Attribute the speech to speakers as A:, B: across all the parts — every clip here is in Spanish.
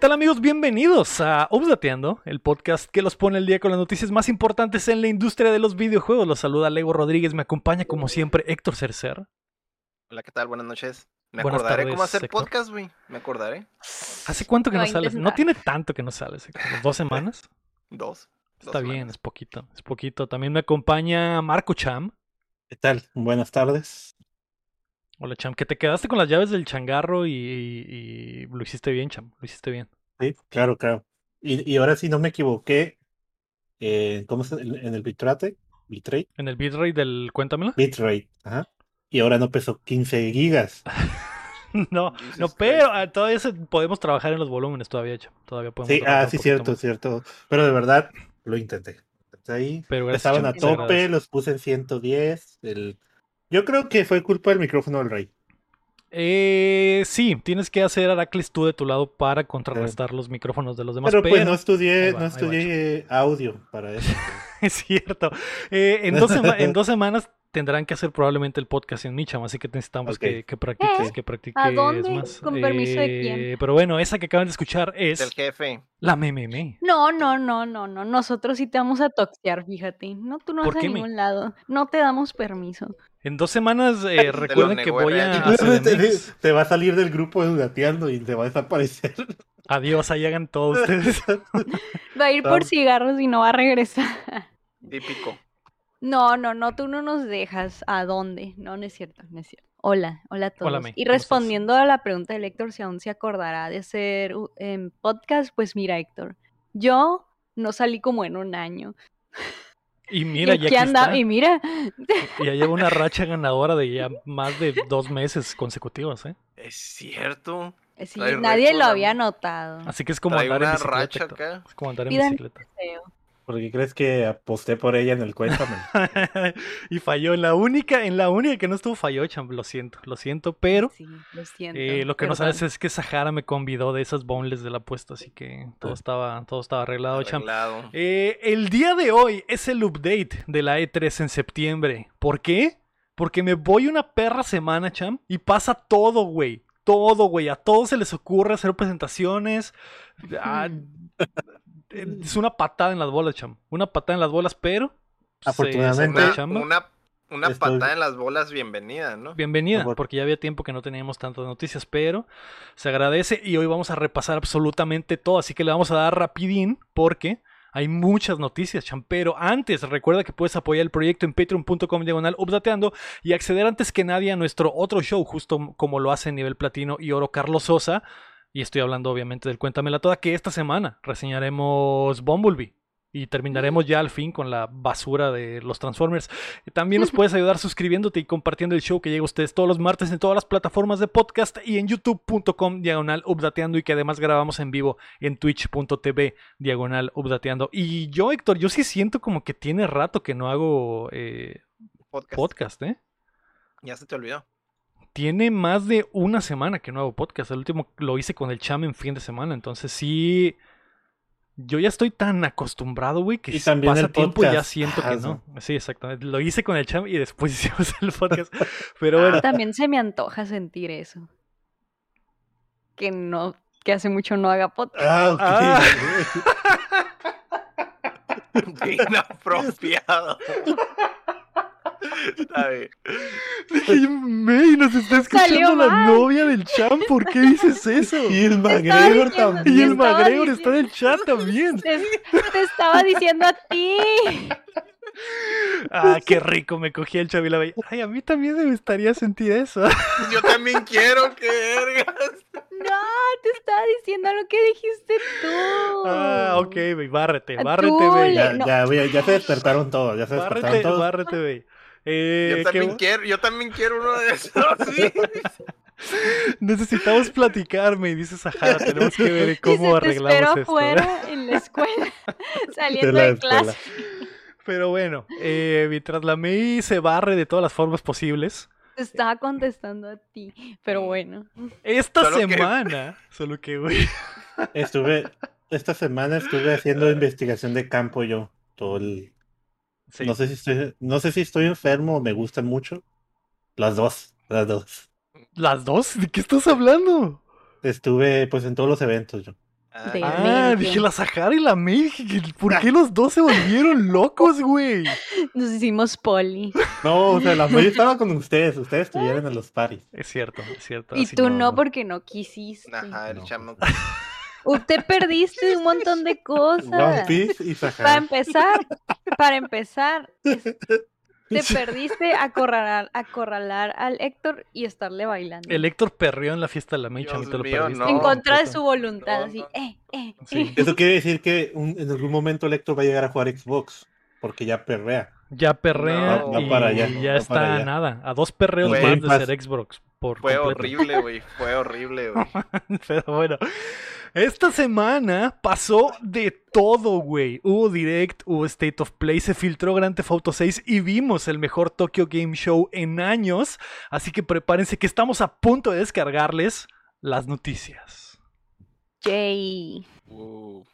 A: ¿Qué tal amigos? Bienvenidos a Updateando, el podcast que los pone el día con las noticias más importantes en la industria de los videojuegos. Los saluda Lego Rodríguez, me acompaña como siempre Héctor Cercer.
B: Hola, ¿qué tal? Buenas noches. Me
A: Buenas
B: acordaré
A: tardes,
B: cómo hacer
A: Héctor.
B: podcast, güey. Me acordaré.
A: ¿Hace cuánto que no sales? No tiene tanto que no sales, Héctor. ¿Dos semanas?
B: Dos.
A: Está
B: dos
A: bien,
B: semanas.
A: es poquito, es poquito. También me acompaña Marco Cham.
C: ¿Qué tal? Buenas tardes.
A: Hola Cham, que te quedaste con las llaves del changarro y, y- y lo hiciste bien, Cham, lo hiciste bien.
C: Sí, claro, claro. Y, y ahora sí no me equivoqué. eh, ¿Cómo se En en el bitrate? Bitrate.
A: En el bitrate del Cuéntamela.
C: Bitrate. Ajá. Y ahora no pesó 15 gigas.
A: No,
B: Jesus
A: no, pero
B: Christ.
A: ah, todavía se- podemos trabajar en los volúmenes todavía, Cham. Todavía podemos
C: Sí,
A: trabajar
C: ah, sí, cierto,
A: más.
C: cierto. Pero de verdad lo intenté. Ahí
A: Pero gracias,
C: estaban
A: Cham,
C: a tope, los puse en 110. El... Yo creo que fue culpa del micrófono del rey.
A: Eh, sí, tienes que hacer Aracles tú de tu lado para contrarrestar los micrófonos de los demás.
C: Pero
A: Pero,
C: pues no estudié,
A: va,
C: no estudié audio para eso.
A: es cierto. Eh, en, dos sema- en dos semanas tendrán que hacer probablemente el podcast en Micham, así que necesitamos
C: Ok.
A: que, que practiques,
D: ¿Eh?
A: que practiques
D: ¿A dónde?
A: más.
D: ¿Con permiso de quién?
A: Eh, Pero bueno, esa que acaban de escuchar
B: Del
A: es
B: jefe.
A: la meme.
D: No, no, no, no, no. Nosotros sí te vamos a toxear, fíjate. No, tú no
A: ¿Por
D: vas a
A: me?
D: ningún lado. No te damos permiso.
A: En dos semanas eh, recuerden que voy a
C: te, va a salir del grupo educateando y te va a desaparecer.
A: Adiós, ahí hagan todo ustedes.
D: Va a ir por
C: Ah.
D: cigarros y no va a regresar.
B: Típico.
D: No, no, no, tú no nos dejas. ¿A dónde? No, no es cierto, no es cierto. Hola, hola a todos.
A: Hola, May,
D: y respondiendo a la pregunta de Héctor, si aún se acordará de hacer em, podcast, pues mira, Héctor, yo no salí como en un año.
A: Y mira,
D: y
A: ya
D: aquí anda,
A: está.
D: y mira,
A: Ya lleva una racha ganadora de ya más de dos meses consecutivos, ¿eh?
B: Es cierto.
D: sí, nadie lo había notado.
A: Así que es como
B: Trae
A: andar en bicicleta.
B: racha
A: Héctor.
B: acá.
A: Es como andar en
D: Pidan-
A: bicicleta.
C: ¿Por qué crees que aposté por ella en el Cuéntame?
A: y falló en la única, en la única que no estuvo falló, cham, lo siento, lo siento, pero
D: Sí, lo siento.
A: eh, lo que no sabes es que Sahara me convidó de esas boneless de la apuesta, así que todo estaba, todo estaba arreglado, cham.
B: Arreglado.
A: Eh, el día de hoy es el update de la E3 en septiembre. ¿Por qué? Porque me voy una perra semana, cham, y pasa todo, güey. Todo, güey. A todos se les ocurre hacer presentaciones. Ah, es una patada en las bolas, cham. Una patada en las bolas, pero. se
C: Afortunadamente-
B: Una, una, una
C: Estoy-
B: patada en las bolas, bienvenida, ¿no?
A: Bienvenida, porque ya había tiempo que no teníamos tantas noticias, pero se agradece y hoy vamos a repasar absolutamente todo, así que le vamos a dar rapidín porque hay muchas noticias, cham. Pero antes, recuerda que puedes apoyar el proyecto en patreon.com diagonal updateando y acceder antes que nadie a nuestro otro show, justo como lo hace nivel platino y oro Carlos Sosa. Y estoy hablando obviamente del Cuéntamela Toda, que esta semana reseñaremos Bumblebee. Y terminaremos ya al fin con la basura de los Transformers. También nos puedes ayudar suscribiéndote y compartiendo el show que llega a ustedes todos los martes en todas las plataformas de podcast y en youtube.com diagonal updateando y que además grabamos en vivo en twitch.tv diagonal updateando. Y yo, Héctor, yo sí siento como que tiene rato que no hago eh,
B: Podcast.
A: podcast, ¿eh?
B: Ya se te olvidó.
A: Tiene más de una semana que no hago podcast. El último lo hice con el cham en fin de semana. Entonces sí. Yo ya estoy tan acostumbrado, güey, que
C: Y también
A: pasa
C: el
A: tiempo y ya siento que
C: Ah,
A: no. Sí, exactamente. Lo hice con el cham y después hicimos el podcast. Pero bueno,
D: También se me antoja sentir eso. Que no, que hace mucho no haga podcast.
C: Ah, ok.
A: Ah.
B: Qué inapropiado. Está bien.
A: Ay, May, nos está escuchando la novia del cham. ¿Por qué dices eso?
C: Y el McGregor también.
A: Y el McGregor
D: diciendo-
A: está en el chat también.
D: Te, te estaba diciendo a ti.
A: Ah, qué rico me cogí el cham y la veía. Ay, a mí también me gustaría sentir eso.
B: Yo también quiero que vergas.
D: No, te estaba diciendo lo que dijiste tú.
A: Ah, ok, güey, bárrete,
D: Tú
A: bárrete, güey.
D: le-
C: Ya,
D: no.
C: ya, ya, se despertaron todos, ya se despertaron
A: Bárrete,
C: todos.
A: bárrete, güey. Eh,
B: Yo
A: qué
B: también quiero, yo también quiero uno de esos, sí.
A: Necesitamos platicar, me dice Sahara. Tenemos que ver
D: Dice,
A: cómo
D: te
A: arreglamos
D: espero
A: esto.
D: afuera en la escuela, saliendo
C: la
D: de, clase.
A: Pero bueno, eh, mientras la May se barre de todas las formas posibles,
D: Te estaba contestando a ti, pero bueno.
A: esta
B: Solo que-
A: semana, solo que, güey,
C: Estuve, esta semana estuve haciendo investigación de campo yo. Todo el,
A: sí.
C: no sé si estoy, no sé si estoy enfermo o me gustan mucho. Las dos, las dos.
A: ¿Las dos? ¿De qué estás hablando?
C: Estuve pues en todos los eventos yo.
D: De-.
A: Ah,
D: May,
A: dije la Sahara y la que, ¿Por qué los dos se volvieron locos, güey?
D: Nos hicimos poli.
C: No, o sea, la May estaba con ustedes. Ustedes estuvieron en los paris.
A: Es cierto, es cierto.
D: Y tú
A: no.
D: no, porque no quisiste.
B: Ajá, el
C: No,
B: chamo.
D: Usted perdiste un montón de
C: One
D: cosas.
C: Piece y
D: Para
C: Sahara.
D: empezar, para empezar, es- te perdiste acorralar, acorralar al Héctor y estarle bailando.
A: El Héctor perrió en la fiesta de la May,
B: Dios
A: chamito, lo
B: mío,
A: perdiste.
B: no.
D: en contra de su voluntad,
B: No,
D: así, eh, eh,
A: Sí.
D: eh.
C: Eso quiere decir que un- en algún momento el Héctor va a llegar a jugar Xbox. Porque ya perrea.
A: Ya perrea
B: No,
A: y
C: va para allá,
A: ya está
C: para
A: a
C: allá.
A: nada. A dos perreos
B: Güey,
A: más de ser Xbox. Por
B: Fue
A: completo.
B: horrible, güey. Fue horrible, güey.
A: Pero bueno, esta semana pasó de todo, güey. Hubo Direct, hubo State of Play, se filtró Grand Theft Auto 6 y vimos el mejor Tokyo Game Show en años. Así que prepárense que estamos a punto de descargarles las noticias.
D: Jay.
B: Uh,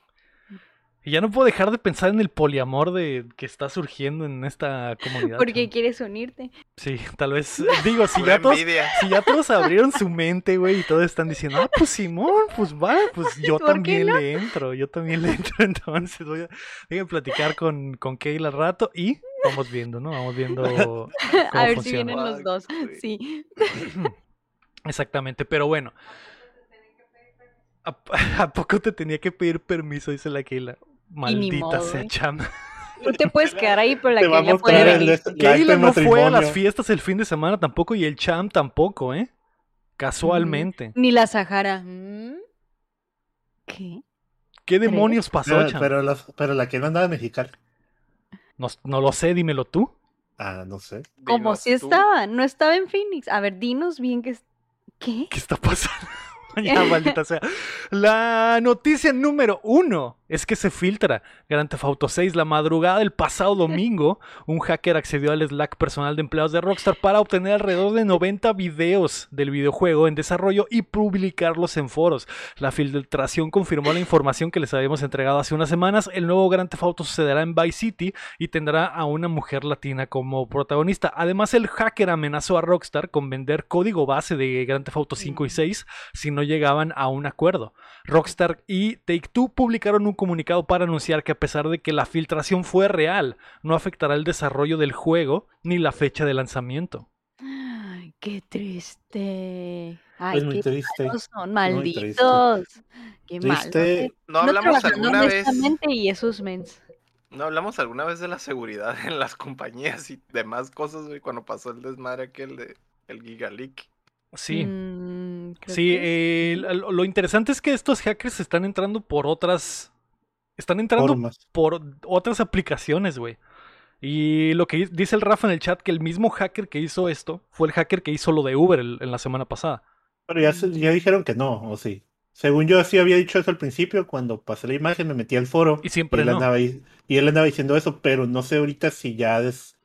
A: Y ya no puedo dejar de pensar en el poliamor de que está surgiendo en esta comunidad.
D: ¿Por qué
A: chamo.
D: quieres unirte?
A: Sí, tal vez. Digo, si ya todos si ya todos abrieron su mente, güey, y todos están diciendo, ah, pues Simón, pues va, pues yo
D: ¿Por qué
A: también
D: no?
A: le entro, yo también le entro, entonces voy a, voy a platicar con, con Keila al rato y vamos viendo, ¿no? Vamos viendo cómo
D: A ver si
A: funciona.
D: vienen los dos. Sí.
A: Exactamente, pero bueno. ¿A, a poco te tenía que pedir permiso? Dice la Keila. Maldita sea
D: güey.
A: Cham.
D: Tú te puedes quedar ahí, pero la
C: Te
D: que
C: va a
D: ella
C: mostrar
D: puede
C: el
D: venir.
A: Keila no fue a las
C: matrimonio.
A: fiestas el fin de semana tampoco y el Cham tampoco, ¿eh? Casualmente.
D: Ni la Sahara. ¿Mm? ¿Qué?
A: ¿Qué demonios pasó,
C: Pero,
A: Cham?
C: pero, los- pero la que no andaba mexicana.
A: No, no lo sé, dímelo tú.
C: Ah, no sé.
D: Como si
B: tú.
D: estaba, no estaba en Phoenix. A ver, dinos bien que. ¿Qué?
A: ¿Qué está pasando? ya, maldita sea. La noticia número uno es que se filtra Grand Theft Auto 6. La madrugada del pasado domingo, un hacker accedió al Slack personal de empleados de Rockstar para obtener alrededor de 90 videos del videojuego en desarrollo y publicarlos en foros. La filtración confirmó la información que les habíamos entregado hace unas semanas. El nuevo Grand Theft Auto sucederá en Vice City y tendrá a una mujer latina como protagonista. Además, el hacker amenazó a Rockstar con vender código base de Grand Theft Auto 5 y 6 si no llegaban a un acuerdo. Rockstar y Take Two publicaron un comunicado para anunciar que a pesar de que la filtración fue real, no afectará el desarrollo del juego ni la fecha de lanzamiento.
D: Ay, qué triste. Ay,
C: Es muy
D: qué
C: triste.
D: malos son,
C: muy triste.
D: malditos. Qué.
C: Triste.
B: No hablamos alguna vez.
D: y esos mens.
B: No hablamos alguna vez de la seguridad en las compañías y demás cosas, güey, cuando pasó el desmadre aquel de el Gigaleak.
A: Sí.
D: Mm,
A: Sí,
D: que
A: eh, lo lo interesante es que estos hackers están entrando por otras. Están entrando
C: Formas.
A: por otras aplicaciones, güey. Y lo que dice el Rafa en el chat, que el mismo hacker que hizo esto fue el hacker que hizo lo de Uber el- en la semana pasada.
C: Pero ya, ya dijeron que no, o sí. Según yo sí había dicho eso al principio, cuando pasé la imagen me metí al foro
A: Y
C: y
A: siempre
C: él,
A: no.
C: andaba, y él andaba diciendo eso, pero no sé ahorita si ya es,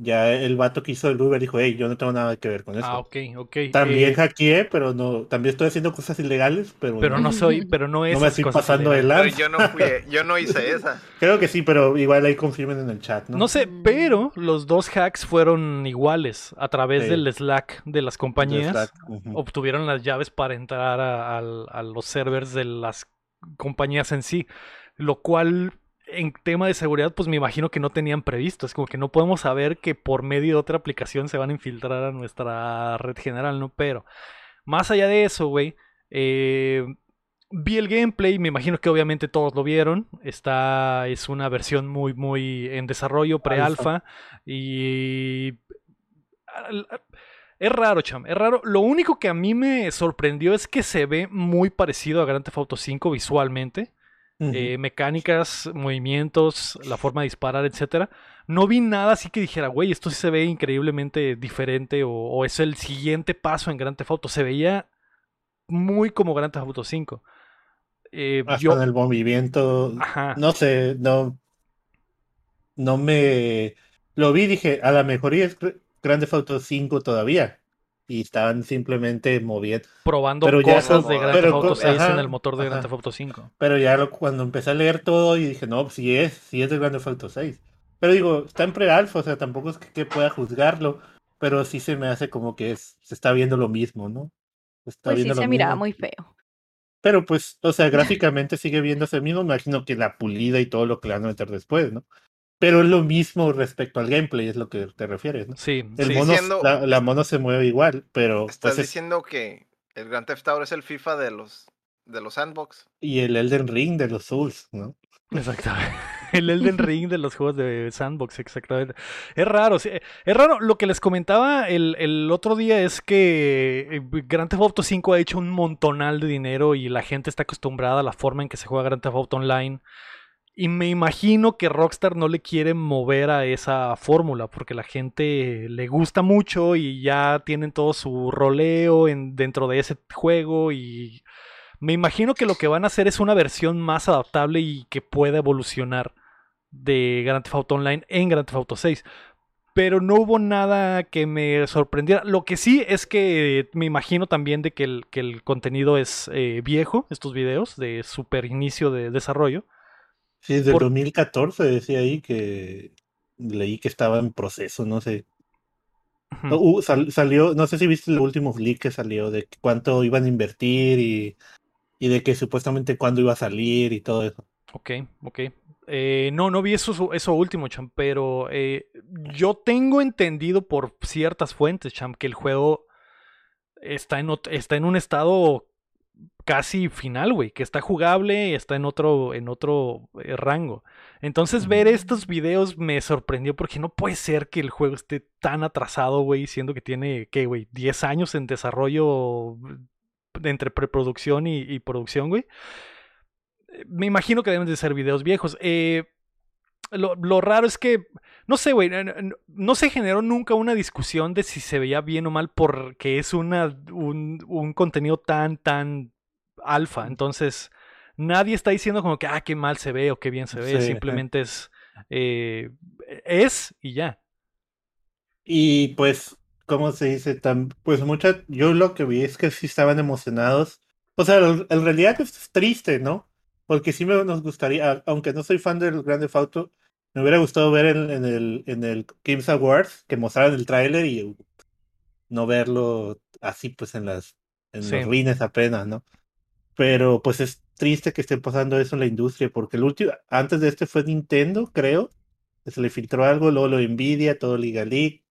C: ya el vato que hizo el Uber dijo, hey, yo no tengo nada que ver con eso.
A: Ah, ok, ok.
C: También
A: Eh,
C: hackeé, pero no, también estoy haciendo cosas ilegales, pero,
A: pero no soy, pero no es.
C: no me estoy pasando de
B: Pero
C: lanza.
B: yo no fui, yo no hice esa.
C: Creo que sí, pero igual ahí confirmen en el chat, ¿no?
A: No sé,
D: Mm.
A: pero los dos hacks fueron iguales. A través
C: Sí.
A: del Slack de las compañías
C: Slack,
A: obtuvieron las llaves para entrar a, al- a los servers de las compañías en sí. Lo cual, en tema de seguridad, pues me imagino que no tenían previsto. Es como que no podemos saber que por medio de otra aplicación se van a infiltrar a nuestra red general, ¿no? Pero, más allá de eso, güey, eh, vi el gameplay, me imagino que obviamente todos lo vieron. Esta es una versión muy, muy en desarrollo, pre-alfa. Y. Es raro, cham, es raro. Lo único que a mí me sorprendió es que se ve muy parecido a Grand Theft Auto 5 visualmente. Eh, mecánicas, movimientos, la forma de disparar, etcétera. No vi nada así que dijera, güey, esto sí se ve increíblemente diferente o, o es el siguiente paso en Grand Theft Auto. Se veía muy como Grand Theft Auto 5. Eh,
C: Hasta
A: yo,
C: en el movimiento,
A: ajá,
C: no sé, no, no me, lo vi, dije, a lo mejor es Gr- Grand Theft Auto 5 todavía, y estaban simplemente moviendo,
A: probando
C: pero ya
A: cosas
B: como-
A: de Grand Theft Auto
C: co-
A: 6 en
C: ajá,
A: el motor de Grand. Theft Auto 5.
C: pero ya lo- cuando empecé a leer todo y dije, no, si es, si es de Grand Theft Auto 6, pero digo, está en pre-alfa, o sea, tampoco es que, que pueda juzgarlo, pero sí se me hace como que es, se está viendo lo mismo, ¿no? Se está
D: Pues sí,
C: viendo lo
D: se miraba muy feo.
C: Pero pues, o sea, gráficamente sigue viéndose el mismo. Me imagino que la pulida y todo lo que le van a meter después, ¿no? Pero es lo mismo respecto al gameplay, es lo que te refieres, ¿no?
A: Sí,
C: El
A: sí.
C: mono,
B: Diciendo-
C: la, la mono se mueve igual, pero
B: Estás
C: pues es-
B: diciendo que el Grand Theft Auto es el FIFA de los de los sandbox.
C: y el Elden Ring de los Souls, ¿no?
A: Exactamente. El Elden Ring de los juegos de Sandbox, exactamente. Es raro, sí, es raro. Lo que les comentaba el, el otro día es que eh, Grand Theft Auto 5 ha hecho un montonal de dinero y la gente está acostumbrada a la forma en que se juega Grand Theft Auto Online. Y me imagino que Rockstar no le quiere mover a esa fórmula porque la gente le gusta mucho y ya tienen todo su roleo en, dentro de ese juego y me imagino que lo que van a hacer es una versión más adaptable y que pueda evolucionar de Grand Theft Auto Online en Grand Theft Auto 6. Pero no hubo nada que me sorprendiera. Lo que sí es que me imagino también de que el, que el contenido es eh, viejo, estos videos de super inicio de desarrollo.
C: Sí, desde
A: Por-
C: el 2014 decía ahí que leí que estaba en proceso, no sé.
A: Ujú.
C: No, uh, sal- salió, no sé si viste el último leak que salió de cuánto iban a invertir y, y de que supuestamente cuándo iba a salir y todo eso.
A: Ok, ok. Eh, no, no vi eso, eso último, Champ, pero eh, yo tengo entendido por ciertas fuentes, Champ, que el juego está en, ot- está en un estado casi final, güey, que está jugable y está en otro, en otro eh, rango. Entonces ver
D: Mm.
A: estos videos me sorprendió porque no puede ser que el juego esté tan atrasado, güey, siendo que tiene, ¿qué, güey? 10 años en desarrollo de entre preproducción y, y producción, güey. Eh, Me imagino que deben de ser videos viejos. Eh, lo, lo raro es que, no sé, güey, no, se generó nunca una discusión de si se veía bien o mal porque es una, un, un contenido tan, tan alfa. Entonces, nadie está diciendo como que, ah, qué mal se ve o qué bien se ve.
C: Sí,
A: Simplemente es, eh, es y ya.
C: Y pues, ¿cómo se dice? Tam- pues mucha, yo lo que vi es que sí estaban emocionados. O sea, en realidad es triste, ¿no? Porque sí me nos gustaría, aunque no soy fan del Grand Theft Auto, me hubiera gustado ver en, en el, en el Games Awards que mostraran el tráiler y no verlo así pues en las en
A: Sí.
C: los rines apenas, ¿no? Pero pues es triste que esté pasando eso en la industria, porque el último, antes de este fue Nintendo, creo, que se le filtró algo, luego lo Nvidia, todo Liga League.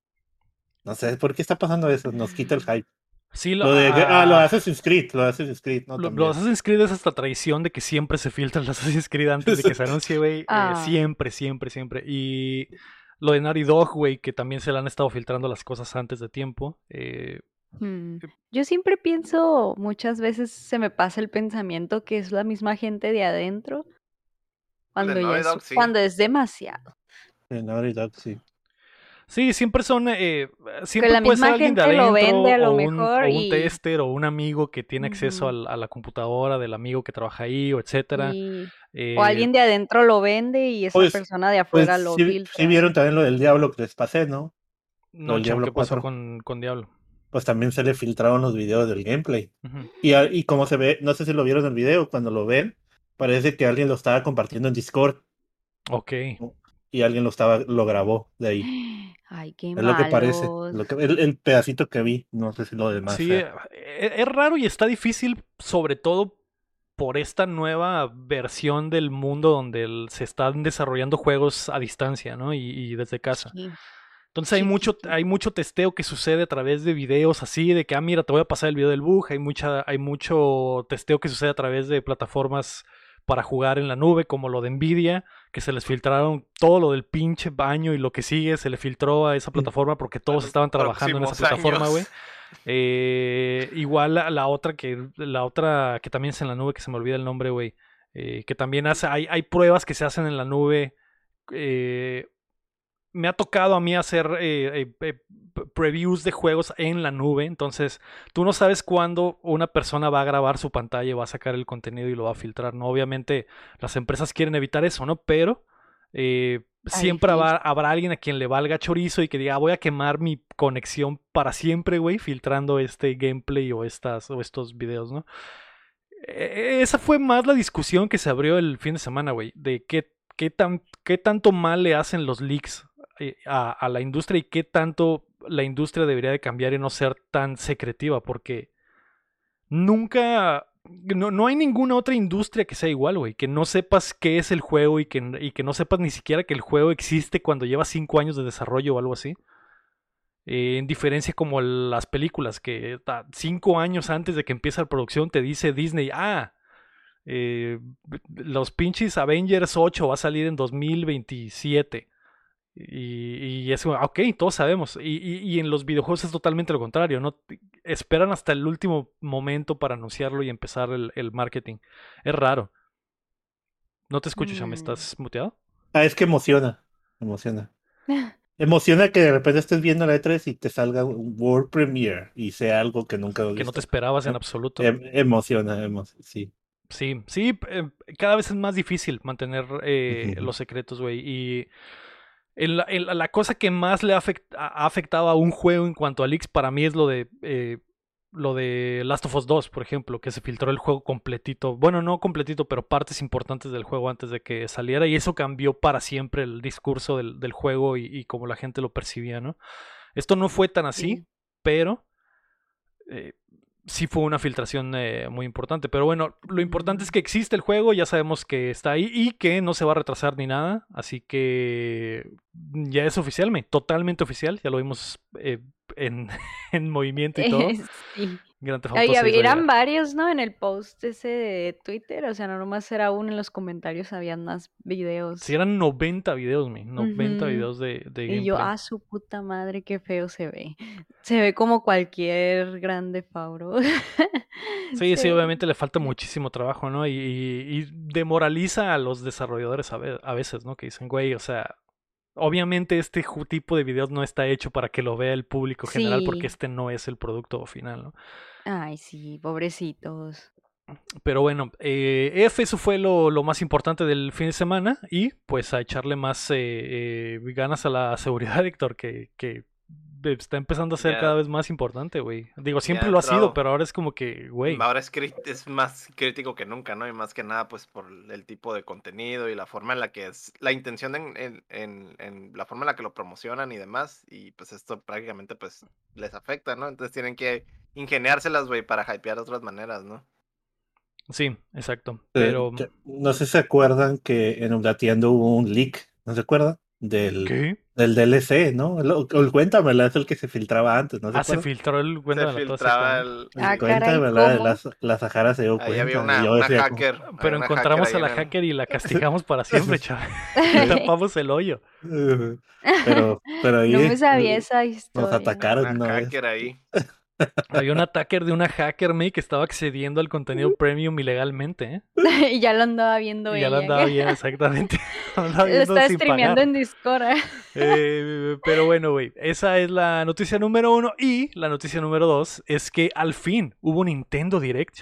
C: No sé, ¿por qué está pasando eso? Nos quita el hype.
A: Sí, lo,
C: Lo de, ah, lo
A: ah,
C: de Assassin's Creed, lo de Assassin's Creed, ¿no?
A: Lo, lo Assassin's Creed es esta tradición de que siempre se filtra el Assassin's Creed antes de que se anuncie, güey. eh,
D: Ah.
A: siempre, siempre, siempre. Y lo de Naughty Dog, güey, que también se le han estado filtrando las cosas antes de tiempo. eh,
D: Mm. Yo siempre pienso, muchas veces se me pasa el pensamiento que es la misma gente de adentro. Cuando, ya es,
B: Dog, sí.
D: cuando es demasiado.
C: En Naughty Dog, sí.
A: Sí, siempre son. eh, siempre
D: la
A: puede ser
D: misma
A: alguien de
D: gente lo vende a lo
A: o un,
D: mejor
A: o un
D: y-
A: tester o un amigo que tiene acceso a la computadora del amigo que trabaja ahí, o etcétera.
D: Y-
A: Eh,
D: o alguien de adentro lo vende y esa
C: Pues-
D: persona de
C: Pues
D: afuera lo
C: sí,
D: filtra.
C: sí vieron también lo del Diablo que les pasé, ¿no?
A: no,
C: el Diablo
A: ¿qué pasó
C: 4.
A: con, con Diablo?
C: Pues también se le filtraron los videos del gameplay.
A: Ujú.
C: Y, a- y como se ve, no sé si lo vieron en el video, cuando lo ven, parece que alguien lo estaba compartiendo en Discord
A: Ok.
C: Y alguien lo estaba, lo grabó de ahí.
D: Ay, qué
C: Es lo que parece.
D: malos.
C: Lo que, el, el pedacito que vi, no sé si lo demás.
A: Sí, eh, es raro y está difícil, sobre todo por esta nueva versión del mundo donde el- se están desarrollando juegos a distancia, ¿no? Y, y desde casa.
D: Sí.
A: Entonces hay
D: sí,
A: mucho,
D: sí.
A: hay mucho testeo que sucede a través de videos así, de que, ah, mira, te voy a pasar el video del bug. Hay, mucha, hay mucho testeo que sucede a través de plataformas para jugar en la nube, como lo de Nvidia, que se les filtraron todo lo del pinche baño y lo que sigue, se le filtró a esa plataforma porque todos estaban trabajando en esa plataforma, güey. Eh, igual la, la otra que la otra que también es en la nube, que se me olvida el nombre, güey. eh, que también hace, hay, hay pruebas que se hacen en la nube. eh, me ha tocado a mí hacer eh, eh, eh, previews de juegos en la nube. Entonces, tú no sabes cuándo una persona va a grabar su pantalla y va a sacar el contenido y lo va a filtrar. ¿no? Obviamente, las empresas quieren evitar eso, ¿no? Pero eh, siempre habrá, habrá alguien a quien le valga chorizo y que diga, "Ah, voy a quemar mi conexión para siempre, güey, filtrando este gameplay o, estas, o estos videos, ¿no? Eh, Esa fue más la discusión que se abrió el fin de semana, güey, de qué, qué, tan, qué tanto mal le hacen los leaks a, a la industria y qué tanto la industria debería de cambiar y no ser tan secretiva, porque nunca, no, no hay ninguna otra industria que sea igual, güey. Que no sepas qué es el juego y que, y que no sepas ni siquiera que el juego existe cuando lleva cinco años de desarrollo o algo así. Eh, en diferencia como las películas, que cinco años antes de que empiece la producción te dice Disney, ah, eh, los pinches Avengers 8 va a salir en 2027. Y, y es como, ok, todos sabemos. Y, y- y en los videojuegos es totalmente lo contrario, ¿no? Esperan hasta el último momento para anunciarlo y empezar el, el marketing. Es raro. No te escucho, Sham,
D: Mm.
A: ¿estás muteado?
C: Ah, es que emociona. Emociona. Emociona que de repente estés viendo la E3 y te salga un World Premiere y sea algo que nunca
A: Que no te esperabas en
C: Em-
A: absoluto.
C: Em- emociona, emo- sí.
A: Sí, sí, eh, cada vez es más difícil mantener eh, los secretos, güey. Y el- el- la cosa que más le ha, afect- ha afectado a un juego en cuanto a leaks para mí es lo de eh, lo de Last of Us 2, por ejemplo, que se filtró el juego completito. Bueno, no completito, pero partes importantes del juego antes de que saliera. Y eso cambió para siempre el discurso del, del juego y, y cómo la gente lo percibía, ¿no? Esto no fue tan así,
D: Sí.
A: pero eh, sí fue una filtración eh, muy importante. Pero bueno, lo importante es que existe el juego, ya sabemos que está ahí y que no se va a retrasar ni nada. Así que ya es oficial, me, totalmente oficial. Ya lo vimos eh, en, en movimiento y todo.
D: sí.
A: Grand Theft Auto
D: Ay,
A: 6 va a
D: eran
A: llegar.
D: varios, ¿no? En el post ese de Twitter, o sea, no nomás era uno, en los comentarios habían más videos.
A: Sí, eran 90 videos, me, 90
D: Ujú.
A: videos de, de
D: Y yo,
A: gameplay.
D: ah, su puta madre, qué feo se ve. Se ve como cualquier grande Fauro.
A: Sí, sí, obviamente le falta muchísimo trabajo, ¿no? Y, y- y demoraliza a los desarrolladores a, ve- a veces, ¿no? Que dicen, güey, o sea, obviamente este tipo de videos no está hecho para que lo vea el público general porque este no es el producto final, ¿no?
D: Ay, sí, pobrecitos.
A: Pero bueno, eh, F, eso fue lo, lo más importante del fin de semana y pues a echarle más eh, eh, ganas a la seguridad, Héctor, que, que está empezando a ser cada vez más importante, güey. Digo, siempre lo ha sido, pero ahora es como que, güey.
B: Ahora es, más crítico que nunca, ¿no? Y más que nada, pues por el tipo de contenido y la forma en la que es, la intención en, en, en, en la forma en la que lo promocionan y demás. Y pues esto prácticamente pues les afecta, ¿no? Entonces tienen que ingeniárselas, güey, para hypear de otras maneras, ¿no?
A: Sí, exacto.
C: Eh,
A: Pero...
C: no sé si se acuerdan que en Updateando hubo un leak, ¿no se acuerdan? Del, del DLC, ¿no? El, el cuéntamela, es el que se filtraba antes, ¿no se
A: Ah, se filtró el
B: Se
A: cuéntamela toda
B: filtraba el...
D: Ah,
C: El cuéntamela,
D: ¿cómo?
C: la, la Sahara se dio
B: Ahí
C: cuenta.
B: había
C: y
B: una,
C: yo
B: una
C: decía como,
B: hacker.
A: Pero
B: una
A: encontramos a la
B: en
A: hacker y la castigamos para siempre, chaval. Tapamos el hoyo.
C: Pero, pero ahí
D: No me sabía esa
C: nos
D: historia.
C: atacaron
B: Una
C: una vez.
B: hacker ahí.
A: Había un attacker de una hacker, me que estaba accediendo al contenido premium ilegalmente, ¿eh?
D: y ya lo andaba viendo
A: Y ya lo andaba bien, exactamente. Lo andaba
D: Lo
A: viendo
D: está streameando
A: pagar.
D: en Discord. ¿eh?
A: Eh, pero bueno, güey, esa es la noticia número uno. Y la noticia número dos es que al fin hubo Nintendo Direct.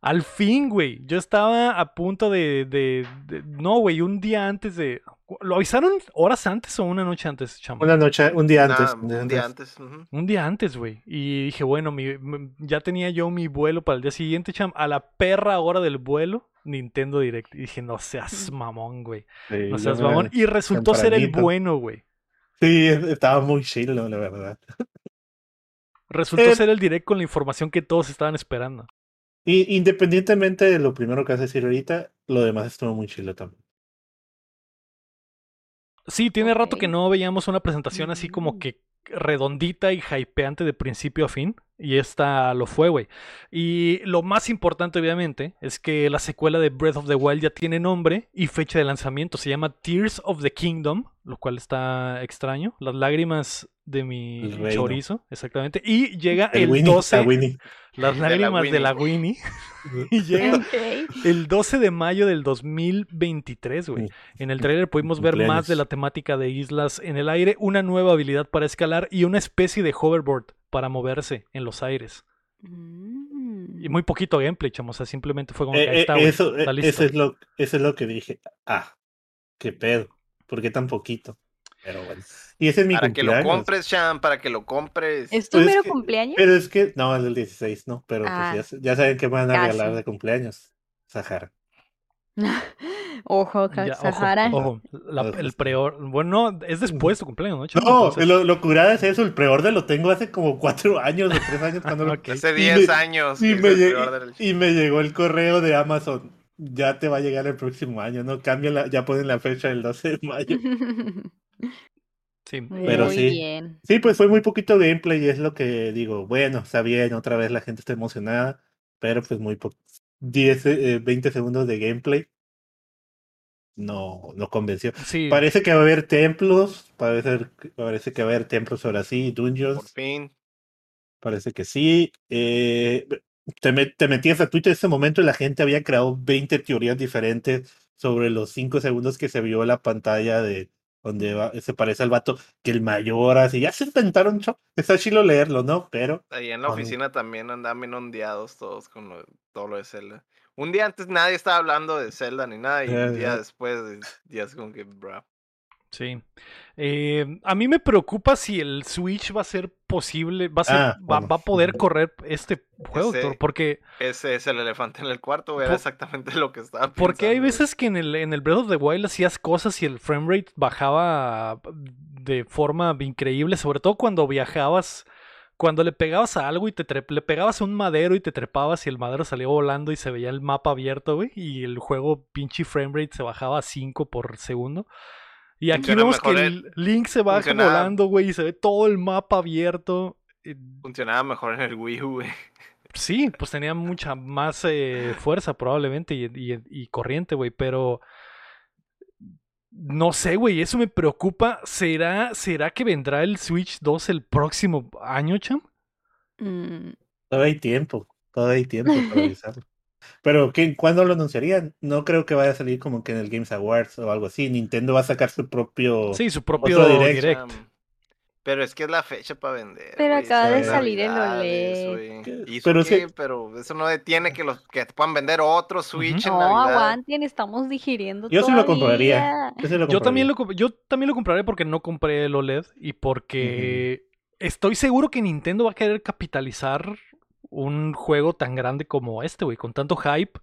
A: Al fin, güey. Yo estaba a punto de. de- de- no, güey, un día antes de. ¿Lo avisaron horas antes o una noche antes, cham?
C: Una noche, un día antes.
B: Nah, un día antes.
A: Un día antes, güey. Y dije, bueno, mi- ya tenía yo mi vuelo para el día siguiente, cham. A la perra hora del vuelo, Nintendo Direct. Y dije, no seas mamón, güey.
C: Sí,
A: No seas mamón. Y resultó ser el bueno, güey.
C: Sí, estaba muy chilo, la verdad.
A: Resultó
C: Eh,
A: ser el direct con la información que todos estaban esperando.
C: Y independientemente de lo primero que vas a decir ahorita, lo demás estuvo muy chilo también.
A: Sí, tiene rato que no veíamos una presentación así como
D: Mm.
A: que redondita y hypeante de principio a fin. Y esta lo fue, güey. Y lo más importante, obviamente, es que la secuela de Breath of the Wild ya tiene nombre y fecha de lanzamiento. Se llama Tears of the Kingdom, lo cual está extraño. Las lágrimas de mi chorizo, exactamente. Y llega
C: El,
A: el,
C: Winnie,
A: 12,
C: a Winnie.
A: las
B: De la
A: lágrimas de la Winnie. y llega
D: Ok.
A: el 12 de mayo del 2023, güey.
C: Sí.
A: En el trailer pudimos ver más de la temática de islas en el aire, una nueva habilidad para escalar y una especie de hoverboard para moverse en los aires.
D: Mm.
A: Y muy poquito gameplay, chamo. O sea, simplemente fue como
C: Eh,
A: que ahí
C: eh,
A: está,
C: eso,
A: está
C: eh,
A: listo.
C: eso, es lo, eso es lo que dije. Ah, qué pedo. ¿Por qué tan poquito? Pero bueno. Y ese es mi
B: Para que lo compres, Chan, para que lo compres.
D: ¿Es tu
C: Pues es
D: mero
C: que-
D: cumpleaños?
C: Pero es que, no, es el 16, ¿no? Pero
D: Ah,
C: pues ya, ya saben que me van a regalar de cumpleaños. Sahara.
D: Ojo,
A: Ya,
D: Sahara.
A: ojo, la- el preor. Bueno, no, es después de tu cumpleaños, ¿no?
C: No,
A: Entonces-
C: lo, lo curada es eso, el preorden lo tengo hace como cuatro años o tres años cuando lo...
A: Ok.
B: Hace
C: Y
B: 10
C: me-
B: años.
C: Y me,
B: pre-order
C: y llegó el correo de Amazon. Ya te va a llegar el próximo año, ¿no? Cambian la, ya ponen la fecha del 12 de mayo.
A: Sí.
D: Muy
C: Pero sí.
D: bien.
C: Sí, pues fue muy poquito gameplay y es lo que digo. Bueno, está bien, otra vez la gente está emocionada, pero pues muy poco. 10, eh, 20 segundos de gameplay. No, no convenció.
A: Sí.
C: Parece que va a haber templos, parece, parece que va a haber templos ahora sí,
B: Por
C: dungeons,
B: fin.
C: parece que sí. Eh, te, met- te metías a Twitter en ese momento y la gente había creado 20 teorías diferentes sobre los 5 segundos que se vio la pantalla de donde va- se parece al vato que el mayor, así ya se inventaron, cho- está chilo leerlo, ¿no? Pero
B: Ahí en la oficina también andaban bien ondeados todos con lo- todo lo de Zelda. Un día antes nadie estaba hablando de Zelda ni nada, y un día
C: ya.
B: después, eh, ya es como que, bro.
A: Sí. Eh, a mí me preocupa si el Switch va a ser posible, va a, ser,
C: Ah,
A: va,
C: bueno.
A: va a poder correr este juego,
B: Ese-
A: Héctor, porque,
B: Ese es el elefante en el cuarto. Era exactamente lo que estaba pensando.
A: porque hay veces que en el, en el Breath of the Wild hacías cosas y el framerate bajaba de forma increíble, sobre todo cuando viajabas, cuando le pegabas a algo y te le pegabas a un madero y te trepabas y el madero salía volando y se veía el mapa abierto, güey, y el juego pinche framerate se bajaba a 5 por segundo. Y aquí
B: Funciona
A: vemos que el Link se baja
B: funciona-
A: volando, güey, y se ve todo el mapa abierto. Eh,
B: Funcionaba mejor en el Wii U, güey.
A: Sí, pues tenía mucha más eh, fuerza probablemente y, y- y corriente, güey, pero no sé, güey, eso me preocupa. ¿Será, ¿Será que vendrá el Switch 2 el próximo año, cham?
D: Mm,
C: todavía hay tiempo, todavía hay tiempo para avisarlo. Pero ¿qué, ¿cuándo lo anunciarían? No creo que vaya a salir como que en el Games Awards o algo así. Nintendo va a sacar su propio...
A: Sí, su propio
C: Otro direct.
A: direct.
B: Pero es que es la fecha para vender.
D: Pero acaba
C: de
D: salir el OLED.
B: güey.
C: ¿Qué?
B: ¿Y eso
C: Pero es
B: qué?
C: que-
B: Pero eso no detiene que los que puedan vender otro Switch en
D: No,
B: Navidad.
D: aguanten, estamos digiriendo
C: Yo sí lo compraría. Yo, sí lo
A: Yo también,
C: compraría.
A: lo, yo también lo compraré porque no compré el OLED y porque estoy seguro que Nintendo va a querer capitalizar un juego tan grande como este, güey, con tanto hype.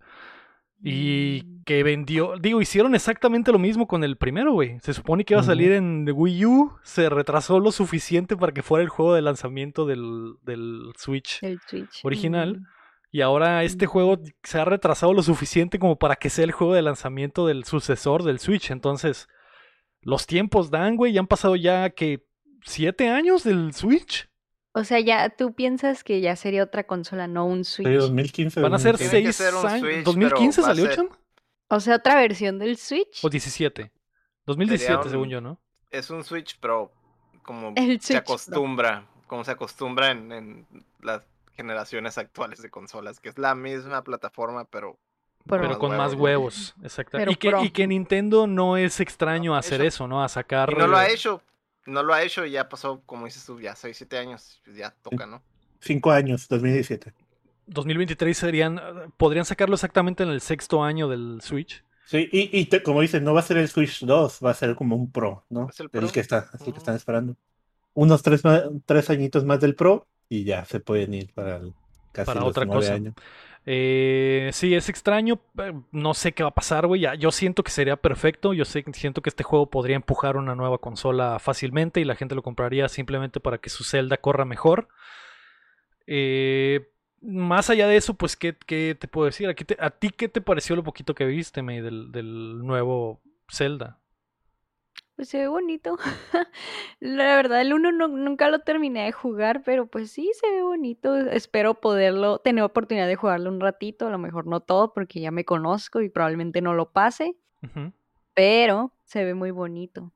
A: Y
D: Mm.
A: que vendió, digo, hicieron exactamente lo mismo con el primero, güey. Se supone que iba a salir en Wii U, se retrasó lo suficiente para que fuera el juego de lanzamiento del, del Switch.
D: El Switch.
A: original.
D: Mm.
A: Y ahora este juego se ha retrasado lo suficiente como para que sea el juego de lanzamiento del sucesor del Switch. Entonces, los tiempos dan, güey. Ya han pasado ya que siete años del Switch.
D: O sea, ya tú piensas que ya sería otra consola, no un
C: Sí,
D: Switch.
C: 2015.
A: Van a ser
C: 2015.
B: Tiene que
A: seis
B: ser un
A: años.
B: Switch,
A: ¿2015
B: pero va a
A: salió,
B: ser-
A: Cham?
D: O sea, otra versión del Switch.
A: ¿O 17? 2017,
B: Sería un-
A: según yo, ¿no?
B: Es un Switch Pro. Como
D: El
B: se
D: Switch Pro.
B: acostumbra. Como se acostumbra en, en las generaciones actuales de consolas. Que es la misma plataforma, pero.
D: Pero-
A: Pero
B: más
A: con más
B: huevos,
A: huevos, exacto.
D: Pero
A: Y que, y que Nintendo no es extraño
B: No,
A: hacer
B: eso-
A: eso, ¿no? A sacar.
B: Y no lo ha hecho. No lo ha hecho y ya pasó, como dices tú, ya 6, 7 años. ya toca, ¿no?
C: Cinco años, 2017.
A: 2023 serían. Podrían sacarlo exactamente en el sexto año del Switch.
C: Sí, y, y te- como dicen, no va a ser el Switch 2, va a ser como un Pro, ¿no?
B: Es el
C: El
B: Pro.
C: que está, es el que
B: Ujú.
C: están esperando. Unos tres, ma- tres añitos más del Pro y ya se pueden ir para el- casi
A: Para
C: los
A: otra cosa.
C: años.
A: Eh, sí, es extraño. eh, No sé qué va a pasar, güey. Yo siento que sería perfecto. Yo sé, siento que este juego podría empujar una nueva consola fácilmente y la gente lo compraría simplemente para que su Zelda corra mejor. Eh, más allá de eso, pues, ¿qué, te puedo decir? ¿A, ti qué te pareció lo poquito que viste, May, del nuevo Zelda?
D: Pues se ve bonito. La verdad, el uno no- nunca lo terminé de jugar, pero pues sí se ve bonito. Espero poderlo, tener oportunidad de jugarlo un ratito, a lo mejor no todo, porque ya me conozco y probablemente no lo pase, pero se ve muy bonito.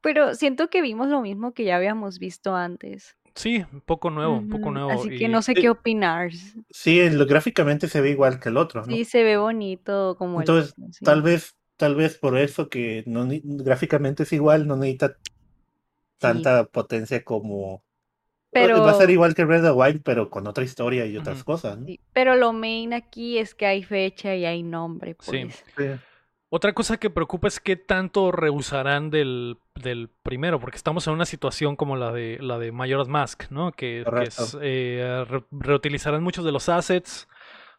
D: Pero siento que vimos lo mismo que ya habíamos visto antes.
A: Sí, un poco nuevo, un poco
D: Ujú,
A: nuevo.
D: Así que no sé qué opinar.
C: Sí, en lo, gráficamente se ve igual que el otro, ¿no?
D: Sí, se ve bonito como el
C: Entonces,
D: otro, sí.
C: Tal vez, tal vez por eso que no ni- gráficamente es igual, no necesita tanta potencia como
D: Pero-
C: va a ser igual que Red the Wild, pero con otra historia y otras cosas, ¿no?
D: Sí, Pero lo main aquí es que hay fecha y hay nombre, pues.
C: Sí.
A: Otra cosa que preocupa es qué tanto rehusarán del, del primero, porque estamos en una situación como la de la de Majora's Mask, ¿no? Que, que
C: Correcto.
A: es, eh, re- reutilizarán muchos de los assets,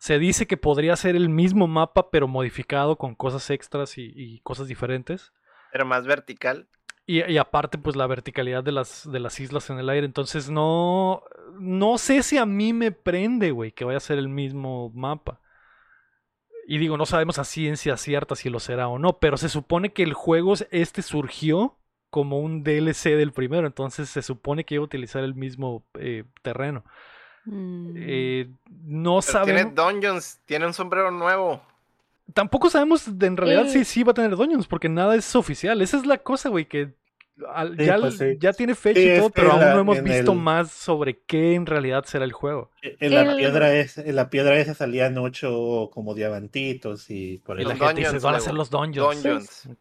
A: Se dice que podría ser el mismo mapa, pero modificado con cosas extras y, y cosas diferentes.
B: Pero más vertical.
A: Y, y aparte, pues la verticalidad de las, de las islas en el aire. Entonces no. No sé si a mí me prende, güey, que vaya a ser el mismo mapa. Y digo, no sabemos a ciencia cierta si lo será o no, pero se supone que el juego este surgió como un DLC del primero, entonces se supone que iba a utilizar el mismo eh, terreno.
D: Mm.
A: Eh, no
B: Pero tiene
A: sabemos.
B: dungeons, tiene un sombrero nuevo.
A: Tampoco sabemos de- en realidad si
D: Eh.
A: sí va a tener Dungeons, porque nada es oficial. Esa es la cosa, güey, que al-
C: Sí,
A: ya,
C: pues sí.
A: ya tiene fecha
C: Sí,
A: y todo, pero aún
C: la-
A: no hemos visto
C: el-
A: más sobre qué en realidad será el juego.
C: En la
D: El-
C: piedra es, en la piedra esa salían ocho como diamantitos y por
A: Y
C: eso.
A: la
B: Los
A: gente dice, van a ser los Dungeons.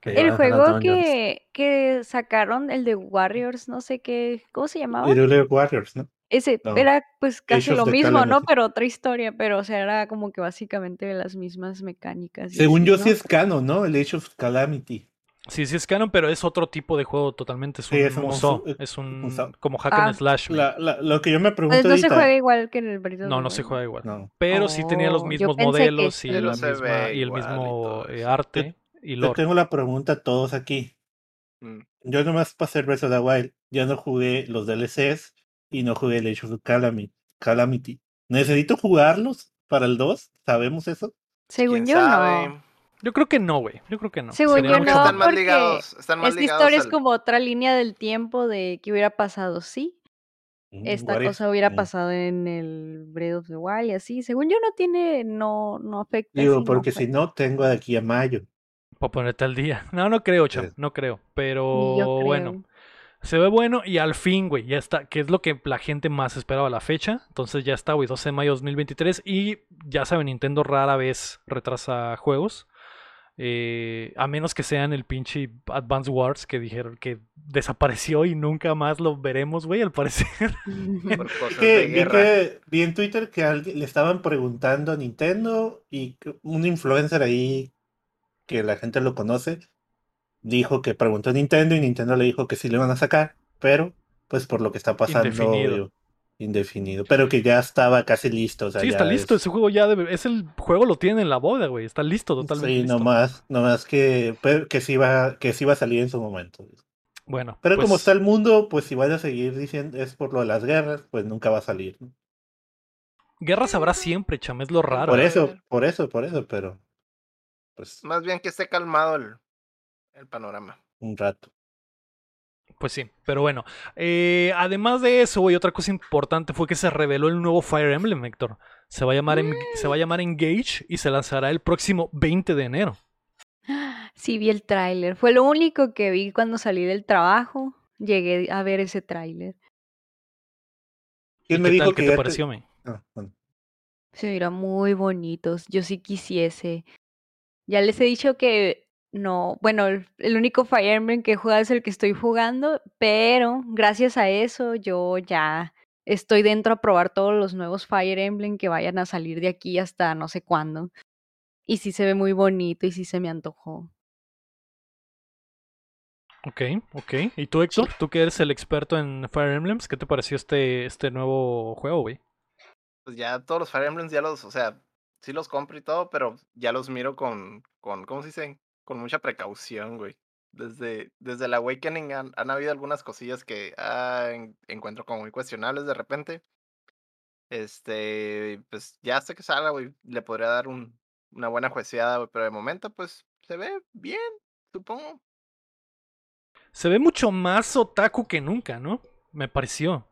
C: El-
D: El juego
C: Dungeons.
D: que, que sacaron, el de Warriors, no sé qué, ¿cómo se llamaba?
C: Irule Warriors, ¿no?
D: Ese
C: No.
D: era pues casi lo mismo, ¿no? Pero otra historia, pero o sea, era como que básicamente las mismas mecánicas. y
C: Según
D: así,
C: yo
D: ¿no?
C: sí es canon, ¿no? El Age of Calamity.
A: Sí, sí es canon, pero es otro tipo de juego totalmente. Es un
C: Sí, es un
A: musou,
C: musou-
A: es un como hack
D: Ah.
A: and slash.
C: La- la- lo que yo me pregunto
D: Pues no se juega igual que en el Breath
A: No, no se juega igual.
C: No.
A: Pero sí tenía los mismos modelos y, la misma, y el
B: y
A: mismo eh, arte y
C: Yo
A: lore.
C: tengo la pregunta a todos aquí.
B: Mm.
C: Yo nomás pasé Breath of the Wild. Ya no jugué los DLCs y no jugué el Age of Calami- Calamity. ¿Necesito jugarlos para el 2? ¿Sabemos eso?
D: Según
B: ¿Quién
D: yo
B: sabe?
D: no.
A: Yo creo que no, güey. Yo creo que no.
D: Según
A: Sería
D: yo no,
B: están más
D: porque
B: ligados. Están más
D: Esta
B: ligados
D: historia es como otra línea del tiempo de que hubiera pasado, sí.
C: Mm,
D: Esta
C: what if?
D: cosa hubiera
C: Mm.
D: pasado en el Breath of the Wild y así. Según yo no tiene, no, no afecta.
C: Digo, porque si no, tengo de aquí a mayo.
A: Para ponerte al día. No, no creo, cham. No creo. Pero bueno. Se ve bueno y al fin, güey, ya está, que es lo que la gente más esperaba la fecha. Entonces ya está, güey, 12 de mayo de 2023 y ya saben, Nintendo rara vez retrasa juegos. Eh, a menos que sean el pinche Advance Wars que dijeron que desapareció y nunca más lo veremos, güey, al parecer.
B: por cosas
C: Que-
B: de
C: vi,
B: guerra.
C: que- vi en Twitter que alguien, le estaban preguntando a Nintendo y un influencer ahí que la gente lo conoce dijo que preguntó a Nintendo y Nintendo le dijo que sí le iban a sacar, pero pues por lo que está pasando
A: Indefinido.
C: yo- indefinido, pero que ya estaba casi listo. O sea,
A: sí,
C: ya
A: está listo,
C: es-
A: ese juego ya debe- es el juego lo tiene en la boda, güey, está listo, totalmente
C: Sí,
A: listo.
C: nomás, nomás que, que sí va, que sí va a salir en su momento.
A: Bueno,
C: Pero como
A: pues,
C: está el mundo, pues si van a seguir diciendo es por lo de las guerras, pues nunca va a salir. ¿no?
A: guerras habrá siempre, cham, es lo raro.
C: Por eso, por eso, por eso, pero pues
B: Más bien que esté calmado el, el panorama.
C: un rato.
A: Pues sí, pero bueno. eh, además de eso, güey, otra cosa importante fue que se reveló el nuevo Fire Emblem, Héctor. Se va a llamar, En- se va a llamar Engage y se lanzará el próximo 20 de enero.
D: Sí, vi el tráiler. Fue lo único que vi cuando salí del trabajo. Llegué a ver ese tráiler.
A: ¿Y
C: ¿Quién me
A: qué
C: dijo
A: tal?
C: que
A: ¿Qué te
C: te-
A: pareció, me?
C: Ah, bueno.
D: Se mira muy bonitos. Yo sí quisiese. Ya les he dicho que no, bueno, el, el único Fire Emblem que he jugado es el que estoy jugando, pero gracias a eso yo ya estoy dentro a probar todos los nuevos Fire Emblem que vayan a salir de aquí hasta no sé cuándo. Y sí se ve muy bonito y sí se me antojó.
A: Ok, ok. ¿Y tú, Héctor? Tú que eres el experto en Fire Emblems, ¿qué te pareció este, este nuevo juego, güey?
B: Pues ya todos los Fire Emblems ya los, o sea, sí los compro y todo, pero ya los miro con, con ¿cómo se dice? Con mucha precaución, güey. Desde, desde el Awakening han, han habido algunas cosillas que ah, en- encuentro como muy cuestionables de repente. Este, pues ya hasta que salga, güey, le podría dar un, una buena jueceada, güey, pero de momento, pues, se ve bien, supongo.
A: Se ve mucho más otaku que nunca, ¿no? Me pareció.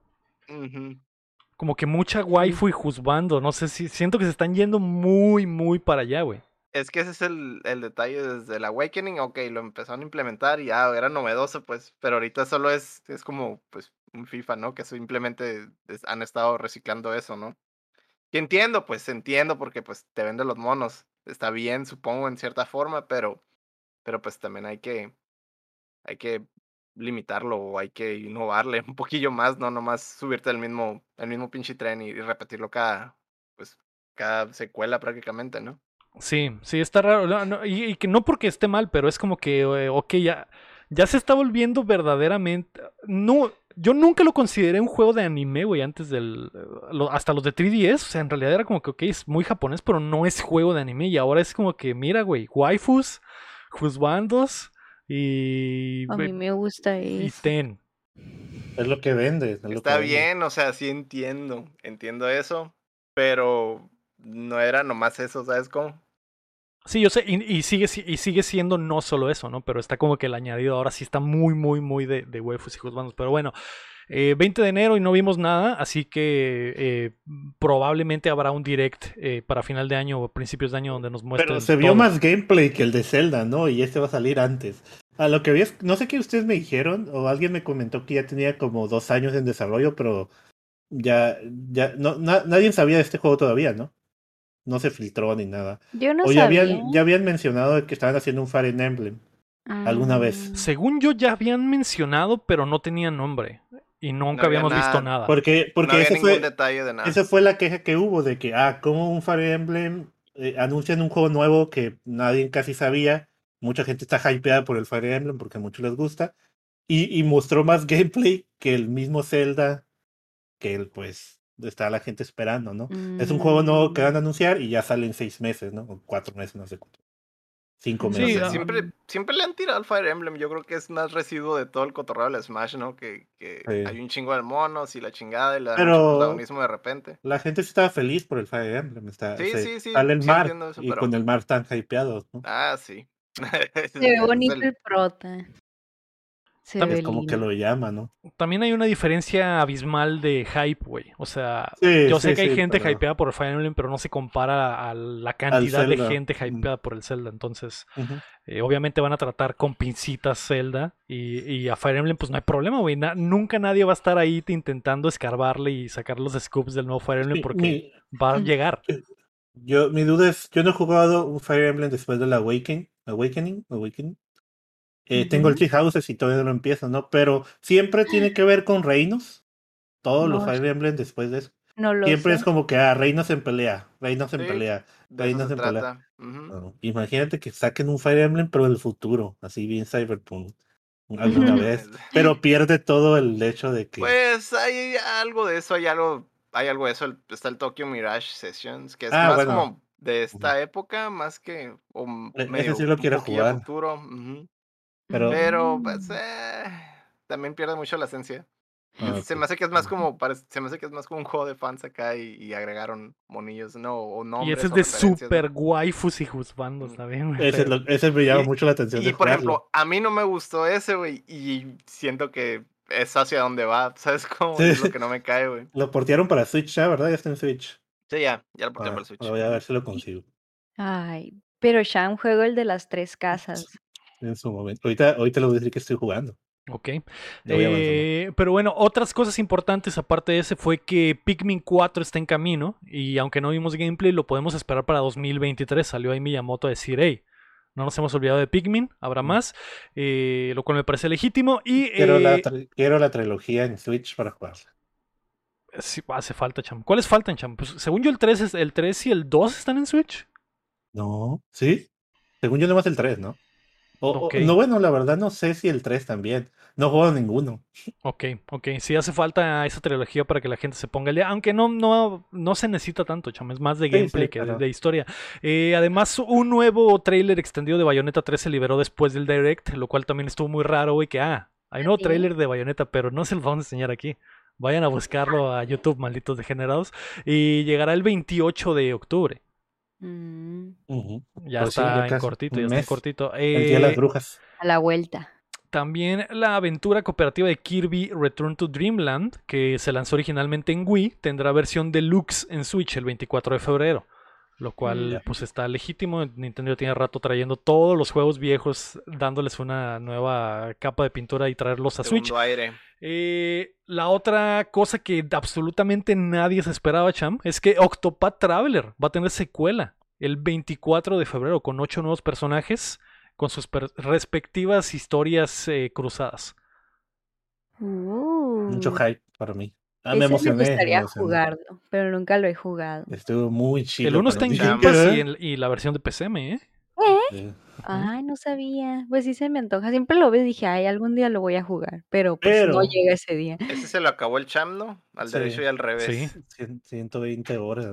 A: Como que mucha waifu y juzgando. No sé si. Siento que se están yendo muy, muy para allá, güey.
B: Es que ese es el, el detalle desde el Awakening, ok, lo empezaron a implementar y ya era novedoso, pues, pero ahorita solo es, es como, pues, un FIFA, ¿no? Que simplemente han estado reciclando eso, ¿no? Y entiendo, pues, entiendo porque, pues, te venden los monos, está bien, supongo, en cierta forma, pero, pero, pues, también hay que, hay que limitarlo o hay que innovarle un poquillo más, no nomás subirte el mismo, el mismo pinche tren y, y repetirlo cada, pues, cada secuela prácticamente, ¿no?
A: Sí, sí, está raro. no, no, y, y que no porque esté mal, pero es como que, eh, ok, ya, ya se está volviendo verdaderamente. No, yo nunca lo consideré un juego de anime, güey, antes del. lo- hasta los de 3DS. O sea, en realidad era como que, ok, es muy japonés, pero no es juego de anime. Y ahora es como que, mira, güey, waifus, juzbandos y.
D: A mí me gusta
A: y
D: eso.
A: ten.
C: Es lo que vende. es lo
B: Está
C: que vende.
B: bien, o sea, sí entiendo, entiendo eso, pero no era nomás eso, ¿sabes cómo?
A: Sí, yo sé, y, y sigue, si- y sigue siendo no solo eso, ¿no? Pero está como que el añadido ahora sí está muy, muy, muy de, de waifus y juzbandos. Pero bueno, eh, 20 de enero y no vimos nada, así que eh, probablemente habrá un direct eh, para final de año o principios de año donde nos muestren
C: Pero se vio
A: todo.
C: más gameplay que el de Zelda, ¿no? Y este va a salir antes. A lo que vi es, no sé qué ustedes me dijeron, o alguien me comentó que ya tenía como dos años en desarrollo, pero ya, ya, no, na- nadie sabía de este juego todavía, ¿no? No se filtró ni nada.
D: Yo no
C: o ya
D: sabía.
C: habían, ya habían mencionado que estaban haciendo un Fire Emblem. alguna vez.
D: Ah.
A: Según yo ya habían mencionado, pero no tenía nombre. Y nunca
B: No había
A: habíamos visto
B: nada.
C: Porque,
B: no
C: porque
B: había
C: ese fue,
B: detalle de nada.
C: esa fue la queja que hubo de que, ah, como un Fire Emblem eh, anuncian un juego nuevo que nadie casi sabía. Mucha gente está hypeada por el Fire Emblem porque a muchos les gusta. Y, y mostró más gameplay que el mismo Zelda que el, pues, está la gente esperando, ¿no? Es un juego nuevo que van a
D: Mm.
C: anunciar y ya sale en seis meses, ¿no? O cuatro meses, no sé cuánto. Cinco
A: Sí,
C: meses. ¿no?
B: siempre, siempre le han tirado al Fire Emblem. Yo creo que es más residuo de todo el cotorreo del Smash, ¿no? Que, que
C: Sí.
B: hay un chingo de monos y la chingada y dan
C: Pero-
B: protagonismo de repente.
C: La gente sí estaba feliz por el Fire Emblem. Está,
B: Sí,
C: se-
B: sí, sí,
C: Sale el
B: sí
C: mar
B: eso,
C: y
B: pero-
C: con el mar tan hypeados, ¿no?
B: Ah, sí.
D: Se ve bonito el prota. Se
A: También
C: Es como que lo llama, ¿no?
A: También hay una diferencia abismal de hype, güey. O sea,
C: Sí,
A: yo sé
C: sí,
A: que hay
C: sí,
A: gente
C: pero-
A: hypeada por Fire Emblem, pero no se compara a la cantidad de gente
C: Mm.
A: hypeada por el Zelda. Entonces, eh, obviamente van a tratar con pincitas Zelda. Y, y a Fire Emblem, pues no hay problema, güey. Na- nunca nadie va a estar ahí intentando escarbarle y sacar los scoops del nuevo Fire Emblem
C: Mi-
A: porque
C: mi-
A: va a llegar.
C: yo, mi duda es, yo no he jugado un Fire Emblem después del Awakening. Awakening, Awakening. Eh, Tengo el. Tree Houses y todavía no lo empiezo, ¿no? Pero siempre tiene que ver con reinos. Todos los
D: No,
C: Fire Emblem después de eso.
D: No lo
C: Siempre
D: sé.
C: es como que, ah, reinos en pelea, reinos en
B: Sí.
C: pelea.
B: Se
C: se pelea.
B: trata. Ujú.
C: No, Imagínate que saquen un Fire Emblem, pero del futuro, así bien Cyberpunk, alguna vez. Pero pierde todo el hecho de que.
B: Pues hay algo de eso, hay algo, hay algo de eso. Está el Tokyo Mirage Sessions, que es
C: Ah,
B: más
C: bueno.
B: como de esta época, más que o
C: E- ese
B: medio
C: sí lo quiero jugar.
B: futuro. ujú.
C: Pero-
B: Pero pues eh, también pierde mucho la esencia.
C: Ah,
B: Se me hace que es más como parece- se me hace que es más como un juego de fans acá y, y agregaron monillos, no, o nombres.
A: Y ese es de
B: referencias, ¿no?
A: super waifus y juzbandos
B: Mm.
A: también, güey.
C: Ese, lo- ese me llama
B: Y-
C: mucho la atención.
B: Y
C: de
B: por
C: jugarlo.
B: ejemplo, a mí no me gustó ese, güey, y siento que es hacia donde va, ¿sabes cómo?
C: Sí.
B: Es lo que no me cae, güey.
C: Lo portearon para Switch ya, ¿verdad? Ya está en Switch.
B: Sí, ya, ya lo
C: Ah,
B: porté para el Switch.
C: voy a ver si lo consigo
D: Ay, pero ya un juego el de las tres casas.
C: En su momento. Ahorita, ahorita le voy a decir que estoy jugando.
A: Ok. Eh, pero bueno, otras cosas importantes aparte de ese fue que Pikmin 4 está en camino y aunque no vimos gameplay, lo podemos esperar para 2023. Salió ahí Miyamoto a decir, hey, no nos hemos olvidado de Pikmin, habrá más, eh, lo cual me parece legítimo y
C: Quiero, la,
A: eh,
C: quiero la trilogía en Switch para jugarla.
A: sí, hace falta, cham. ¿Cuáles faltan, cham? Pues, según yo el 3, es, el 3 y el 2 están en Switch.
C: No, ¿sí? Según yo, nomás el 3, ¿no? O- o-
A: Ok.
C: no, bueno, la verdad no sé si el 3 también. No juego ninguno.
A: Ok, ok. Sí hace falta esa trilogía para que la gente se ponga al día. Aunque no, no, no se necesita tanto, cham. Es más de gameplay
C: sí,
A: que de,
C: claro.
A: de historia. Eh, además, un nuevo trailer extendido de Bayonetta 3 se liberó después del Direct, lo cual también estuvo muy raro, güey, que ah, hay nuevo trailer de Bayonetta, pero no se lo vamos a enseñar aquí. Vayan a buscarlo a YouTube, malditos degenerados. Y llegará el 28 de octubre.
D: Mm.
A: Ya
C: Pues sí,
A: está
C: ya
A: en cortito, ya está en cortito.
C: El día de las
A: Eh,
C: brujas.
D: a la vuelta.
A: También la aventura cooperativa de Kirby Return to Dreamland, que se lanzó originalmente en Wii, tendrá versión deluxe en Switch el 24 de febrero. Lo cual, pues, está legítimo. Nintendo tiene rato trayendo todos los juegos viejos, dándoles una nueva capa de pintura y traerlos a Switch.
B: Segundo aire.
A: Eh, la otra cosa que absolutamente nadie se esperaba, Cham, es que Octopath Traveler va a tener secuela el 24 de febrero con ocho nuevos personajes con sus per- respectivas historias eh, cruzadas.
C: Mucho hype para mí. Ah, me emocioné.
D: me
C: me
D: gustaría
C: emocioné.
D: jugarlo, pero nunca lo he jugado.
C: Estuvo muy chido.
A: el 1 está en Game. Pass y, en- y la versión de PCM, ¿eh?
C: Sí.
D: Ay, no sabía. Pues sí se me antoja. Siempre lo veo y dije, ay, algún día lo voy a jugar. Pero pues no llega ese día.
B: Ese se lo acabó el Cham, ¿no? Al
C: Sí.
B: derecho y al revés.
A: Sí.
C: Cien- 120 horas.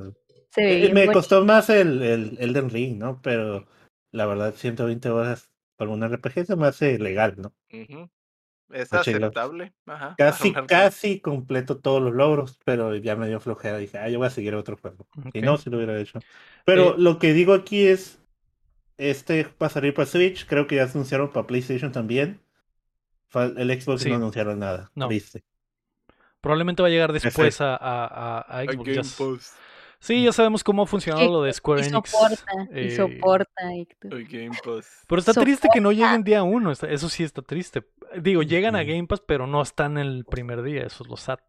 D: Se ve
C: Eh,
D: bien
C: me costó más el, el Elden Ring, ¿no? Pero la verdad, 120 horas para un RPG se me hace legal, ¿no?
B: Ujú. Es aceptable. Ajá.
C: Casi, casi completo todos los logros, pero ya me dio flojera. Dije, ah, yo voy a seguir otro juego. Y
A: Ok.
C: no, si lo hubiera hecho. Pero
A: Eh,
C: lo que digo aquí es, este va a salir para Switch, creo que ya se anunciaron para PlayStation también. El Xbox
A: Sí.
C: no anunciaron nada.
A: No.
C: Triste.
A: Probablemente va a llegar después a, a- A Sí, ya sabemos cómo ha funcionado lo de Square
D: y
A: Enix.
D: soporta, y
A: eh,
D: soporta, Héctor.
B: Game Pass.
A: Pero está triste que no lleguen día uno. Eso sí está triste. Digo, llegan a. Game Pass, pero no están el primer día. Eso es lo sad.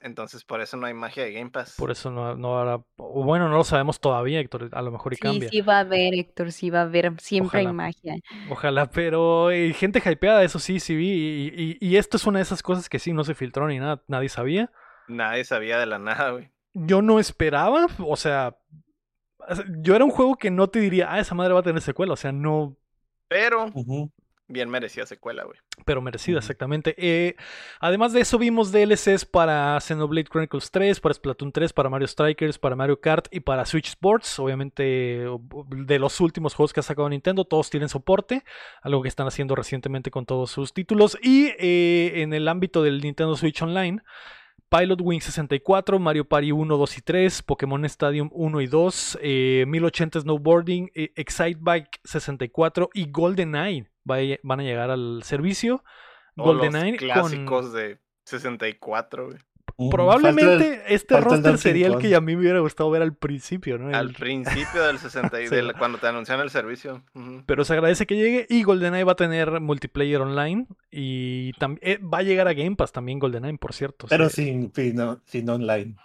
B: Entonces, por eso no hay magia de Game Pass.
A: Por eso no, no habrá. o Bueno, no lo sabemos todavía, Héctor. A lo mejor y
D: Sí,
A: cambia.
D: sí va a haber, Héctor, sí va a haber. Siempre
A: Ojalá.
D: hay magia.
A: Ojalá, pero eh, gente hypeada, eso sí, sí vi. Y, y- y esto es una de esas cosas que sí no se filtró ni nada, nadie sabía.
B: Nadie sabía de la nada, güey.
A: Yo no esperaba, o sea, yo era un juego que no te diría, ah, esa madre va a tener secuela, o sea, no,
B: Pero bien merecía secuela, güey.
A: pero merecida, exactamente. Eh, además de eso, vimos DLCs para Xenoblade Chronicles 3, para Splatoon 3, para Mario Strikers, para Mario Kart y para Switch Sports. Obviamente, de los últimos juegos que ha sacado Nintendo, todos tienen soporte, algo que están haciendo recientemente con todos sus títulos. Y eh, en el ámbito del Nintendo Switch Online. Pilot Wing 64, Mario Party 1, 2 y 3, Pokémon Stadium 1 y 2, eh, 1080 Snowboarding, eh, Excite Bike 64 y GoldenEye van a llegar al servicio.
B: O los
A: GoldenEye con...
B: clásicos de 64, güey.
A: Probablemente este
C: falta
A: roster sería el que a mí me hubiera gustado ver al principio, ¿no?
B: Al principio del 60 y
A: Sí.
B: del- cuando te anunciaron el servicio.
A: Pero se agradece que llegue y GoldenEye va a tener multiplayer online y también va a llegar a Game Pass también GoldenEye, por cierto.
C: Pero
A: sí,
C: sin, sin, no- sin online.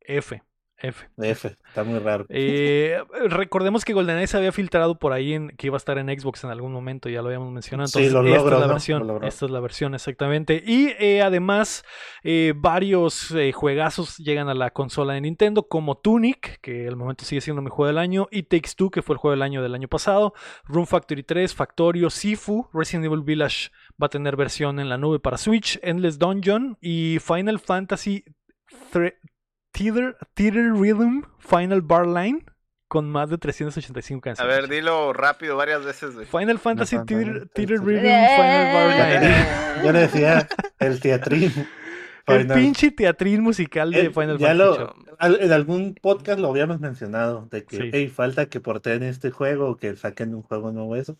A: F, F.
C: F, está muy raro.
A: Eh, recordemos que GoldenEye se había filtrado por ahí en, que iba a estar en Xbox en algún momento, ya lo habíamos mencionado.
C: Sí,
A: Entonces,
C: lo
A: esta
C: logró,
A: es la
C: ¿no?
A: versión.
C: Lo.
A: Esta es la versión, exactamente. Y eh, además, eh, varios juegazos llegan a la consola de Nintendo, como Tunic, que al momento sigue siendo mi juego del año, y Takes Two, que fue el juego del año del año pasado, Room Factory 3, Factorio, Sifu, Resident Evil Village va a tener versión en la nube para Switch, Endless Dungeon y Final Fantasy Thre- Theater, Theater Rhythm Final Bar Line con más de 385
B: A
A: canciones.
B: ver, dilo rápido varias veces, güey.
A: Final Fantasy
C: Final
A: Theater,
C: Fantasy.
A: Theater Rhythm Final Bar Line.
C: Yo le decía el teatrín.
A: El pinche teatrín musical de
C: Eh,
A: Final
C: ya
A: Fantasy.
C: lo- al- en algún podcast lo habíamos mencionado, de que
A: Sí.
C: "Ey, falta que porten este juego o que saquen un juego nuevo eso.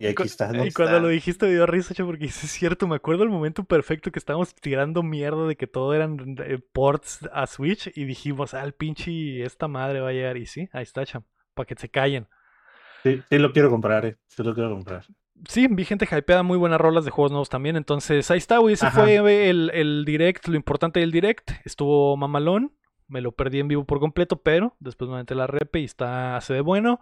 C: Y aquí está.
A: Y cuando
B: está.
A: lo dijiste me dio risa, porque es cierto, me acuerdo el momento perfecto que estábamos tirando mierda de que todo eran eh, ports a Switch y dijimos, ah, el pinche esta madre va a llegar y sí, ahí está, cham, para que se callen.
C: Sí, sí lo quiero comprar, eh. Sí lo quiero comprar.
A: Sí, vi gente hypeada, muy buenas rolas de juegos nuevos también. Entonces, ahí está, güey. Ese
C: Ajá.
A: fue el, el direct, lo importante del direct. Estuvo mamalón. Me lo perdí en vivo por completo, pero después me metí la repe y está, se ve bueno.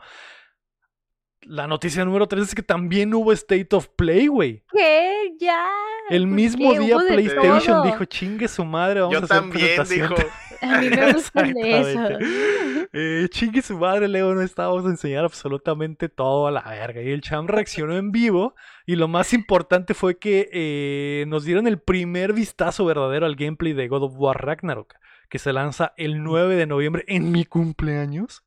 A: La noticia número 3 es que también hubo State of Play, güey.
D: ¿Qué? Ya.
A: El
D: ¿por
A: mismo día PlayStation dijo, chingue su madre, vamos
B: Yo
A: a hacer
B: también,
A: presentación".
B: dijo.
D: A mí me gustan de eso.
A: Eh, chingue su madre, Leo, no estábamos a enseñar absolutamente todo a la verga. Y el Cham reaccionó en vivo. Y lo más importante fue que eh, nos dieron el primer vistazo verdadero al gameplay de God of War Ragnarok, que se lanza el 9 de noviembre en mi cumpleaños,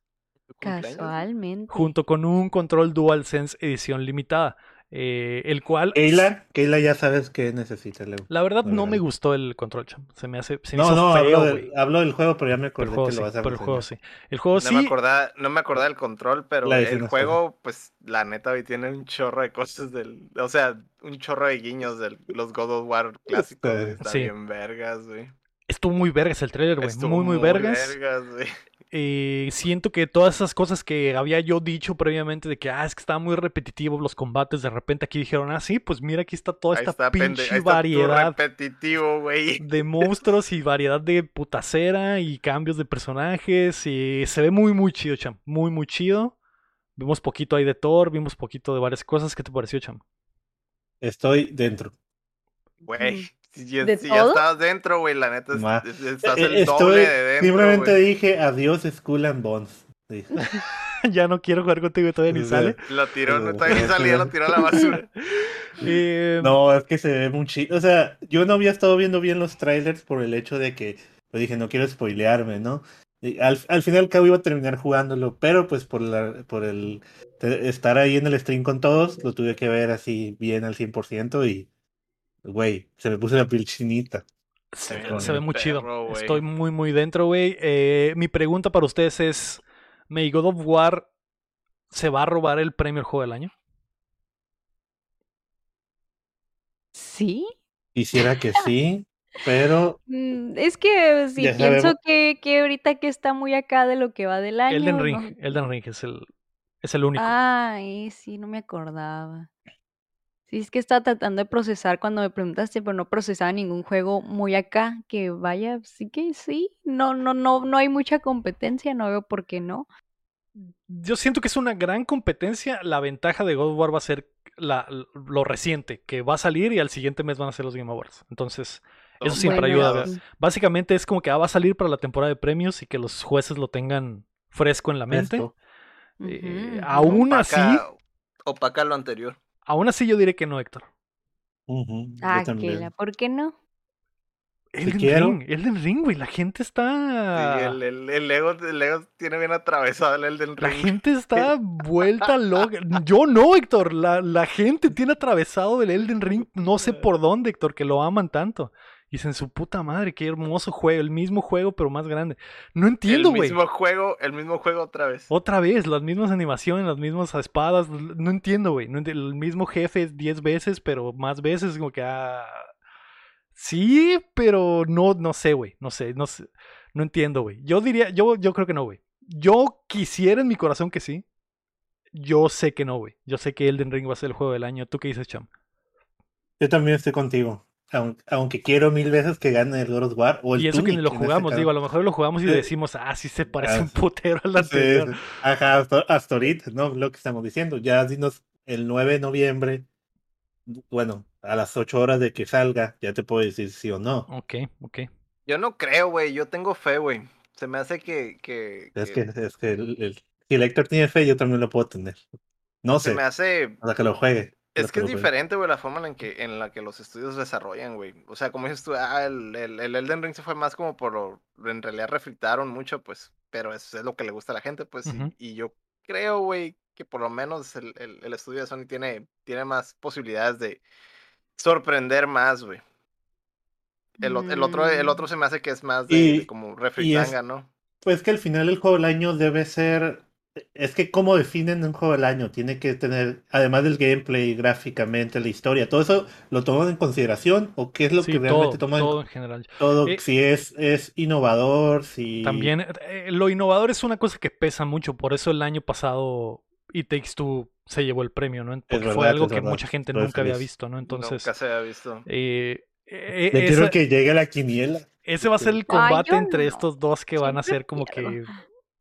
D: Casualmente.
A: junto con un control DualSense edición limitada. eh, el cual,
C: Keila, Keila ya sabes que necesita, Leo.
A: la verdad, no me gustó el control, Cham. Se me hace, se me
C: No,
A: hizo
C: no,
A: feo,
C: hablo, del, hablo del juego, pero ya me
A: El
C: acordé
A: juego
C: que
A: sí,
C: lo vas a
A: pero el juego sí. El juego
B: No
A: sí.
B: me acordaba, no me acordaba del control, pero
C: La
B: el
C: está
B: juego, pues, la neta, hoy tiene un chorro de cosas del, o sea, un chorro de guiños de los God of War clásicos, Está
A: Sí.
B: bien vergas, güey.
A: Estuvo muy vergas el trailer, güey.
B: Estuvo
A: Muy, muy vergas.
B: vergas, güey.
A: Eh, siento que todas esas cosas que había yo dicho previamente de que, ah, es que estaban muy repetitivos los combates, de repente aquí dijeron, ah, sí, pues mira, aquí está toda esta
B: está,
A: pinche variedad
B: repetitivo, güey.
A: de monstruos y variedad de putacera y cambios de personajes. Y se ve muy, muy chido, Cham. Muy, muy chido. Vimos poquito ahí de Thor, vimos poquito de varias cosas. ¿Qué te pareció, Cham?
C: Estoy dentro.
B: Güey, si, ya-
D: ¿De
B: si ya
D: todo?
B: estabas dentro, güey, la neta, es-
C: Ma.
B: es- estás
C: Eh,
B: el
C: Estoy,
B: doble de dentro,
C: simplemente dije adiós Skull and Bones. Dije.
A: ya no quiero jugar contigo todavía ni sale.
B: Lo tiró, no está ni salía, lo tiró a la basura.
A: Eh,
C: No, es que se ve muy chido. O sea, yo no había estado viendo bien los trailers por el hecho de que, pues dije, no quiero spoilearme, ¿no? Y al, al final y al cabo iba a terminar jugándolo, pero pues por la, por el estar ahí en el stream con todos, lo tuve que ver así bien al 100% y, güey, se me puso la piel chinita.
A: Se,
B: ve
A: se muy chido. Estoy muy, muy dentro, güey. Eh, mi pregunta para ustedes es: ¿May God of War se va a robar el premio al juego del año?
D: ¿Sí?
C: Quisiera que sí, pero
D: Mm, Es que si
C: Ya
D: pienso que, que ahorita que está muy acá de lo que va del año.
A: Elden
D: no-
A: Ring. Elden Ring es el, es el único.
D: Ay, sí, no me acordaba. Sí, es que estaba tratando de procesar cuando me preguntaste, pero no procesaba ningún juego muy acá que vaya, sí que sí, no, no, no, no hay mucha competencia, no veo por qué no.
A: Yo siento que es una gran competencia. La ventaja de God of War va a ser la, lo reciente, que va a salir y al siguiente mes van a ser los Game Awards. Entonces, eso siempre
D: Bueno,
A: ayuda.
D: sí.
A: Básicamente es como que ah, va a salir para la temporada de premios y que los jueces lo tengan fresco en la mente. Eh, aún así,
B: Opaca- Opaca lo anterior.
A: Aún así yo diré que no, Héctor.
C: Yo
D: Ah, la, ¿por qué no?
A: Elden. Ring, Elden Ring, güey. La gente está.
B: Sí, el, el, el Lego, el Lego tiene bien atravesado el Elden
A: La
B: Ring.
A: gente está vuelta loca. Yo no, Héctor. La, la gente tiene atravesado el Elden Ring. No sé por dónde, Héctor, que lo aman tanto. Dicen su puta madre, qué hermoso juego. El mismo juego, pero más grande. No entiendo,
B: el
A: güey.
B: mismo juego, el mismo juego otra vez.
A: Otra vez, las mismas animaciones, las mismas espadas. No entiendo, güey. No el mismo jefe 10 veces, pero más veces. Como que. ah, sí, pero no, no sé, güey. No sé, no sé. No entiendo, güey. Yo diría, yo, yo creo que no, güey. Yo quisiera en mi corazón que sí. Yo sé que no, güey. Yo sé que Elden Ring va a ser el juego del año. ¿Tú qué dices, Cham?
C: Yo también estoy contigo. Aun- Aunque quiero mil veces que gane el God of War o el
A: Y eso que ni
C: Tunic,
A: lo jugamos, digo, a lo mejor lo jugamos y
C: Sí.
A: decimos, ah, sí se parece
C: Ah,
A: un
C: sí.
A: putero al
C: Sí,
A: anterior.
C: sí. Ajá, hasta, hasta ahorita, ¿no? Lo que estamos diciendo. Ya dinos el 9 de noviembre, bueno, a las 8 horas de que salga, ya te puedo decir sí o no.
A: Ok, ok.
B: Yo no creo, güey. Yo tengo fe, güey. Se me hace que. que,
C: Es
B: que-
C: que, es que el, el- si el Héctor tiene fe, yo también lo puedo tener. No
B: se
C: sé,
B: me hace.
C: hasta que lo juegue.
B: Es que es diferente, güey, la forma en, que, en la que los estudios desarrollan, güey. O sea, como dices tú, ah, el, el, el Elden Ring se fue más como por... lo- En realidad refritaron mucho, pues, pero eso es lo que le gusta a la gente, pues. y-
A: Ujú.
B: y, yo creo, güey, que por lo menos el, el, el estudio de Sony tiene, tiene más posibilidades de sorprender más, güey. El, el otro, el
D: Mm.
B: otro se me hace que es más de,
C: Y-
B: de como refritanga, ¿no?
C: Pues que al final el juego del año debe ser. Es que cómo definen un juego del año, tiene que tener, además del gameplay, gráficamente, la historia, todo eso lo toman en consideración o qué es lo
A: Sí,
C: que
A: todo,
C: realmente toman en
A: todo en general.
C: todo,
A: Eh,
C: si es, es innovador, si
A: También eh, lo innovador es una cosa que pesa mucho, por eso el año pasado It Takes Two se llevó el premio, ¿no? Porque fue algo que
C: verdad.
A: mucha gente nunca había visto, ¿no? Entonces,
B: Nunca se había visto.
A: eh, eh,
C: le
A: esa-
C: quiero que llegue la quiniela.
A: ese va a ser el
D: Ay,
A: combate entre
D: no.
A: estos dos que van a ser como que...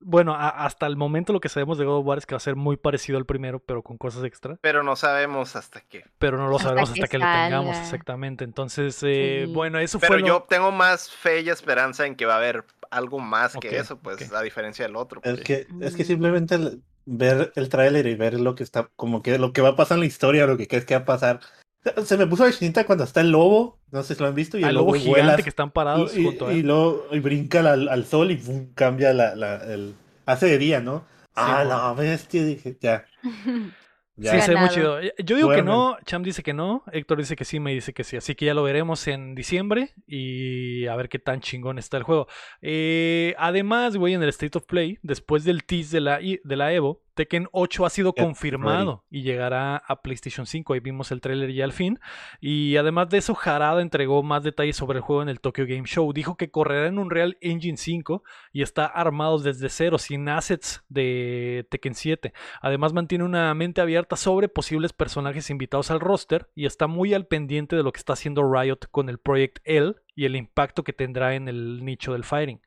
A: Bueno, a- hasta el momento lo que sabemos de God of War es que va a ser muy parecido al primero, pero con cosas extra.
B: Pero no sabemos hasta qué.
A: Pero no lo
D: Hasta que
A: hasta que lo tengamos, exactamente. Entonces, eh,
D: Sí.
A: bueno, eso fue
B: Pero
A: lo...
B: yo tengo más fe y esperanza en que va a haber algo más que eso, pues, a diferencia del otro.
C: Es
B: pues.
C: que, es que
D: Mm.
C: simplemente el- ver el tráiler y ver lo que está, como que lo que va a pasar en la historia, lo que crees que va a pasar. Se me puso la chinita cuando está el lobo, no sé si lo han visto, y el
A: lobo
C: lobo
A: gigante
C: vuela
A: que están parados
C: y,
A: junto a
C: y
A: él.
C: luego y brinca al, al sol y ¡pum! cambia la, la, el, hace de día, ¿no? ah,
A: mon.
C: la bestia, dije, ya. ya.
A: Sí, se ve muy chido. Yo digo que no, Cham dice que no, Héctor dice que sí, me dice que sí. Así que ya lo veremos en diciembre y a ver qué tan chingón está el juego. Eh, además, güey, en el State of Play, después del tease de la, I- de la Evo, Tekken 8 ha sido
C: Get
A: confirmado y llegará a PlayStation 5. Ahí vimos el tráiler ya al fin. Y además de eso, Harada entregó más detalles sobre el juego en el Tokyo Game Show. Dijo que correrá en un Real Engine 5 y está armado desde cero, sin assets de Tekken 7. Además mantiene una mente abierta sobre posibles personajes invitados al roster y está muy al pendiente de lo que está haciendo Riot con el Project L y el impacto que tendrá en el nicho del fighting.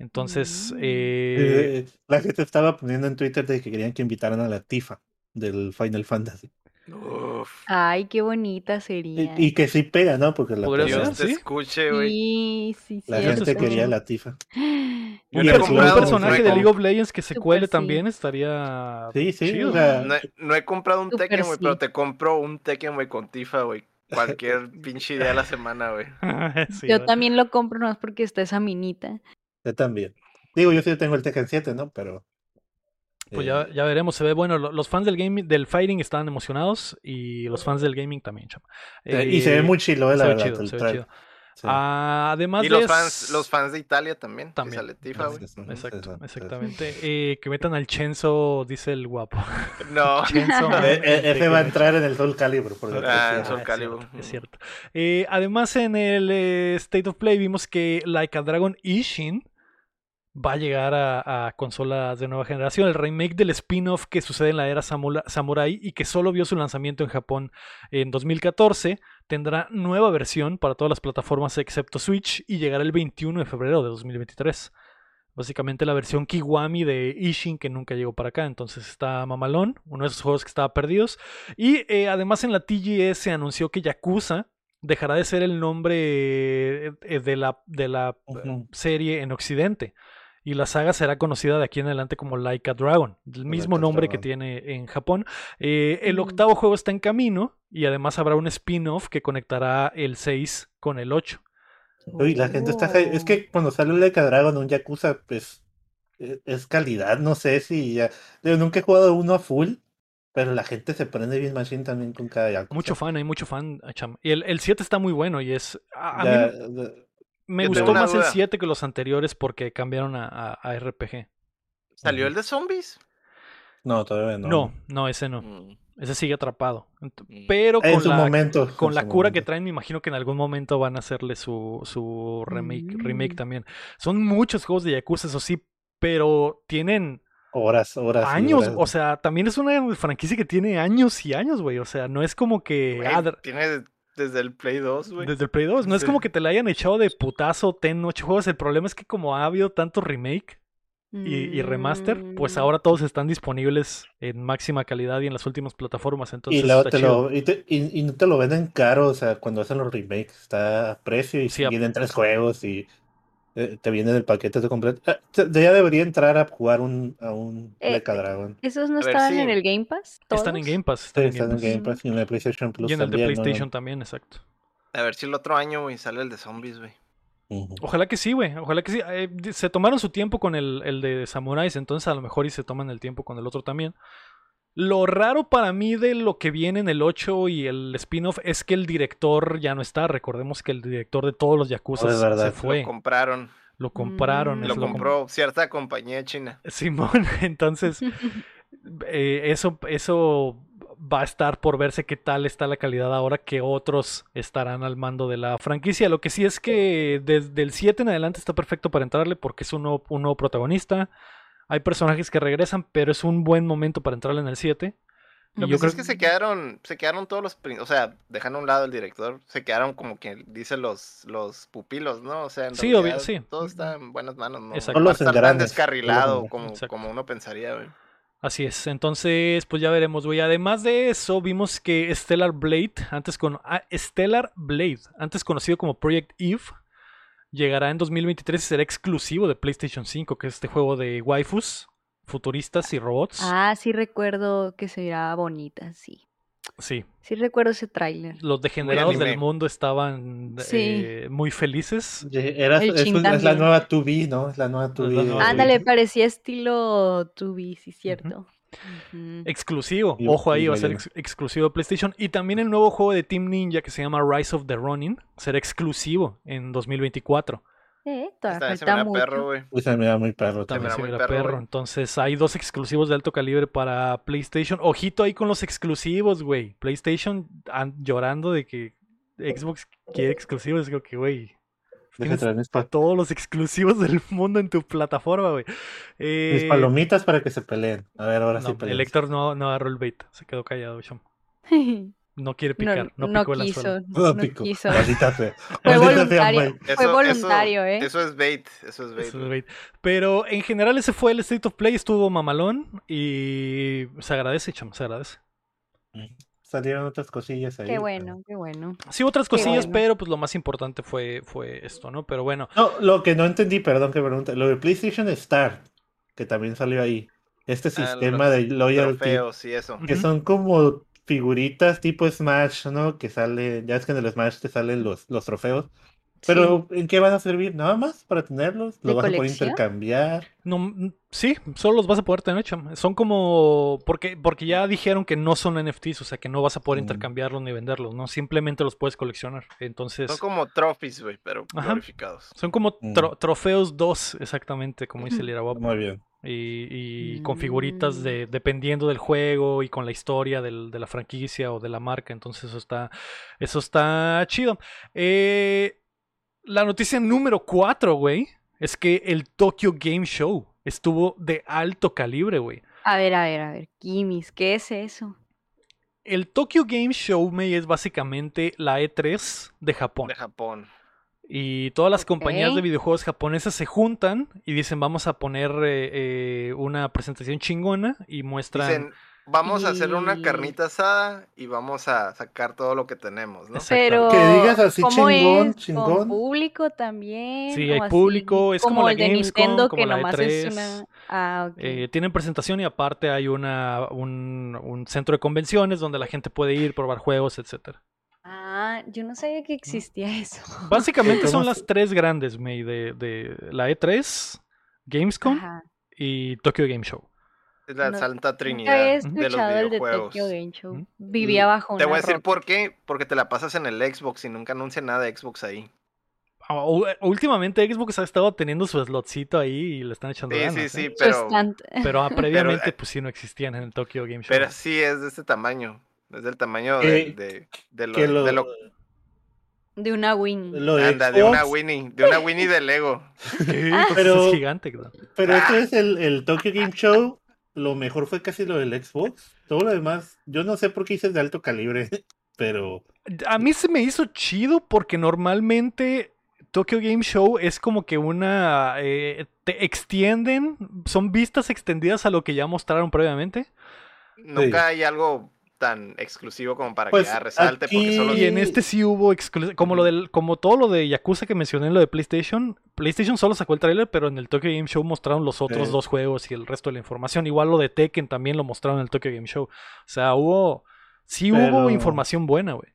A: Entonces, eh,
C: Eh, la gente estaba poniendo en Twitter de que querían que invitaran a la Tifa del Final Fantasy.
B: Uf.
D: Ay, qué bonita sería.
C: y que sí pega, ¿no? Porque la,
B: Dios te
A: ¿sí?
B: escuche, güey.
D: Sí, sí,
C: la
D: cierto.
C: gente quería la tifa.
B: Yo
A: Un,
B: no he
A: un personaje
B: no
A: de League of Legends que se
D: Super
A: cuele
D: sí.
A: también estaría
C: Sí, sí,
A: chido.
C: o sea,
B: No he, no he comprado un Tekken, güey,
D: sí.
B: pero te compro un Tekken, güey, con Tifa, güey. Cualquier pinche idea a la semana, güey.
A: Sí,
D: Yo
A: vale.
D: también lo compro más porque está esa minita.
C: Yo también. Digo, yo sí tengo el Tekken 7, ¿no? Pero.
A: Pues
C: eh,
A: ya, ya veremos, se ve bueno. lo- Los fans del gaming, del fighting estaban emocionados y los fans del gaming también, chama.
C: eh, y se ve
A: Eh,
C: muy chilo, eh, la
A: se ve
C: verdad.
A: chido,
C: el
A: se ve chido.
C: Sí.
A: Ah, además
B: Y los
A: es-
B: fans, los fans de Italia también.
A: También. Exacto, exactamente. Eh, que metan al Chenzo, dice el guapo.
B: No.
A: Chenzo.
C: Eh, eh, ese va a entrar en el Soul Calibur. Por lo que
B: Ah,
C: decía.
B: en Soul
A: es cierto, Es cierto. Eh, además, en el eh, State of Play vimos que Like a Dragon Ishin va a llegar a, a consolas de nueva generación. El remake del spin-off que sucede en la era samula- Samurai y que solo vio su lanzamiento en Japón en 2014 tendrá nueva versión para todas las plataformas excepto Switch y llegará el 21 de febrero de 2023. Básicamente la versión Kiwami de Ishin que nunca llegó para acá. Entonces está mamalón, uno de esos juegos que estaba perdidos. Y eh, además en la TGS se anunció que Yakuza dejará de ser el nombre eh, de la, de la serie en Occidente. Y la saga será conocida de aquí en adelante como Like a Dragon, el mismo nombre que tiene en Japón. Eh, el octavo juego está en camino y además habrá un spin-off que conectará el 6 con el 8.
C: Uy, la gente está. Es que cuando sale un Like a Dragon, un Yakuza, pues. eh, Es calidad, no sé si ya. Digo, nunca he jugado uno a full, pero la gente se prende bien machine también con cada Yakuza.
A: Mucho fan, hay mucho fan. cham. Y el, el 7 está muy bueno y es... A, a mí
C: Ya,
A: me-
C: ya-
A: me
B: yo
A: gustó más el
B: duda.
A: 7 que los anteriores porque cambiaron a, a- a RPG.
B: ¿Salió el de zombies?
C: No, todavía no.
A: No, no, ese no.
B: Mm,
A: Ese sigue atrapado.
B: Mm.
A: Pero
C: En
A: con
C: su
A: la,
C: momento.
A: con la
C: su
A: cura que traen, me imagino que en algún momento van a hacerle su, su remake, remake
D: Mm.
A: también. Son muchos juegos de Yakuza, eso sí, pero tienen
C: Horas, horas.
A: años.
C: horas.
A: O sea, también es una franquicia que tiene años y años, güey. O sea, no es como que... ah,
B: tiene desde el Play 2, güey.
A: desde el Play 2. No es como que te la hayan echado de putazo, ten ocho juegos. El problema es que como ha habido tanto remake y, y remaster, pues
D: Mm.
A: ahora todos están disponibles en máxima calidad y en las últimas plataformas. Entonces,
C: y luego
A: está
C: te
A: chido.
C: lo, y, te- y- y no te lo venden caro, o sea, cuando hacen los remakes, está a precio y
A: Sí, a-
C: vienen tres juegos y eh, te viene el paquete de completo. Te- ya debería entrar a jugar un, a un
D: Eh,
C: Like a Dragon.
D: ¿Esos no
B: A ver,
D: estaban
B: sí.
D: en el Game Pass?
A: Están en. Game Pass.
C: Sí,
A: Están en Game Pass.
C: Game Pass y en el PlayStation Plus
A: Y en el de
C: también, ¿no?
A: PlayStation también, exacto.
B: A ver si el otro año, güey, sale el de zombies, güey.
A: Ojalá que sí, güey. Ojalá que sí. Eh, se tomaron su tiempo con el, el de Samurais, entonces a lo mejor y se toman el tiempo con el otro también. Lo raro para mí de lo que viene en el 8 y el spin-off es que el director ya no está. Recordemos que el director de todos los Yakuza
C: verdad.
A: se fue.
B: Lo compraron.
A: Lo compraron.
D: Mm.
B: Lo
A: lo com-
B: compró cierta compañía china.
A: Simón, entonces eh, eso, eso va a estar por verse qué tal está la calidad ahora que otros estarán al mando de la franquicia. Lo que sí es que desde el 7 en adelante está perfecto para entrarle porque es un nuevo, un nuevo protagonista. Hay personajes que regresan, pero es un buen momento para entrarle en el 7.
B: Lo
A: Yo
B: que sí
A: creo
B: es que se quedaron, se quedaron todos los, o sea, dejando a un lado el director, se quedaron como que dicen los, los pupilos, ¿no? O sea, en
A: Sí, obvio, sí.
B: todo está en buenas manos, ¿no?
A: Exacto.
B: No
C: los
B: estar tan descarrilado como,
A: Exacto.
B: como uno pensaría, güey.
A: Así es, entonces pues ya veremos, güey. Además de eso, vimos que Stellar Blade, antes con ah, Stellar Blade, antes conocido como Project Eve, llegará en 2023 y será exclusivo de PlayStation 5, que es este juego de waifus, futuristas y robots.
D: Ah, sí recuerdo que se miraba bonita, sí.
A: Sí,
D: Sí recuerdo ese tráiler.
A: los degenerados del mundo estaban
D: Sí.
A: eh, muy felices.
C: Era- es, la nueva 2B, ¿no? Es la nueva 2B.
A: la nueva
C: de-
D: Ándale, parecía estilo 2B, sí, cierto.
A: Exclusivo,
C: Y-
A: ojo ahí, va a ser ex- exclusivo de PlayStation. Y también el nuevo juego de Team Ninja que se llama Rise of the Ronin será exclusivo en 2024.
D: Eh, todavía
B: se me da perro, güey.
C: Uy, se me da muy perro
A: También se
B: muy.
A: Entonces hay dos exclusivos de alto calibre para PlayStation. Ojito ahí con los exclusivos, güey. PlayStation an- llorando de que Xbox quiere exclusivos. Creo que, güey.
C: Deja
A: Tienes
C: traer mis, pa-
A: todos los exclusivos del mundo en tu plataforma, güey.
C: mis
A: Eh,
C: palomitas para que se peleen. A ver, ahora sí
A: no,
C: peleen.
A: el Héctor no, no agarró el bait. Se quedó callado, chamo. No quiere picar. No,
D: no,
A: picó el
D: quiso.
C: No,
D: no
C: pico.
D: quiso.
C: Maldita sea.
D: Fue voluntario, fue
B: Eso- eso-
D: voluntario, ¿eh?
B: Eso es bait, eso es bait.
A: Eso es bait. Pero en general ese fue el State of Play. Estuvo mamalón. Y se agradece, chamo. Se agradece.
C: Salieron otras cosillas ahí.
D: Qué
C: pero-
D: bueno, qué bueno.
A: Sí, otras cosillas,
D: bueno.
A: pero pues lo más importante fue, fue esto, ¿no? Pero bueno,
C: No, lo que no entendí, perdón que pregunte, lo de PlayStation Star, que también salió ahí. Este
B: Ah,
C: sistema de loyalty,
B: Trofeos y eso.
C: que son como figuritas tipo Smash, ¿no? Que sale, ya es que en el Smash te salen los, los trofeos. Pero, ¿en qué van a servir? ¿Nada más para tenerlos?
D: ¿De
C: ¿Lo vas a poder intercambiar?
A: no, mm, sí, solo los vas a poder tener, cham. Son como, porque, porque ya dijeron que no son NFTs, o sea que no vas a poder
C: Mm.
A: intercambiarlos ni venderlos, ¿no? Simplemente los puedes coleccionar. Entonces,
B: Son como trophies, güey, pero
A: Ajá.
B: glorificados.
A: son como
C: Mm.
A: tro- trofeos 2, exactamente, como dice el Iraguapo.
C: Muy bien.
A: y, y con figuritas de dependiendo del juego y con la historia del- de la franquicia o de la marca entonces eso está eso está chido Eh, la noticia número 4 güey es que el Tokyo Game Show estuvo de alto calibre güey
D: A ver, a ver, a ver. Kimis, ¿qué es eso?
A: el Tokyo Game Show me es básicamente la E3 de Japón
B: De Japón.
A: Y todas las compañías de videojuegos japonesas se juntan y dicen vamos a poner eh, eh, una presentación chingona y muestran...
B: Dicen, vamos a hacer una carnita asada y vamos a sacar todo lo que tenemos, ¿no?
D: Pero,
C: Que digas así
D: ¿cómo
C: chingón,
D: es?
C: chingón.
D: ¿Con público también?
A: Sí, hay
D: así?
A: público, es como
D: como
A: la
D: el de
A: Gamescom,
D: Nintendo
A: como
D: que
A: la
D: nomás
A: E3.
D: es una... Ah, ok.
A: eh, tienen presentación y aparte hay una, un, un centro de convenciones donde la gente puede ir, probar juegos, etcétera.
D: Ah, yo no sabía que existía eso.
A: Básicamente son
C: ¿Cómo
A: las tres grandes, May, de, de la E3, Gamescom
D: Ajá.
A: y Tokyo Game Show.
B: Es la
D: No-
B: Santa Trinidad
D: había
B: de los
D: escuchado el de
B: videojuegos.
D: Tokyo Game Show.
A: ¿Mm?
D: Vivía bajo
B: Te
D: una
B: voy a decir
D: roca.
B: por qué, porque te la pasas en el Xbox y nunca anuncia nada de Xbox ahí.
A: Ah, u- Últimamente Xbox ha estado teniendo su slotcito ahí y le están echando
B: Sí,
A: ganas.
B: sí,
A: ¿eh?
B: sí,
D: Su
B: pero,
A: Pero ah, previamente
B: eh,
A: pues sí no existían en el Tokyo Game Show.
B: pero sí es de este tamaño. Es del tamaño de,
C: Eh,
B: de, de lo, de lo-
D: de una Win.
C: lo de
B: anda, de una Winnie, de una Winnie de Lego.
A: Sí, pues,
C: Pero-
A: es gigante. claro.
C: Pero esto es el, el Tokyo Game Show. Lo mejor fue casi lo del Xbox. Todo lo demás, yo no sé por qué dices de alto calibre, pero
A: A mí se me hizo chido porque normalmente Tokyo Game Show es como que una... eh, te extienden, son vistas extendidas a lo que ya mostraron previamente.
B: Nunca hay algo tan exclusivo como para
C: Pues,
B: que ah, resalte, porque solo
A: Y en este sí hubo exclu- como lo del, como todo lo de Yakuza que mencioné en lo de PlayStation, PlayStation solo sacó el trailer, pero en el Tokyo Game Show mostraron los otros
C: Sí.
A: dos juegos y el resto de la información. Igual lo de Tekken también lo mostraron en el Tokyo Game Show. O sea, hubo, sí hubo información buena, güey.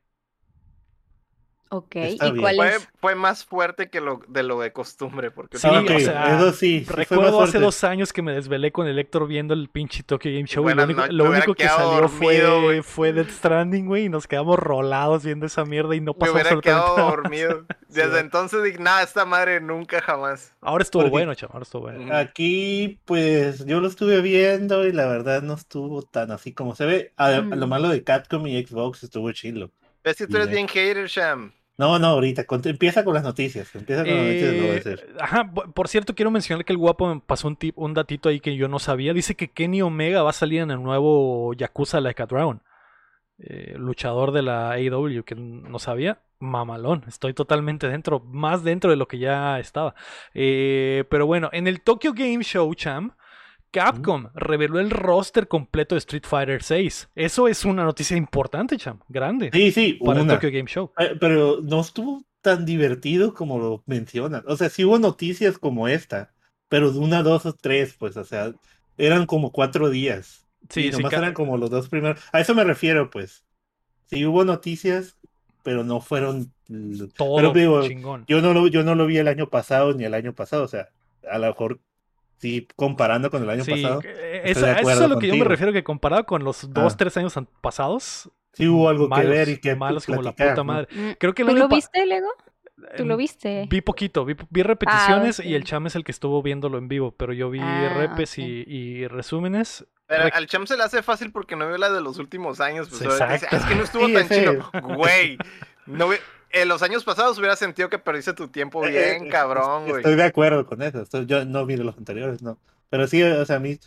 D: Ok,
C: Está
D: ¿y
C: bien.
D: cuál
B: fue,
D: es?
B: fue más fuerte que lo de lo de costumbre, porque
A: Sí, o sea,
C: eso sí, fue
A: Recuerdo hace dos años que me desvelé con el Héctor viendo el pinche Tokyo Game Show. y lo único, lo que salió fue,
B: dormido, güey.
A: fue Death Stranding, güey, y nos quedamos rolados viendo esa mierda y no
B: me
A: pasó
B: hubiera
A: absolutamente
B: quedado
A: nada.
B: dormido. Desde entonces dije, nada, esta madre nunca jamás.
A: Ahora estuvo
C: Porque-
A: bueno, chaval, ahora estuvo bueno.
C: Aquí, pues, yo lo estuve viendo y la verdad no estuvo tan así como se ve. A-
D: Mm.
C: Lo malo de Capcom y Xbox estuvo chilo.
B: Ves que tú eres bien hater, Sham.
C: No, no, ahorita, empieza con las noticias. Empieza con las noticias,
A: Eh, ajá, por por cierto, quiero mencionar que el guapo me pasó un, tip, un datito ahí que yo no sabía. Dice que Kenny Omega va a salir en el nuevo Yakuza Like a Dragon. Eh, luchador de la AEW, que no sabía. Mamalón, estoy totalmente dentro, más dentro de lo que ya estaba. Eh, pero bueno, en el Tokyo Game Show, Cham, Capcom reveló el roster completo de Street Fighter VI. Eso es una noticia importante, Cham, grande,
C: Sí, sí,
A: para el. Tokyo Game Show.
C: Eh, Pero no estuvo tan divertido como lo mencionan. O sea, sí hubo noticias como esta, pero de una, dos o tres, pues, o sea, eran como cuatro días.
A: Sí,
C: y
A: sí,
C: nomás
A: ca-
C: eran como los dos primeros. A eso me refiero, pues. Sí hubo noticias, pero no fueron.
A: todo
C: Pero digo,
A: chingón.
C: yo no lo, yo no lo vi el año pasado ni el año pasado. O sea, a lo mejor sí comparando con el año
A: Sí,
C: pasado,
A: eh,
C: estoy
A: eso,
C: de
A: eso es a lo que yo me
C: contigo.
A: refiero, que comparado con los dos,
C: Ah.
A: tres años pasados,
C: sí hubo algo
A: malos,
C: que ver y que
A: malos como la puta
C: ¿no?
A: madre.
D: Mm,
A: Creo que el
D: ¿Tú
A: año
D: lo viste, Lego? ¿Tú lo
A: em,
D: viste?
A: Vi poquito, vi, vi repeticiones y
D: ok.
A: el cham es el que estuvo viéndolo en vivo, pero yo vi
D: Ah,
A: repes
D: ok.
A: y, y resúmenes.
B: Pero
A: Rec-
B: al Cham se le hace fácil porque no vio la de los últimos años. Pues, dice,
A: exacto.
B: "Ah, es que no estuvo
C: Sí,
B: tan chido. Güey, no, ve- en los años pasados hubiera sentido que perdiste tu tiempo
C: Eh,
B: bien,
C: eh,
B: cabrón, güey.
C: Estoy de acuerdo con eso. estoy- yo no vi de los anteriores, no. Pero sí, o sea, a mí.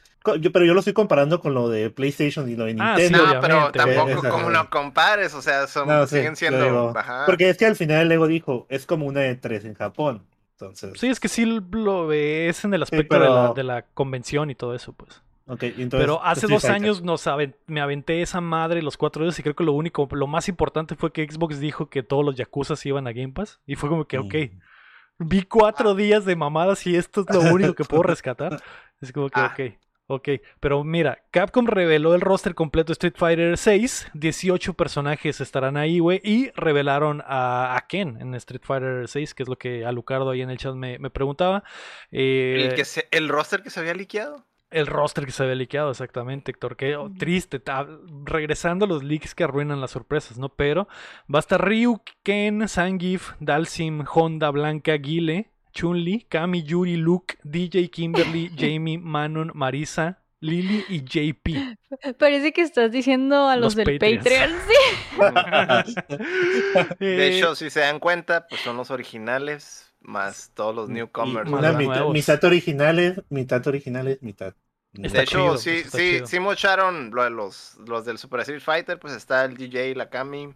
C: Yo, pero yo lo estoy comparando con lo de PlayStation y lo de
A: Ah, sí,
C: Nintendo.
B: No, pero tampoco
C: esa-
B: como lo compares, o sea, son,
C: No, sí,
B: siguen siendo.
C: digo. Porque es que al final el Lego dijo, es como una E3 en Japón. Entonces,
A: Sí, es que sí lo ves en el aspecto de, la,
C: pero-
A: de la convención y todo eso, pues.
C: Entonces,
A: Pero hace
C: Street
A: dos
C: Fighter.
A: años nos me aventé esa madre los cuatro dedos y creo que lo único, lo más importante fue que Xbox dijo que todos los Yakuza se iban a Game Pass. Y fue como que, ok,
C: Mm.
A: vi cuatro días de mamadas y esto es lo único que puedo rescatar. Es como que,
B: Ah.
A: ok, ok. Pero mira, Capcom reveló el roster completo de Street Fighter 6. 18 personajes estarán ahí, güey. Y revelaron a, a Ken en Street Fighter 6, que es lo que Alucardo ahí en el chat me, me preguntaba. Eh,
B: El, que se- el roster que se había liqueado.
A: El roster que se había liqueado, exactamente, Héctor. Qué oh, triste. ta- regresando a los leaks que arruinan las sorpresas, ¿no? Pero va a estar Ryu, Ken, Sangif, Dalsim, Honda, Blanca, Guile, Chun-Li, Kami, Yuri, Luke, DJ, Kimberly, Jamie, Manon, Marisa, Lily y JP.
D: Parece que estás diciendo a los,
A: Los
D: del
A: Patreons.
D: Patreon, sí.
B: De
A: Eh,
B: hecho, si se dan cuenta, pues son los originales, más todos los
C: Y
B: newcomers.
C: mitad, originales, mitad originales, mitad.
A: Está
B: De hecho,
A: chido,
B: sí,
A: pues,
B: sí,
A: chido.
B: sí mocharon lo de los, los del Super Street Fighter, pues está el DJ, la Kami.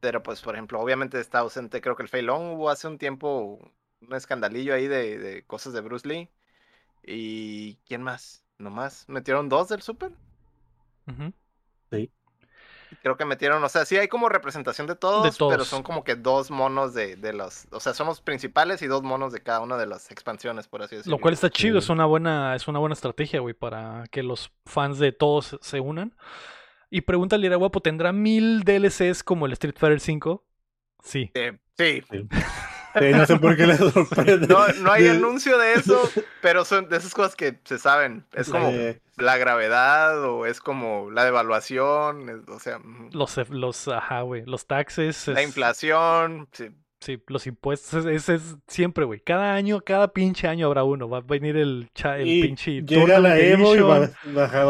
B: Pero pues, por ejemplo, obviamente está ausente, creo que el Fei Long hubo hace un tiempo un escandalillo ahí de, de cosas de Bruce Lee. ¿Y quién más? ¿Nomás? ¿Metieron dos del Super?
A: ujú.
B: Creo que metieron, o sea, sí hay como representación de todos, pero
A: todos.
B: son como que dos monos de, de los, o sea, son los principales y dos monos de cada una de las expansiones, por así decirlo.
A: Lo cual está chido,
C: Sí.
A: es una buena, es una buena estrategia, güey, para que los fans de todos se unan. Y pregúntale a Guapo, ¿tendrá mil DLCs como el Street Fighter 5? Sí.
B: Eh, sí,
C: Sí, no sé por qué le sorprende.
B: no, no hay anuncio de eso, pero son de esas cosas que se saben. Es como
C: Eh,
B: la gravedad o es como la devaluación, es- o sea,
A: Los, e, los, ajá, güey, los taxes.
B: la
A: es-
B: inflación. sí.
A: Sí, los impuestos, ese es, siempre, güey. Cada año, cada pinche año habrá uno. Va a venir el, cha- el
C: y
A: pinche
C: llega la Evo y va,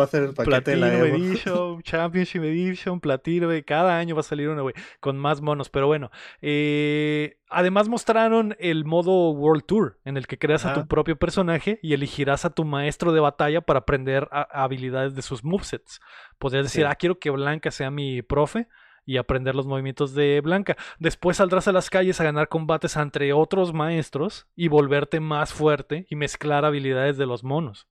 C: a ser el paquete de
A: Platino
C: la Evo.
A: Edition, Championship Edition, Platino, güey. Cada año va a salir uno, güey, con más monos. Pero bueno, eh, además mostraron el modo World Tour, en el que creas a tu propio personaje y elegirás a tu maestro de batalla para aprender a- habilidades de sus movesets. Podrías decir,
C: Sí.
A: ah, quiero que Blanca sea mi profe y aprender los movimientos de Blanca. Después saldrás a las calles a ganar combates entre otros maestros y volverte más fuerte y mezclar habilidades de los monos.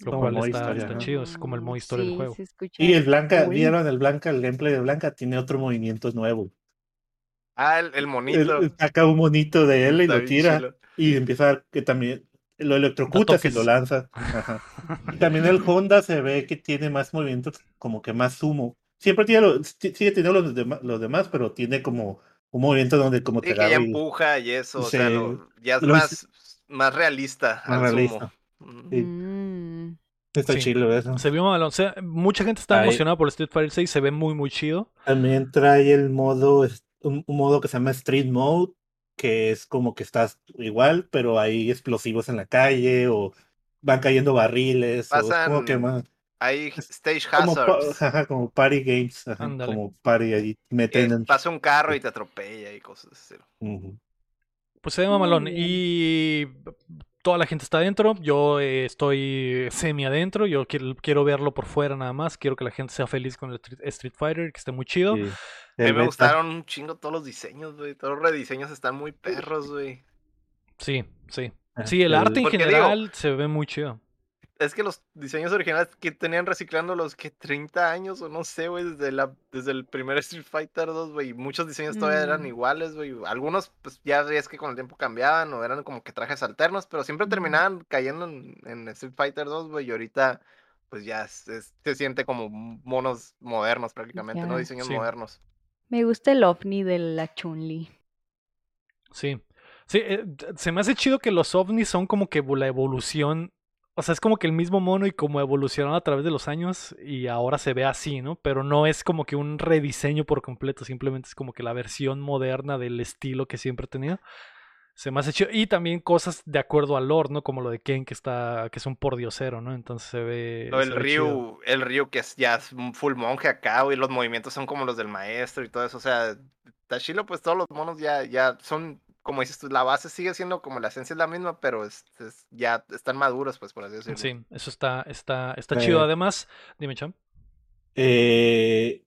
A: Lo
C: Como
A: cual está,
C: historia,
A: chido, es como el modo historia del
D: Sí,
A: juego.
D: se escucha
C: Y el Blanca,
D: cool.
C: vieron el Blanca, el gameplay de Blanca tiene otro movimiento nuevo.
B: Ah, el, el monito.
C: él saca un monito de él y
B: Está
C: lo tira
B: chilo.
C: y empieza a dar que también lo electrocutas y lo lanza. Ajá. Y también el Honda se ve que tiene más movimientos, como que más sumo. Siempre tiene lo- si- sigue teniendo los, los demás, pero tiene como un movimiento donde como
B: Sí,
C: te y-
B: empuja y eso, o sea, lo- ya es
C: Lo
B: más, más realista
C: Más
B: al
C: realista.
B: Mm.
C: Sí.
D: Mm.
C: Está
A: Sí.
C: chido eso.
A: Se vio malón. O sea, mucha gente está
C: Ahí-
A: emocionada por Street Fighter 6, se ve muy, muy chido.
C: También trae el modo, un, un modo que se llama Street Mode, que es como que estás igual, pero hay explosivos en la calle o van cayendo barriles, o es como que
B: Pasan
C: más,
B: Hay stage hazards.
C: como party games, ajá, como party ahí
B: que
C: meten en-
B: pasa un carro y te atropella y cosas así.
C: Ujú.
A: Pues se ve
D: Muy
A: mamalón.
D: bien.
A: Y toda la gente está adentro. Yo eh, estoy semi adentro. Yo quiero, quiero verlo por fuera nada más. Quiero que la gente sea feliz con el Street, Street Fighter, que esté muy chido.
C: Sí.
B: A mí
C: El
B: me
C: beta.
B: gustaron un chingo todos los diseños, güey. Todos los rediseños están muy perros, güey.
A: Sí, sí.
C: Ah,
A: Sí, el arte en
B: Porque digo-
A: general se ve muy chido.
B: Es que los diseños originales que tenían reciclando los que 30 años o no sé, güey, desde la desde el primer Street Fighter 2, güey, muchos diseños todavía eran
D: Mm.
B: iguales, güey. Algunos pues ya ves que con el tiempo cambiaban o eran como que trajes alternos, pero siempre terminaban cayendo en, en Street Fighter 2, güey, y ahorita pues ya es- es- se siente como monos modernos prácticamente, ¿no? Diseños
A: Sí.
B: modernos.
D: Me gusta el ovni de la Chun-Li.
A: Sí. Sí, eh, se me hace chido que los ovnis son como que la evolución. O sea, es como que el mismo mono y como evolucionaron a través de los años y ahora se ve así, ¿no? Pero no es como que un rediseño por completo, simplemente es como que la versión moderna del estilo que siempre ha tenido. Se me hace chido. Y también cosas de acuerdo al lore, ¿no? Como lo de Ken, que está, que es un pordiosero, ¿no? Entonces se ve.
B: O
A: se
B: el. Ryu, el Ryu que es ya un full monje acá, güey, los movimientos son como los del maestro y todo eso, o sea, Tashilo, pues todos los monos ya, ya son, como dices tú, la base sigue siendo como la esencia es la misma, pero es, es- ya están maduros, pues por así decirlo.
A: Sí, eso está, está, está
C: Eh,
A: chido. Además, dime, Cham.
C: Eh,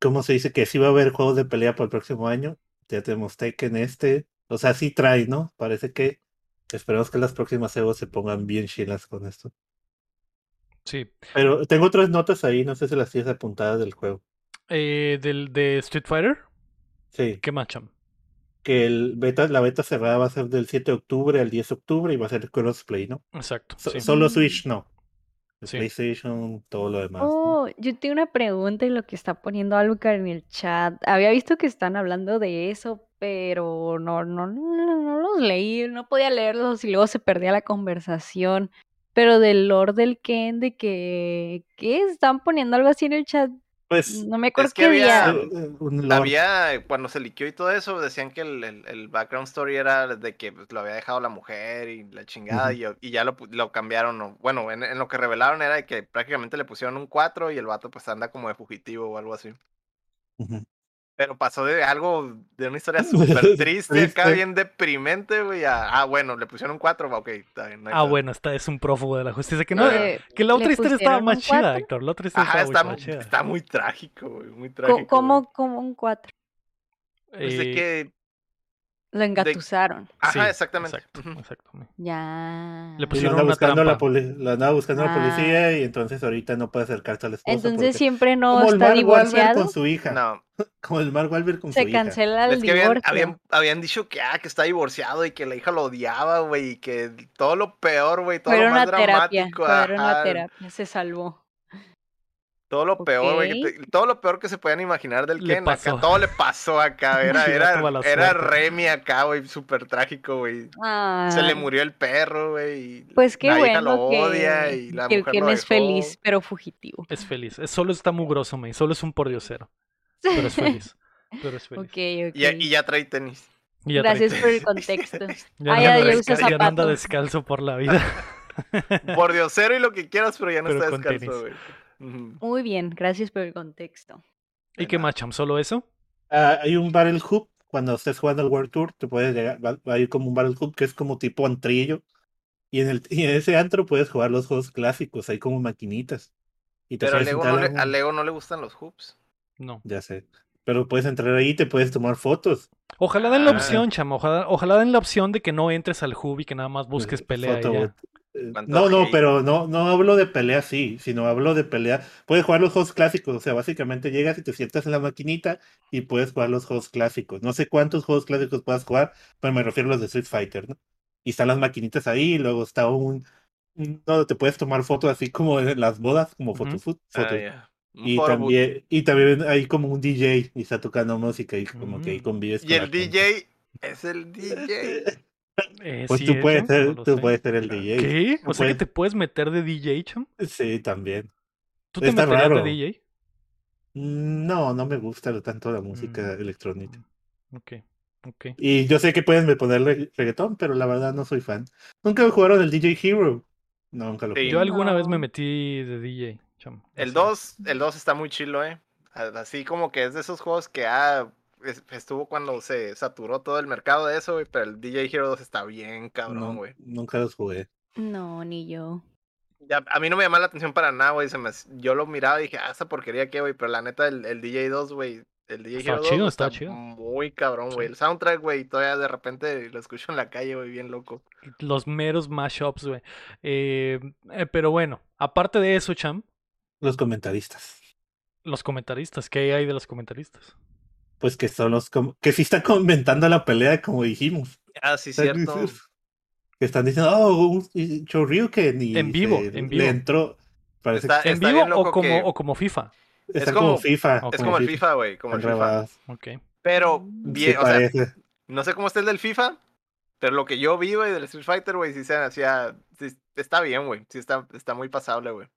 C: ¿Cómo se dice? Que sí va a haber juegos de pelea para el próximo año. Ya tenemos Tekken este. O sea, sí trae, ¿no? Parece que esperemos que las próximas Evo se pongan bien chilas con esto.
A: Sí.
C: Pero tengo otras notas ahí, no sé si las tienes apuntadas del juego.
A: Eh, del, de Street Fighter,
C: Sí,
A: ¿qué más, cham?
C: Que el beta, la beta cerrada va a ser del 7 de octubre al 10 de octubre y va a ser crossplay, ¿no?
A: Exacto.
C: So-
A: sí.
C: Solo. Switch no.
A: Sí.
C: PlayStation, todo lo demás. ¿no?
D: Oh, yo tengo una pregunta en lo que está poniendo Alucard en el chat. Había visto que están hablando de eso, pero no, no, no, no los leí, no podía leerlos y luego se perdía la conversación. Pero del Lord del Ken, de que, ¿qué? Están poniendo algo así en el chat.
C: Pues
D: No me acuerdo
B: Es que
D: qué
B: había-
D: día.
B: Había, cuando se liqueó y todo eso, decían que el, el- el background story era de que pues, lo había dejado la mujer y la chingada, y, y ya lo, lo cambiaron. Bueno, en, en lo que revelaron era de que prácticamente le pusieron un 4 y el vato pues anda como de fugitivo o algo así.
C: Ujú.
B: Pero pasó de algo, de una historia súper triste, acá bien deprimente, güey. a, ah, bueno, le pusieron un 4, ok, está bien. no
A: Ah,
B: pedo".
A: bueno, esta es un prófugo de la justicia. Que, no,
D: Eh,
A: que la otra
D: ¿le
A: historia estaba más chida,
D: cuatro?
A: Héctor. La otra historia
B: Ajá,
A: estaba
B: está,
A: mucho más chida.
B: está muy trágico, güey, muy
D: Co-
B: trágico.
D: ¿Cómo, como un 4?
B: Pues de
A: Eh,
B: que...
D: Lo engatusaron.
B: Ajá,
A: sí,
B: exactamente.
A: Exacto, exacto.
D: Ya.
A: Le pusieron una
C: buscando la,
A: trampa.
C: poli- lo andaba buscando la
D: Ah.
C: policía y entonces ahorita no puede acercarse a la esposa.
D: Entonces
C: porque-
D: siempre no
C: como el
D: está
C: Mark Wahlberg
D: divorciado.
C: con su hija.
B: No,
C: Como el Mark Wahlberg con su
D: Se
C: hija.
D: cancela el
B: es que habían,
D: divorcio.
B: habían, habían dicho que, ah, que está divorciado y que la hija lo odiaba, güey, y que todo lo peor, güey, todo
D: Fueron
B: lo más
D: a terapia.
B: dramático,
D: Fueron a
B: ajá,
D: terapia. Se salvó.
B: Todo lo peor, güey, todo lo peor que se puedan imaginar del
A: Le
B: Ken,
A: pasó.
B: acá, todo le pasó acá, era, era, era. Remy acá, güey, súper trágico, güey. Se le
D: Ay,
B: murió el perro, güey. y
D: Pues qué
B: la hija
D: bueno
B: lo
D: que,
B: odia y la
D: que el
B: mujer
D: Ken
B: lo
D: es
B: dejó.
D: feliz, pero fugitivo.
A: Es feliz. Es, solo está mugroso, me. Solo es un pordiosero. Pero es feliz. Pero es feliz.
D: Ok, ok.
B: Y, ya- y ya trae tenis.
D: Gracias por el contexto.
A: Ya
D: Ah,
A: no
D: ya, usa
A: ya no anda descalzo por la vida.
B: Por diosero y lo que quieras, pero ya no
A: Pero
B: está descalzo,
A: tenis.
D: Muy bien, gracias por el contexto.
A: ¿Y qué más, cham? ¿Solo eso?
C: Ah, hay un Battle Hoop. Cuando estés jugando el World Tour, te puedes llegar, va, va a ir como un Battle Hoop que es como tipo antrillo. Y en, el, y en ese antro puedes jugar los juegos clásicos, hay como maquinitas. Y te
B: Pero a Lego, no le,
C: un-
B: a Lego no le gustan los hoops.
A: No.
C: Ya sé. Pero puedes entrar ahí y te puedes tomar fotos.
A: Ojalá den la
B: Ah.
A: opción, cham. Ojalá, ojalá den la opción de que no entres al hub y que nada más busques pelea y
C: Foto,
A: ya.
C: Eh, No, no, pero no, no hablo de pelea así, sino hablo de pelea. Puedes jugar los juegos clásicos, o sea, básicamente llegas y te sientas en la maquinita y puedes jugar los juegos clásicos. No sé cuántos juegos clásicos puedas jugar, pero me refiero a los de Street Fighter, ¿no? Y están las maquinitas ahí, y luego está un, no, te puedes tomar fotos así como en las bodas, como
B: Ah,
C: foto.
B: ya. Un
C: Y también, y también hay como un DJ y está tocando música y como que ahí
A: Mm.
C: convives
B: Y
C: con
B: el
C: gente.
B: DJ es el DJ.
A: Eh,
C: Pues
A: sí,
C: tú puedes ser,
A: no
C: tú
A: sé.
C: puedes ser el DJ.
A: ¿Qué?
C: No
A: O sea que te puedes meter de DJ, cham.
C: Sí, también.
A: ¿Tú te
C: Está
A: meterías
C: raro.
A: de DJ?
C: No, no me gusta tanto la música
A: Mm.
C: electrónica.
A: Ok, ok.
C: Y yo sé que pueden ponerle reggaetón, pero la verdad no soy fan. Nunca jugaron el DJ Hero. No, nunca lo
B: Sí.
A: Yo alguna vez me metí de DJ, cham.
B: El
A: Así.
B: 2, el 2 está muy chilo, eh. Así como que es de esos juegos que ah, estuvo cuando se saturó todo el mercado de eso, güey, pero el DJ Hero 2 está bien
C: No,
B: cabrón, güey.
C: nunca los jugué.
D: No, ni yo.
B: Ya, a mí no me llamaba la atención para nada, güey. se me- Yo lo miraba y dije, ah, esa porquería qué, güey. Pero la neta, el, el DJ 2, güey. El DJ
A: Estaba
B: Hero 2
A: chido,
B: güey,
A: estaba
B: está
A: chido.
B: muy cabrón, güey.
A: Sí.
B: El soundtrack, güey, todavía de repente lo escucho en la calle, güey, bien loco.
A: Los meros mashups, güey. Eh, eh, pero bueno, aparte de eso, cham,
C: Los comentaristas.
A: los comentaristas, ¿qué hay de los comentaristas?
C: Pues que son los que sí están comentando la pelea, como dijimos.
B: Ah, sí, cierto.
C: Que están diciendo, oh, un Shoryuken. Y
A: En vivo,
C: se-
A: en vivo.
C: Le entró. Parece
B: Está-
C: que
A: ¿En
B: está
A: vivo
B: bien
A: o como,
B: que-
A: o como FIFA?
C: están
B: como-
C: como FIFA.
B: Es como el FIFA, güey, como el FIFA.
C: grabadas.
A: Ok.
B: Pero, bien,
C: Sí
B: o sea, no sé cómo está el del FIFA, pero lo que yo vi, güey, del Street Fighter, güey, sí se hacía. sí está bien, güey. Sí está, está muy pasable, güey.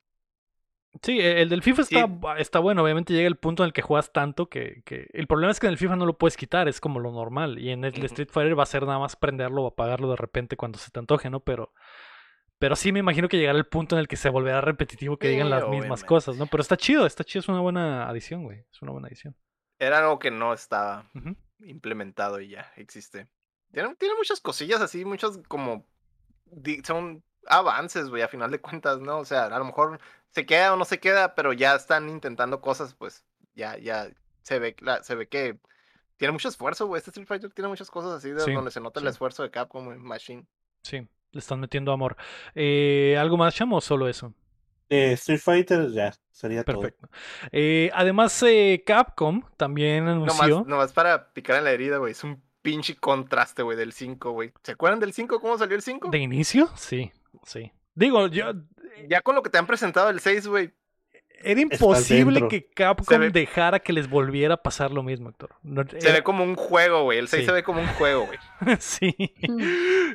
A: Sí, e- el del FIFA
B: Sí.
A: está, bu- está bueno. Obviamente llega el punto en el que juegas tanto que, que- El problema es que en el FIFA no lo puedes quitar, es como lo normal. Y en el. Street Fighter va a ser nada más prenderlo o apagarlo de repente cuando se te antoje, ¿no? Pero. Pero sí me imagino que llegará el punto en el que se volverá repetitivo que
B: Sí,
A: digan las mismas cosas, ¿no? Pero está chido, está chido, es una buena adición, güey. Es una buena adición.
B: Era algo que no estaba implementado y ya existe. Tiene, tiene muchas cosillas así, muchos como. Son avances, güey, a final de cuentas, ¿no? O sea, a lo mejor se queda o no se queda, pero ya están intentando cosas, pues ya, ya se ve, la- se ve que tiene mucho esfuerzo, güey. Este Street Fighter tiene muchas cosas así de
A: Sí,
B: donde se nota el esfuerzo de Capcom y Machine.
A: Sí, le están metiendo amor. Eh, ¿Algo más, chamo, o solo eso?
C: Eh, Street Fighter, ya, sería todo.
A: Perfecto. Eh, además, eh, Capcom también
B: Nomás,
A: anunció.
B: nomás para picar en la herida, güey. Es un pinche contraste, güey, del 5, güey. ¿Se acuerdan del 5? ¿Cómo salió el 5?
A: ¿De inicio? Sí, sí. Digo, yo.
B: Ya con lo que te han presentado el 6, güey.
A: Era imposible que Capcom
B: ve-
A: dejara que les volviera a pasar lo mismo, Héctor. No-
B: Se
A: era-
B: ve como un juego, güey. El 6
A: Sí.
B: se ve como un juego, güey.
A: sí,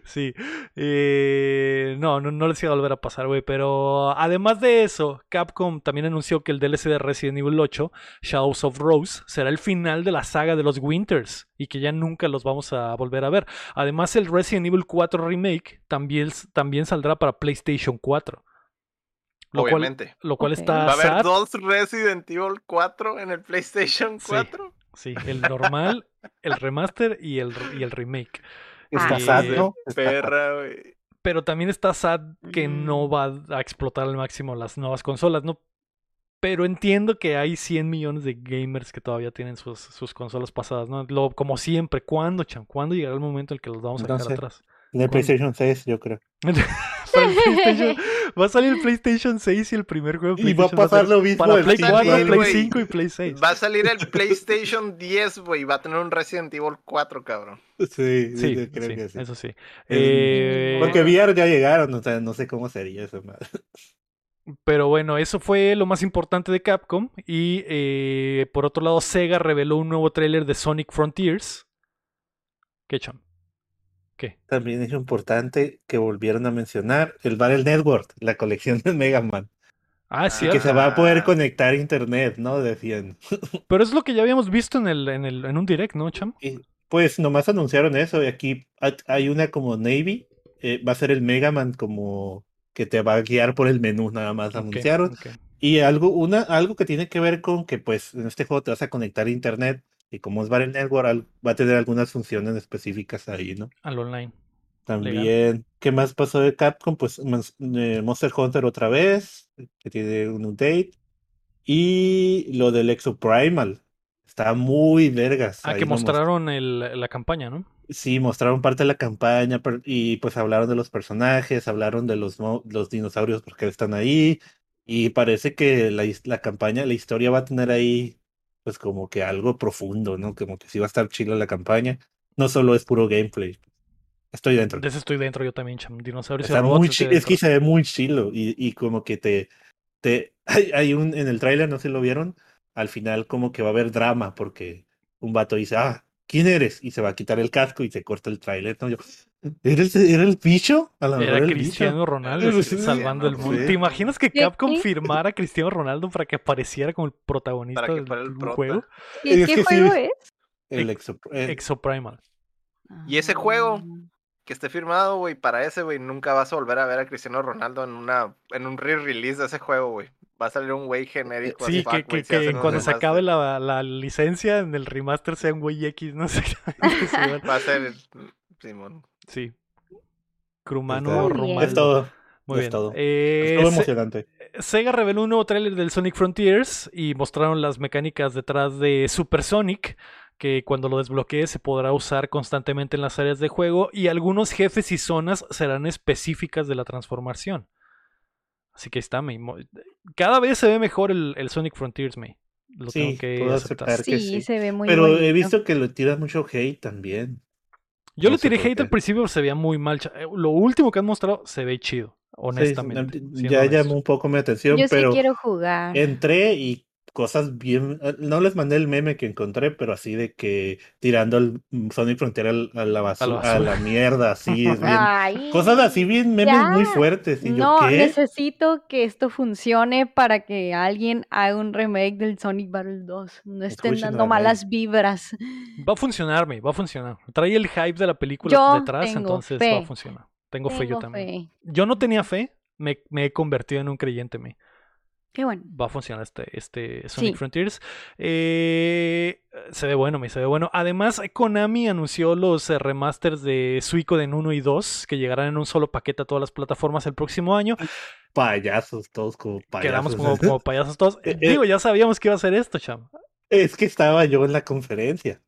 A: sí. Eh, no, no, no les iba a volver a pasar, güey. Pero además de eso, Capcom también anunció que el DLC de Resident Evil 8, Shadows of Rose, será el final de la saga de los Winters y que ya nunca los vamos a volver a ver. Además, el Resident Evil 4 Remake también, también saldrá para PlayStation 4. Lo cual, lo cual
D: Ok.
A: está
B: Va a haber
A: sad.
B: dos Resident Evil 4 en el PlayStation
A: Sí.
B: 4.
A: Sí, el normal, el remaster y el, y el remake.
C: Está
D: Ah,
C: sad. ¿no?
B: Perra, güey.
A: Pero también está sad que no
D: Mm.
A: va a explotar al máximo las nuevas consolas, ¿no? Pero entiendo que hay 100 millones de gamers que todavía tienen sus, sus consolas pasadas, ¿no? Lo, como siempre, ¿cuándo, Chan? ¿Cuándo llegará el momento en el que los vamos a dejar atrás?
C: En el. PlayStation 6, yo creo.
A: Va a salir el PlayStation 6 y el primer juego de
C: Y va a pasar lo mismo
A: para Play
B: cinco,
A: 4,
B: güey.
A: Play 5 y Play 6.
B: Va a salir el PlayStation 10, güey. Va a tener un Resident Evil 4, cabrón.
C: Sí,
A: Sí,
C: yo creo
A: sí,
C: que sí.
A: eso sí. Eh,
C: Porque VR ya llegaron, o sea, no sé cómo sería eso. madre.
A: Pero bueno, eso fue lo más importante de Capcom. Y eh, por otro lado, Sega reveló un nuevo tráiler de Sonic Frontiers. ¿Qué cham? ¿Qué?
C: También es importante que volvieron a mencionar el Battle Network, la colección de Mega Man.
A: Ah, sí.
C: Que se va a poder conectar a internet, ¿no? Decían.
A: Pero es lo que ya habíamos visto en el, en el, en un direct, ¿no, cham?
C: Y, pues nomás anunciaron eso. Y aquí ha- hay una como Navy. eh, va a ser el Mega Man como que te va a guiar por el menú, nada más anunciaron. Y algo, una, algo que tiene que ver con que pues en este juego te vas a conectar a internet. Y como es Battle Network, va a tener algunas funciones específicas ahí, ¿no?
A: Al online.
C: También, ¿qué más pasó de Capcom? Pues eh, Monster Hunter otra vez, que tiene un update. Y lo del Exoprimal. Está muy vergas.
A: Ah,
C: ahí
A: que mostraron el- la campaña, ¿no?
C: Sí, mostraron parte de la campaña y pues hablaron de los personajes, hablaron de los, los dinosaurios porque están ahí. Y parece que la, la campaña, la historia va a tener ahí pues como que algo profundo, ¿no? Como que sí va a estar chila la campaña. No solo es puro gameplay. Estoy dentro.
A: De estoy dentro yo también, cham. Dinosaurios y
C: Está
A: robots
C: muy
A: estoy
C: es que se ve muy chilo y, y como que te, te hay, hay un en el tráiler, no sé si lo vieron, al final como que va a haber drama porque un vato dice, ah, ¿quién eres? Y se va a quitar el casco y se corta el tráiler. ¿no? Yo, ¿era el, ¿era el bicho? A
A: Era Cristiano
C: bicho.
A: Ronaldo
C: Sí,
A: salvando el mundo.
C: sí.
A: ¿Te imaginas que. Capcom firmara a Cristiano Ronaldo para que apareciera como el protagonista
B: Para que el
A: del
B: prota.
A: juego?
D: ¿Qué,
C: Es
D: qué
C: que sí.
D: juego es?
C: El exo-
A: Exoprimal.
B: Y ese juego,
D: Ah.
B: Que esté firmado, güey. Para ese, güey, nunca vas a volver a ver a Cristiano Ronaldo en una en un re-release de ese juego, güey. Va a salir un güey genérico.
A: Sí, que, que, cuando se acabe la, la licencia en el remaster sea un güey X, no sé.
B: Va a ser Simón.
A: Sí. Crumano
C: Está-
D: Muy bien.
A: Romaldo.
C: es todo.
A: Muy
C: es
A: bien.
C: todo.
A: Eh,
C: Estuvo
A: se-
C: emocionante.
A: Sega reveló un nuevo tráiler del Sonic Frontiers y mostraron las mecánicas detrás de Super Sonic, que cuando lo desbloquee se podrá usar constantemente en las áreas de juego y algunos jefes y zonas serán específicas de la transformación. Así que está, me mo- cada vez se ve mejor el, el Sonic Frontiers, me. Lo
C: Sí,
A: tengo que
C: puedo
A: aceptar.
C: aceptar. que
D: Sí,
C: sí.
D: se ve muy
C: Pero he visto que le tiras mucho hate también.
A: Yo
C: no
A: le tiré hate al principio, se veía muy mal. eh, Lo último que han mostrado se ve chido, honestamente.
C: ya
A: honesto.
C: llamó un poco mi atención,
D: Yo
C: pero
D: sí quiero jugar.
C: entré y cosas bien. eh, No les mandé el meme que encontré, pero así de que tirando el mm, Sonic Frontier a la basura, a
A: basura.
C: la mierda, así es bien.
D: Ay,
C: Cosas así bien memes muy fuertes. Y
D: No,
C: yo, ¿qué?
D: necesito que esto funcione para que alguien haga un remake del Sonic Battle 2. No estén
C: Escuchen
D: dando malas vibras.
A: Va a funcionar, me, va a funcionar. Trae el hype de la película
D: Yo
A: detrás, entonces va a funcionar. Tengo fe yo
D: Tengo
A: también.
D: fe.
A: Yo no tenía fe, me, me he convertido en un creyente, me.
D: Qué bueno.
A: Va a funcionar este, este Sonic
D: Sí.
A: Frontiers. Eh, se ve bueno, me se ve bueno. Además, Konami anunció los eh, remasters de Suicoden 1 y 2 que llegarán en un solo paquete a todas las plataformas el próximo año.
C: Payasos, todos como
A: Quedamos
C: payasos.
A: como, como payasos todos. Digo, ya sabíamos que iba a ser esto, cham.
C: Es que estaba yo en la conferencia.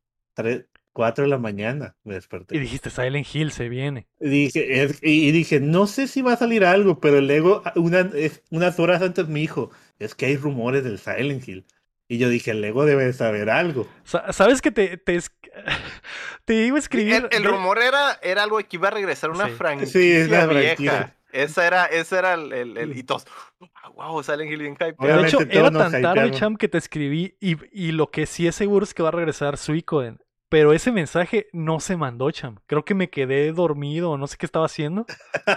C: 4 de la mañana me desperté.
A: Y dijiste, Silent Hill se viene.
C: Y dije, es- y y dije, no sé si va a salir algo, pero luego una, es- unas horas antes me dijo, es que hay rumores del Silent Hill. Y yo dije, Lego debe saber algo.
A: Sa- ¿Sabes que te, te, es- te iba a escribir?
B: El, el rumor era, era algo que iba a regresar una
A: Sí.
B: franquicia
C: Sí, es una
B: vieja.
C: franquicia.
B: Esa era, ese era el, el, el- y todos, ah, wow, Silent Hill bien hypeado.
A: De hecho, era tan tarde. Cham, que te escribí y, y lo que sí es seguro es que va a regresar Suicoden. Pero ese mensaje no se mandó, Cham. Creo que me quedé dormido no sé qué estaba haciendo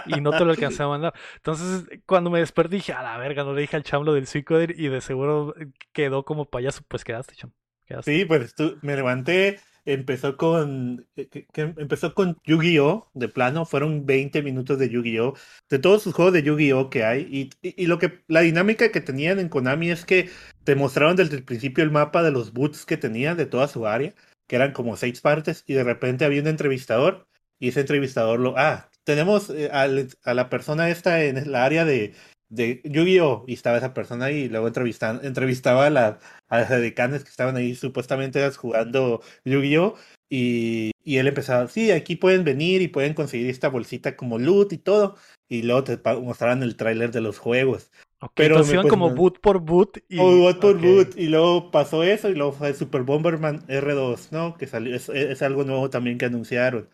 A: y no te lo alcancé a mandar. Entonces, cuando me desperté dije, a la verga, no le dije al Cham lo del Suicoden y de seguro quedó como payaso. Pues quedaste, Cham. Quedaste.
C: Sí, pues tú, me levanté, empezó con, eh, que- que empezó con Yu-Gi-Oh! de plano, fueron 20 minutos de Yu-Gi-Oh! de todos sus juegos de Yu-Gi-Oh! que hay, y, y- y lo que, la dinámica que tenían en Konami es que te mostraron desde el principio el mapa de los boots que tenían de toda su área, que eran como seis partes, y de repente había un entrevistador, y ese entrevistador lo, ah, tenemos eh, a la persona esta en el área de, de Yu-Gi-Oh! y estaba esa persona ahí, y luego entrevistan, entrevistaba a la a las decanes que estaban ahí supuestamente jugando Yu-Gi-Oh! Y, y él empezaba, sí, aquí pueden venir y pueden conseguir esta bolsita como loot y todo. Y luego te mostraban el tráiler de los juegos.
A: Ok,
C: pero
A: entonces iban como boot por boot y...
C: Oh, boot por
A: ok.
C: boot. Y luego pasó eso y luego fue Super Bomberman R2, ¿no? Que salió, es, es algo nuevo también que anunciaron.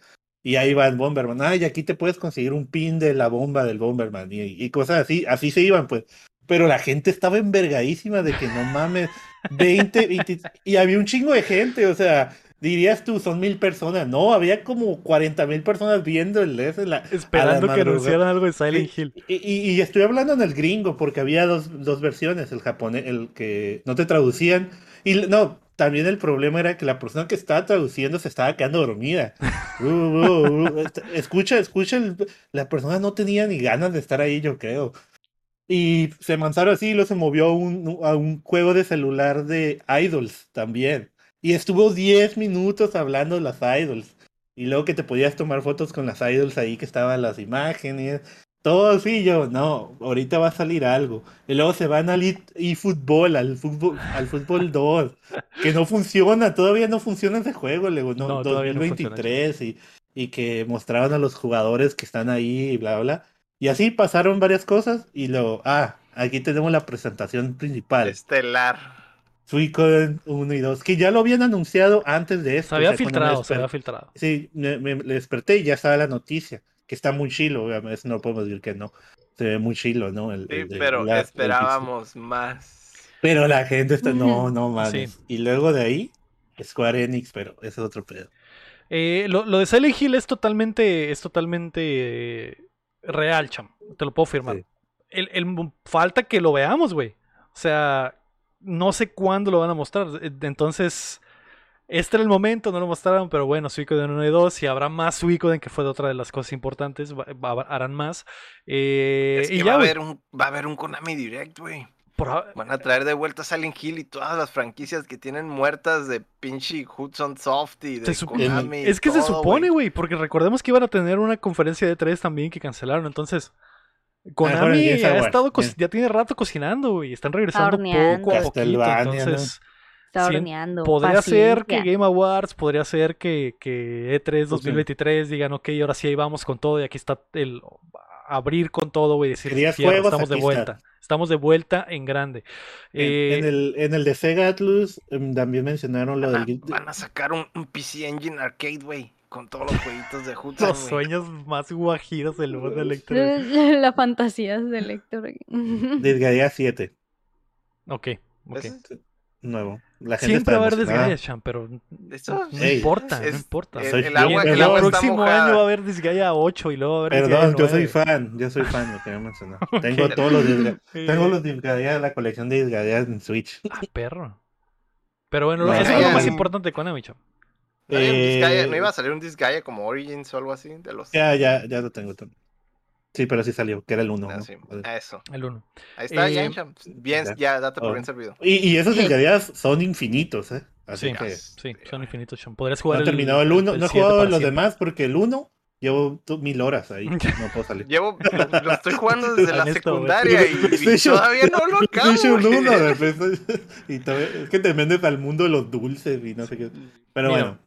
C: Y ahí va el Bomberman. Ay, aquí te puedes conseguir un pin de la bomba del Bomberman. Y, y cosas así. Así se iban, pues. Pero la gente estaba envergadísima de que no mames. 20, 20 y había un chingo de gente. O sea, dirías tú, son mil personas. No, había como 40 mil personas viendo el la
A: Esperando que anunciaran algo de Silent Hill.
C: Y, y- y estoy hablando en el gringo porque había dos, dos versiones, el japonés, el que no te traducían. Y no, también el problema era que la persona que estaba traduciendo se estaba quedando dormida. Uh, uh, uh, est- escucha, escucha, el- la persona no tenía ni ganas de estar ahí, yo creo. Y se manzaron así y luego se movió a un, a un juego de celular de idols también. Y estuvo 10 minutos hablando de las idols. Y luego que te podías tomar fotos con las idols ahí que estaban las imágenes. Todo así, yo, no, ahorita va a salir algo. Y luego se van al eFootball, al fútbol, al fútbol 2, que no funciona, todavía no funciona ese juego, luego, no,
A: No, todavía no funciona,
C: 2023, y, y que mostraban a los jugadores que están ahí y bla, bla. Y así pasaron varias cosas y luego, ah, aquí tenemos la presentación principal.
B: Estelar.
C: Suicoden 1 y 2, que ya lo habían anunciado antes de esto.
A: Se había
C: o sea,
A: filtrado, se había filtrado.
C: Sí, me, me- me desperté y ya estaba la noticia, que está muy chilo, obviamente, no podemos decir que no. Se ve muy chilo, ¿no? El-
B: Sí,
C: el
B: pero
C: la-
B: esperábamos más.
C: Pero la gente está, no, no mames. Y luego de ahí, Square Enix, pero ese es otro pedo.
A: Eh, lo, lo de Silent Hill es totalmente, es totalmente eh, real, cham. Te lo puedo firmar.
C: Sí.
A: El, el- falta que lo veamos, güey. O sea, no sé cuándo lo van a mostrar. Eh, Entonces, este era el momento, no lo mostraron, pero bueno, Suicoden 1 y 2, y habrá más Suicoden, que fue otra de las cosas importantes, harán más. Eh,
B: es que
A: y
B: va,
A: ya,
B: a haber un, va a haber un Konami Direct, güey.
A: por
B: Van a traer de vuelta Silent Hill y todas las franquicias que tienen muertas de pinche Hudson Soft y de
A: sup-
B: Konami.
A: Es que se supone, güey, porque recordemos que iban a tener una conferencia de tres también que cancelaron. Entonces, Konami
C: Gears
A: ha estado co-
C: bien.
A: ya tiene rato cocinando, güey. Están regresando poco a poquito. Entonces,
D: Está
A: Sí,
D: horneando.
A: podría ser que. Game Awards, podría ser que, que E E3
C: sí.
A: 2023 digan, ok, ahora sí ahí vamos con todo y aquí está el abrir con todo, güey, decir,
C: ¿Querías
A: "Fierro,
C: juegos?
A: estamos de vuelta.
C: está".
A: Estamos de vuelta en grande.
C: En,
A: Eh,
C: en el, en el de Sega Atlus em, también mencionaron lo
B: Van a,
C: del...
B: van a sacar un, un PC Engine Arcade, güey. Con todos los jueguitos de Hudson,
A: los sueños más guajiros del mundo electro.
D: La fantasía de Lector.
C: Disgaea 7,
A: Ok, ok.
C: Nuevo. La gente
A: Siempre va a haber desgaya, Chan, pero
B: Eso-
A: no importa, no
B: es-
A: importa.
B: el-
C: Soy
B: el agua, el agua
A: el
B: está
A: próximo
B: mojada.
A: año va a haber Disgaea 8 y luego va a haber
C: Perdón, yo soy
A: 9.
C: fan, yo soy fan, lo quería mencionar. Tengo todos los Disgaea.
A: Eh,
C: Tengo los Disgaea, la colección de Disgaea en Switch.
A: Ah, perro. Pero bueno,
C: No,
A: eso es lo más importante de Konami, Chan.
B: ¿No, un
C: Eh,
B: Disgaea? ¿No iba a salir un Disgaea como Origins o algo así? De los...
C: Ya, ya, ya lo tengo. también. Sí, pero sí salió, que era el 1.
B: Ah, sí. Eso.
A: El 1.
B: Ahí está,
A: Eh,
B: ya, ya. Bien,
C: ya.
B: ya, date por
C: Oh.
B: bien servido.
C: Y, y esos Disgaeas son infinitos, ¿eh? Así
A: Sí,
C: que
A: sí, son infinitos, Chan. Podrías
C: no
A: jugar
C: he terminado el 1, no he jugado los
A: siempre.
C: demás porque el 1 llevo mil horas ahí, no puedo salir.
B: Llevo, lo, estoy jugando desde la
A: güey.
B: secundaria y, y todavía no lo acabo.
C: PlayStation
B: güey.
C: 1, de PlayStation- y todavía- es que te vendes al mundo de los dulces y no sé qué. Pero
A: Mira,
C: bueno,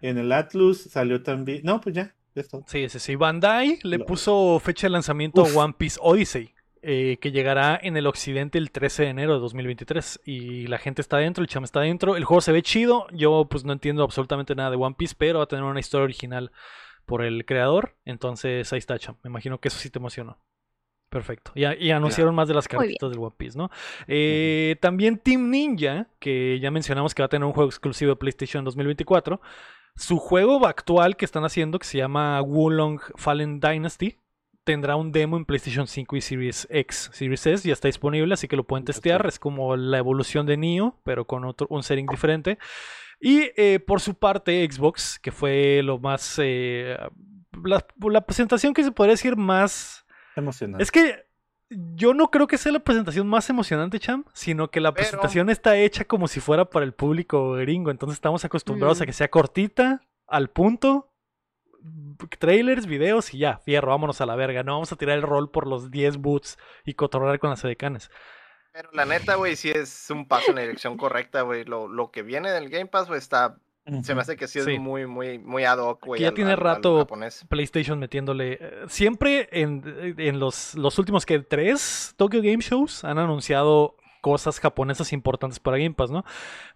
C: En el Atlus salió también. No, pues ya, ya está.
A: Sí, sí, sí. Bandai le
C: Lo-
A: puso fecha de lanzamiento
C: Uf.
A: a One Piece Odyssey, eh, que llegará en el occidente el 13 de enero de 2023. Y la gente está dentro, el cham está dentro. El juego se ve chido. Yo pues no entiendo absolutamente nada de One Piece, pero va a tener una historia original por el creador. Entonces ahí está, cham. Me imagino que eso sí te emocionó. Perfecto. Y, y anunciaron más de las cartitas del One Piece, ¿no? Eh, También Team Ninja, que ya mencionamos que va a tener un juego exclusivo de PlayStation en 2024. Su juego actual que están haciendo, que se llama Wulong Fallen Dynasty, tendrá un demo en PlayStation 5 y Series X. Series S ya está disponible, así que lo pueden testear. Es como la evolución de Nioh, pero con otro, un setting diferente. Y eh, por su parte, Xbox, que fue lo más. eh, la, la presentación que se podría decir más.
C: Emocionante.
A: Es que yo no creo que sea la presentación más emocionante, Cham, sino que la
B: Pero-
A: presentación está hecha como si fuera para el público gringo. Entonces estamos acostumbrados a
D: Mm.
A: que sea cortita, al punto, trailers, videos y ya, fierro, vámonos a la verga. No vamos a tirar el rol por los 10 boots y cotorrear con las edecanes.
B: Pero la neta, güey, sí es un paso en la dirección correcta, güey. Lo, lo que viene del Game Pass, güey, está. Se me hace que sí es
A: Sí.
B: muy, muy, muy ad hoc, güey.
A: Que ya
B: al-
A: tiene
B: al-
A: rato. PlayStation metiéndole. eh, Siempre en, en los, los últimos que tres Tokyo Game Shows han anunciado cosas japonesas importantes para Game Pass, ¿no?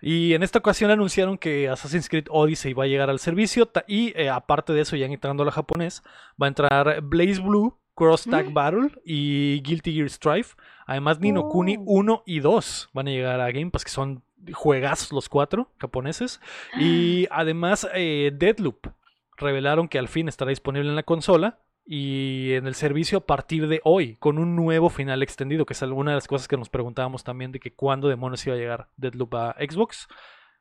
A: Y en esta ocasión anunciaron que Assassin's Creed Odyssey va a llegar al servicio y eh, aparte de eso, ya entrando a la japonés, va a entrar Blaze Blue, Cross Tag
D: Mm.
A: Battle y Guilty Gear Strife. Además, Nino Kuni
D: Oh.
A: 1 y 2 van a llegar a Game Pass, que son juegazos los cuatro japoneses. Y además, eh, Deadloop revelaron que al fin estará disponible en la consola y en el servicio a partir de hoy, con un nuevo final extendido, que es alguna de las cosas que nos preguntábamos también de que cuándo demonios iba a llegar Deadloop a Xbox.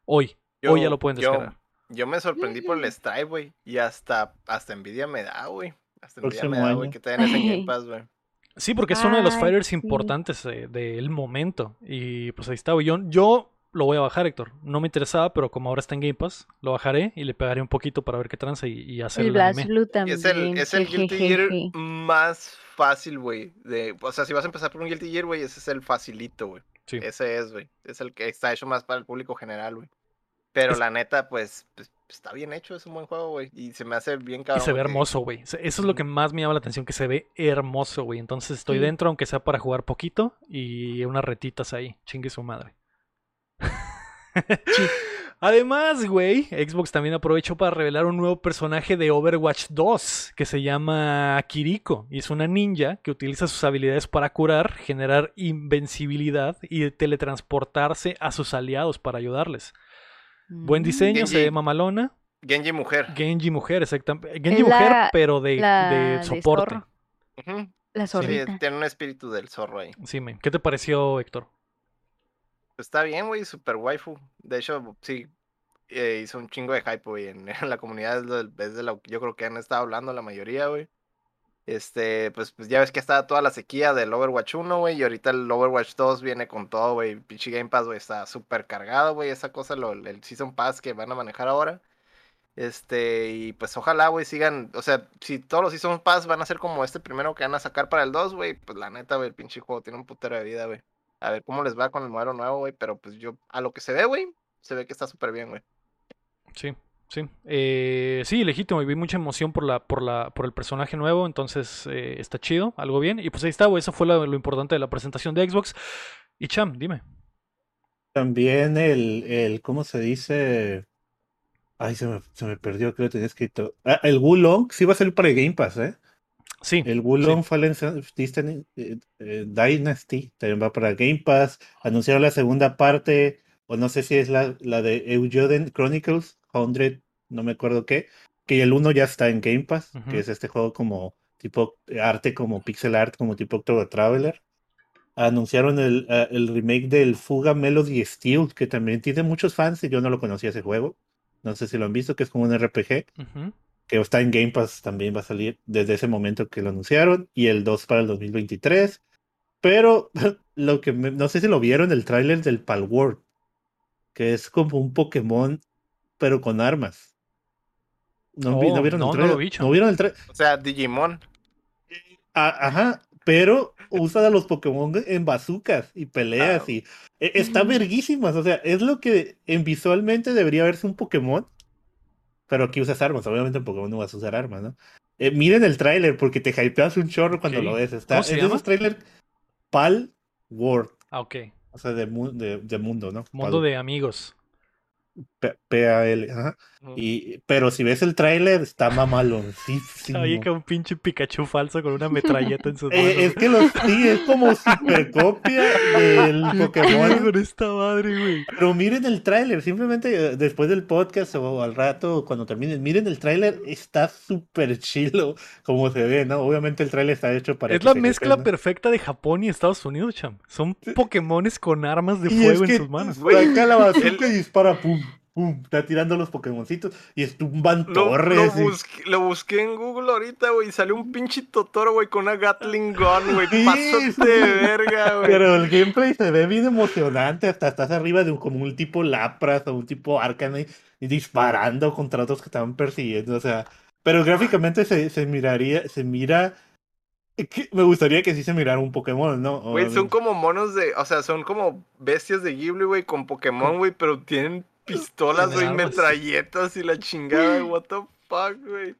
A: Hoy, hoy ya lo pueden descargar.
B: Yo me sorprendí por el Stripe, güey. Y hasta, hasta envidia me da, güey. Hasta envidia me da, güey, que te den ese Game Pass, güey.
A: Sí, porque es uno de los fighters
D: sí.
A: importantes eh, del momento. Y pues ahí está, güey. Yo, yo lo voy a bajar, Héctor. No me interesaba, pero como ahora está en Game Pass, lo bajaré y le pegaré un poquito para ver qué tranza y, y hacer
D: El
A: el,
D: Blast
A: anime.
D: Blue
B: Y
D: también.
B: es el, es el Guilty Gear más fácil, güey. De, o sea, si vas a empezar por un Guilty Gear, güey, ese es el facilito, güey.
A: Sí.
B: Ese es, güey. Es el que está hecho más para el público general, güey. Pero
A: Es-
B: la neta, pues, pues, está bien hecho, es un buen juego, güey. Y se me hace bien
A: Y
B: cabrón.
A: se ve hermoso, güey. Eso es lo que más me llama la atención, que se ve hermoso, güey. Entonces estoy
D: Sí.
A: dentro, aunque sea para jugar poquito, y unas retitas ahí. Chingue su madre. Además, güey, Xbox también aprovechó para revelar un nuevo personaje de Overwatch 2 que se llama Kiriko y es una ninja que utiliza sus habilidades para curar, generar invencibilidad y teletransportarse a sus aliados para ayudarles. Buen
D: Mm.
A: diseño, se ve mamalona.
B: Genji mujer.
A: Genji mujer, exactamente. Genji mujer, pero de,
D: la
A: de
D: de
A: soporte.
D: zorro.
B: Ujú.
D: La
B: Sí,
D: zorrita.
B: tiene un espíritu del zorro ahí.
A: Sí, men. ¿Qué te pareció, Héctor?
B: Está bien, güey, super waifu. De hecho, sí, eh, hizo un chingo de hype, güey, en, la comunidad. Es de lo que yo creo que han estado hablando la mayoría, güey. Este, pues, pues ya ves que estaba toda la sequía del Overwatch 1, güey, y ahorita el Overwatch 2 viene con todo, güey. Pinche Game Pass, güey, está súper cargado, güey, esa cosa, lo- el Season Pass que van a manejar ahora. Este, y pues ojalá, güey, sigan, o sea, si todos los Season Pass van a ser como este primero que van a sacar para el 2, güey, pues la neta, güey, el pinche juego tiene un putero de vida, güey. A ver cómo les va con el modelo nuevo, güey, pero pues yo, a lo que se ve, güey, se ve que está súper bien, güey.
A: Sí, sí. Eh, sí, legítimo. Y vi mucha emoción por la, por la, por el personaje nuevo. Entonces eh, está chido, algo bien. Y pues ahí está, güey. Eso fue lo, lo importante de la presentación de Xbox. Y Cham, dime.
C: También el, el, ¿cómo se dice? Ay, se me, se me perdió, creo que tenía escrito. Ah, el Wulong sí va a salir para el Game Pass, ¿eh?
A: Sí.
C: El Wulong Fallen Dynasty, eh, eh, Dynasty también va para Game Pass. Anunciaron la segunda parte, o no sé si es la, la de Eujuden Chronicles 100, no me acuerdo qué, que el 1 ya está en Game Pass, que es este juego como tipo arte, como pixel art, como tipo October Traveler. Anunciaron el, eh, el remake del Fuga Melody Steel, que también tiene muchos fans y yo no lo conocía ese juego. No sé si lo han visto, que es como un RPG. Que está en Game Pass, también va a salir desde ese momento que lo anunciaron, y el 2 para el 2023. Pero lo que me- no sé si lo vieron, el tráiler del Palworld, que es como un Pokémon, pero con armas. ¿No, vi- no
A: Oh,
C: vieron
A: no, no
C: el
A: lo
C: tráiler?
A: vi, chamo.
C: ¿No vieron el tráiler?
B: O sea, Digimon.
C: A- Ajá, pero usa a los Pokémon en bazucas y peleas
B: Ah.
C: y e- está verguísimas, o sea, es lo que en visualmente debería verse un Pokémon, pero aquí usas armas. Obviamente en Pokémon no vas a usar armas, ¿no? Eh, miren el tráiler porque te hypeas un chorro cuando lo ves. Está,
A: ¿Cómo se
C: es
A: llama?
C: esos trailers Pal World,
A: Ah, ok.
C: o sea, de, mu- de, de mundo, ¿no?
A: Mundo
C: Pal-
A: de amigos.
C: P-A-L, ajá. Y, pero si ves el tráiler, está mamaloncísimo.
A: Ahí que un pinche Pikachu falso con una metralleta en sus manos.
C: Eh, es que los, sí, es como super copia del
A: ¿Qué pedo
C: Pokémon.
A: con esta madre, güey?
C: Pero miren el tráiler, simplemente eh, después del podcast o al rato cuando terminen, miren el tráiler, está súper chilo como se ve, ¿no? Obviamente el tráiler está hecho para
A: Es
C: que
A: la mezcla perfecta de Japón y Estados Unidos, cham. Son Pokémones con armas de
C: Y es
A: fuego en sus manos.
C: Saca la bazooka
B: el-
C: y dispara, pum, pum, está tirando los Pokémoncitos y estumban
B: Lo, lo
C: torres. y-
B: busqué, lo busqué en Google ahorita, güey, y salió un pinche Totoro, güey, con una Gatling Gun, güey. De verga.
C: Pero el gameplay se ve bien emocionante, hasta estás arriba de un, como un tipo Lapras o un tipo Arcanine y disparando contra otros que estaban persiguiendo, o sea, pero gráficamente se, se miraría, se mira, me gustaría que sí se mirara un Pokémon, ¿no?
B: Güey, son como monos de, o sea, son como bestias de Ghibli, güey, con Pokémon, güey, pero tienen pistolas, güey, metralletas y la chingada, what the fuck, güey.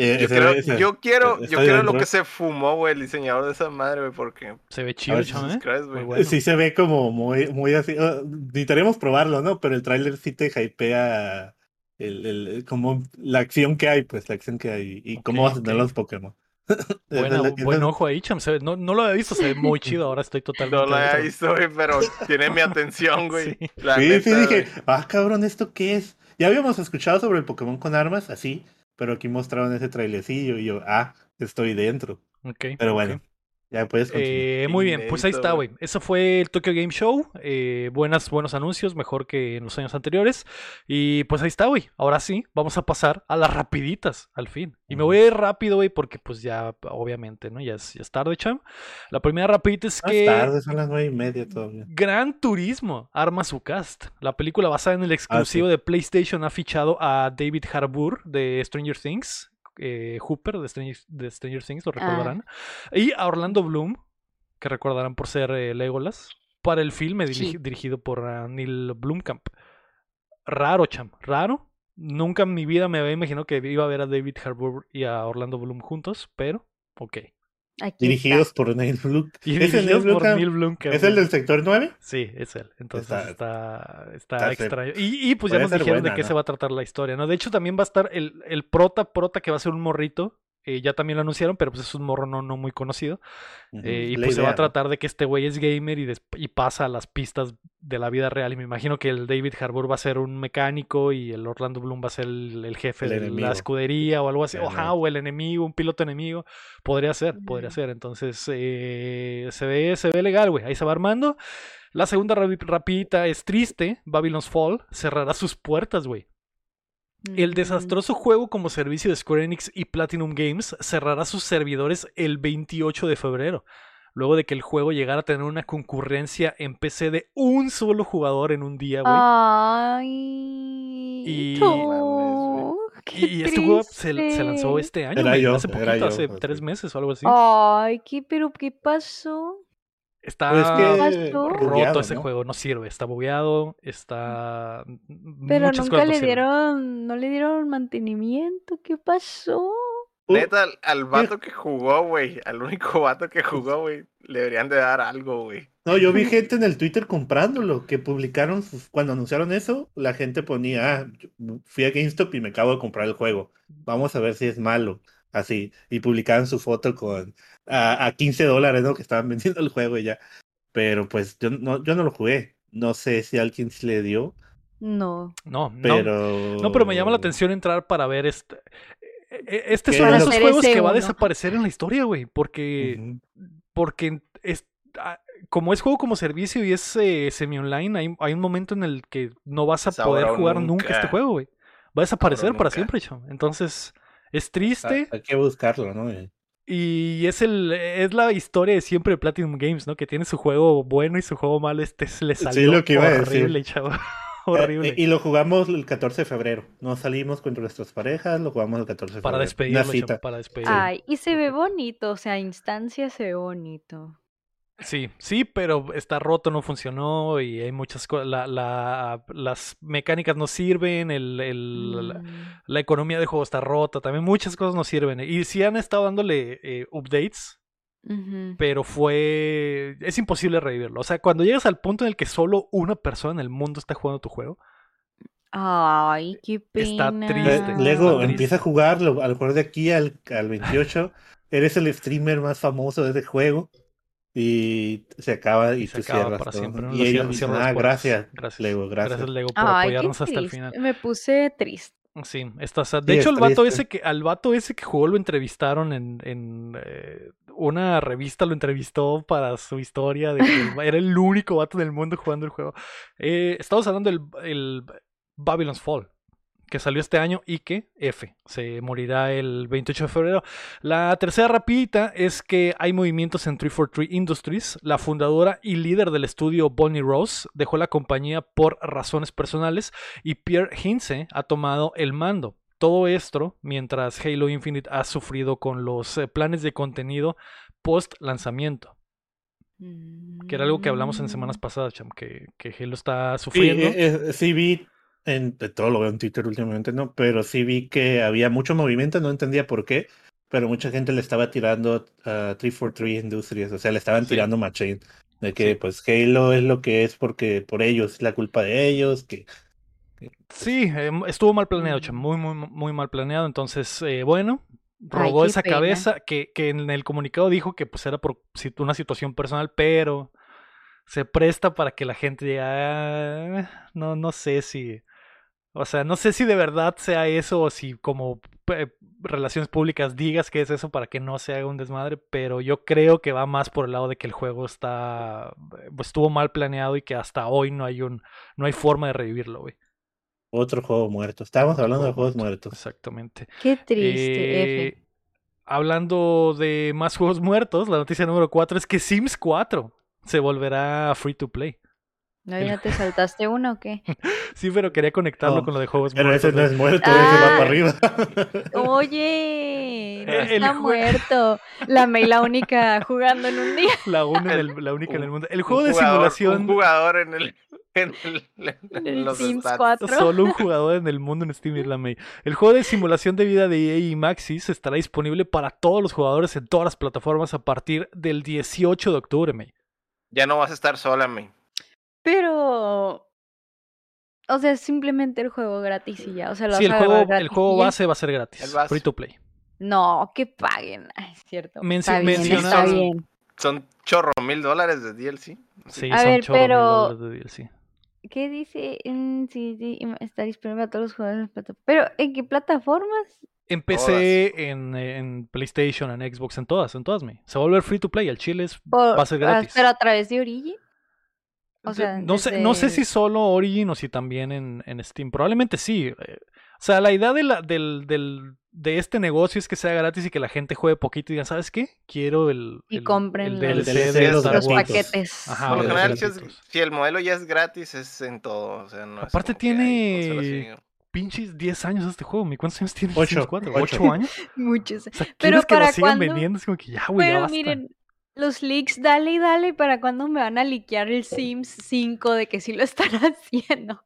C: Eh,
B: Yo, creo- yo quiero,
C: está
B: yo quiero lo que se fumó, güey, el diseñador de esa madre, güey, porque
A: Se ve chido, ¿eh? Bueno.
C: Sí se ve como muy, muy así. ah, necesitaríamos probarlo, ¿no? Pero el tráiler sí te hypea el, el- como la acción que hay, pues la acción que hay y cómo vas a tener los Pokémon.
A: Buena- buen ojo ahí, cham. No, no lo había visto, se ve muy chido. Ahora estoy totalmente.
B: No
A: dentro.
B: he visto, güey, pero tiene mi atención, güey.
A: Sí.
B: La
C: Sí, dije,
B: güey.
C: ah, cabrón, ¿esto qué es? Ya habíamos escuchado sobre el Pokémon con armas, así, pero aquí mostraron ese trailecillo y yo, ah, estoy dentro.
A: Ok,
C: Pero bueno, ya puedes continuar.
A: Eh, muy bien, pues ahí está,
B: güey.
A: Eso fue el Tokyo Game Show. eh, buenas, buenos anuncios, mejor que en los años anteriores. Y pues ahí está, güey. Ahora sí, vamos a pasar a las rapiditas, al fin. Y me voy a ir rápido, güey, porque pues ya, obviamente, ¿no? Ya es, ya es tarde, cham. La primera rapidita es
C: Más
A: que...
C: tarde, son las nueve y media todavía.
A: Gran Turismo arma su cast. La película basada en el
C: Ah,
A: exclusivo de PlayStation ha fichado a David Harbour de Stranger Things, eh, Hooper de Stranger, de Stranger Things, lo recordarán, y a Orlando Bloom, que recordarán por ser eh, Legolas, para el filme
D: Sí.
A: dirigido por ah, Neil Blomkamp. Raro, cham, raro. Nunca en mi vida me había imaginado que iba a ver a David Harbour y a Orlando Bloom juntos, pero ok.
D: Aquí
C: Dirigidos por Neil Blum. ¿Es el Neil. ¿Es el del sector 9?
A: Sí, es él. Entonces
C: Está-
A: está, está,
C: está ser-
A: extraño. Y, y pues ya nos dijeron
C: buena,
A: de qué
C: ¿no?
A: se va a tratar la historia, ¿no? De hecho, también va a estar el, el prota, prota que va a ser un morrito. Eh, ya también lo anunciaron, pero pues es un morro no, no muy conocido. eh, y
C: La
A: pues se va a tratar de que este güey es gamer y, y pasa a las pistas de la vida real. Y me imagino que el David Harbour va a ser un mecánico y el Orlando Bloom va a ser el, el jefe
C: El
A: de
C: enemigo.
A: la escudería o algo así.
C: Enemigo.
A: o el enemigo, un piloto enemigo. Podría ser, podría ser. Entonces, eh, se, ve, se ve legal, güey. Ahí se va armando. La segunda rapi- rapidita es triste. Babylon's Fall cerrará sus puertas, güey. El desastroso juego como servicio de Square Enix y Platinum Games cerrará sus servidores el 28 de febrero, luego de que el juego llegara a tener una concurrencia en PC de un solo jugador en un día, güey.
D: Ay.
A: Y-
D: qué
A: y este juego se, se lanzó este año,
C: Era
A: güey,
C: yo,
A: hace
C: era
A: poquito,
C: yo,
A: hace tres meses o algo así.
D: Ay, ¿qué, pero qué pasó?
A: Está
C: Pues es que
D: pasó?
A: roto
C: bugueado,
A: ese
C: ¿no?
A: juego, no sirve, está bugueado, está...
D: Pero
A: muchas
D: nunca le
A: sirven.
D: dieron, no le dieron mantenimiento. ¿Qué pasó?
C: Uh,
B: Neta, al, al vato que jugó, güey, al único vato que jugó, güey, le deberían de dar algo, güey.
C: No, yo vi gente en el Twitter comprándolo, que publicaron, sus- cuando anunciaron eso, la gente ponía, ah, fui a GameStop y me acabo de comprar el juego, vamos a ver si es malo, así, y publicaban su foto con, a, a 15 dólares, ¿no? Que estaban vendiendo el juego y ya, pero pues yo no, yo no lo jugué, no sé si a alguien sí le dio,
D: No.
A: No, no,
C: pero...
A: No, pero me llama la atención entrar para ver este. e- e- Este es
C: ¿Qué
A: uno de esos juegos que va a desaparecer en la historia, güey. Porque, porque es, ah, como es juego como servicio y es eh, semi-online, hay, hay un momento en el que no vas a poder jugar nunca. este juego, güey. Va a desaparecer para
B: nunca.
A: siempre, chavo. Entonces, es triste
C: Hay que buscarlo, ¿no?
A: Y es el es la historia de siempre de Platinum Games, ¿no? Que tiene su juego bueno y su juego malo. Este se le
C: Sí,
A: salió
C: lo que iba
A: horrible, chavo.
C: Eh,
A: horrible.
C: eh, y lo jugamos el 14 de febrero. No salimos con nuestras parejas, lo jugamos el 14 de febrero.
A: para
C: Una
A: despedirlo, chavo, para despedirlo.
D: Ay, y se ve bonito, o sea, a instancia se ve bonito.
A: Sí, sí, pero está roto, no funcionó y hay muchas cosas. La, la- las mecánicas no sirven, el, el- la,
D: Mm.
A: la economía del juego está rota, también muchas cosas no sirven. Y sí han estado dándole eh, updates, pero fue. Es imposible revivirlo. O sea, cuando llegas al punto en el que solo una persona en el mundo está jugando tu juego,
D: Ay, qué
A: Está
D: pena.
A: triste.
C: Le- Luego
A: triste.
C: empieza a jugar, a lo mejor de aquí al, al 28, eres el streamer más famoso de ese juego y se acaba y,
A: y se
C: tú
A: acaba
C: cierras
A: para
C: todo. Y
A: Lo
C: ellos
A: cierran-
C: dicen, ah,
A: puertas".
C: gracias,
A: Gracias.
C: Lego, gracias.
A: Gracias, Lego, por
D: Ay,
A: apoyarnos hasta el final.
D: Me puse triste.
A: Sí, está sad. De
C: Sí,
A: hecho, el vato
C: triste.
A: ese que, al vato ese que jugó lo entrevistaron en, en eh, una revista, lo entrevistó para su historia de que era el único vato del mundo jugando el juego. Eh, estamos hablando del el Babylon's Fall, que salió este año y que F, se morirá el 28 de febrero. La tercera rapidita es que hay movimientos en 343 Industries. La fundadora y líder del estudio Bonnie Rose dejó la compañía por razones personales y Pierre Hinze ha tomado el mando. Todo esto mientras Halo Infinite ha sufrido con los eh, planes de contenido post lanzamiento, que era algo que hablamos en semanas
D: Mm.
A: pasadas, Cham, que, que Halo está
C: Sí,
A: sufriendo.
C: eh, eh, sí vi, en, de todo lo veo en Twitter últimamente, ¿no? Pero sí vi que había mucho movimiento, no entendía por qué, pero mucha gente le estaba tirando a 343 Industries, o sea, le estaban
B: Sí.
C: tirando machine, de que
A: Sí.
C: pues Halo es lo que es porque por ellos, es la culpa de ellos, que
A: Sí, eh, estuvo mal planeado, Cham,
D: Mm.
A: muy, muy, muy mal planeado. Entonces, eh, bueno,
D: Ay, qué
A: esa
D: pena.
A: cabeza que, que en el comunicado dijo que pues era por una situación personal, pero se presta para que la gente diga, "Ah, no, no sé si, o sea, no sé si de verdad sea eso o si como eh, relaciones públicas digas que es eso para que no se haga un desmadre, pero yo creo que va más por el lado de que el juego está, eh, pues, estuvo mal planeado y que hasta hoy no hay un, no hay forma de revivirlo, güey.
C: otro juego muerto. Estábamos
A: Otro
C: hablando de
A: juego
C: juegos muertos.
A: Exactamente.
D: Qué triste,
A: Eh, hablando de más juegos muertos, la noticia número 4 es que Sims 4 se volverá free to play.
D: ¿No ya te saltaste uno o qué?
A: Sí, pero quería conectarlo
C: No,
A: con lo de juegos
C: Pero
A: muertos.
C: ese no es muerto, ese va
D: Ah.
C: para arriba.
D: Oye, no
A: El
D: está muerto. La May la única jugando en un día.
A: La, una la única en el
B: un-
A: mundo. El
B: Un
A: juego de
B: jugador-
A: simulación.
B: Un jugador en el. En, el, en
D: En el
B: los
D: Sims
B: stats.
D: 4.
A: Solo un jugador en el mundo en Steam es la May. El juego de simulación de vida de EA y Maxis estará disponible para todos los jugadores en todas las plataformas a partir del 18 de octubre, May.
B: Ya no vas a estar sola, me.
D: Pero. O sea, simplemente el juego gratis y ya. O sea, lo
A: Sí, el
D: vas a agarrar
A: juego, el
D: gratis
A: juego
D: y ya.
A: base va a ser gratis.
B: El base.
A: Free to play.
D: No, que paguen. Ay, es cierto.
A: Mencio-
D: está bien, está
A: mencionaron-
D: bien.
B: Son chorro mil dólares de DLC.
A: Sí,
D: A
A: son
D: ver,
A: chorro mil
D: pero-
A: dólares de DLC.
D: ¿Qué dice? Mm, sí, sí, está disponible a todos los jugadores. Pero, ¿en qué plataformas?
A: En PC, en, en PlayStation, en Xbox, en todas, en todas, me. Se va a volver free to play. El chile es,
D: Por-
A: va a ser
D: ah,
A: gratis.
D: Pero a través de Origin. O
A: De-
D: sea,
A: no, sé, no sé si solo Origin o si también en, en Steam. Probablemente sí. eh. O sea, la idea de, la, del, del, de este negocio es que sea gratis y que la gente juegue poquito y digan, ¿sabes qué? Quiero el,
D: Y
A: el-
D: compren
A: el
D: los-
A: DLC de
C: los
D: paquetes.
A: Ajá,
B: Por lo general, si, es-
A: gratuitos.
B: si el modelo ya es gratis, es en todo. O sea, no es
A: Aparte tiene-. Pinches 10 años este juego. ¿mi ¿Cuántos años tiene?
C: Ocho,
A: Sims 4?
C: ocho.
A: ¿8 años?
D: Muchos.
A: O sea,
D: Pero
A: ¿quieres que lo
D: ¿para
A: sigan
D: cuándo?
A: vendiendo? Es como que ya, güey, ya
D: Pero
A: basta.
D: miren, los leaks, dale y dale, ¿para cuándo me van a liquear el Sims 5 de que sí lo están haciendo?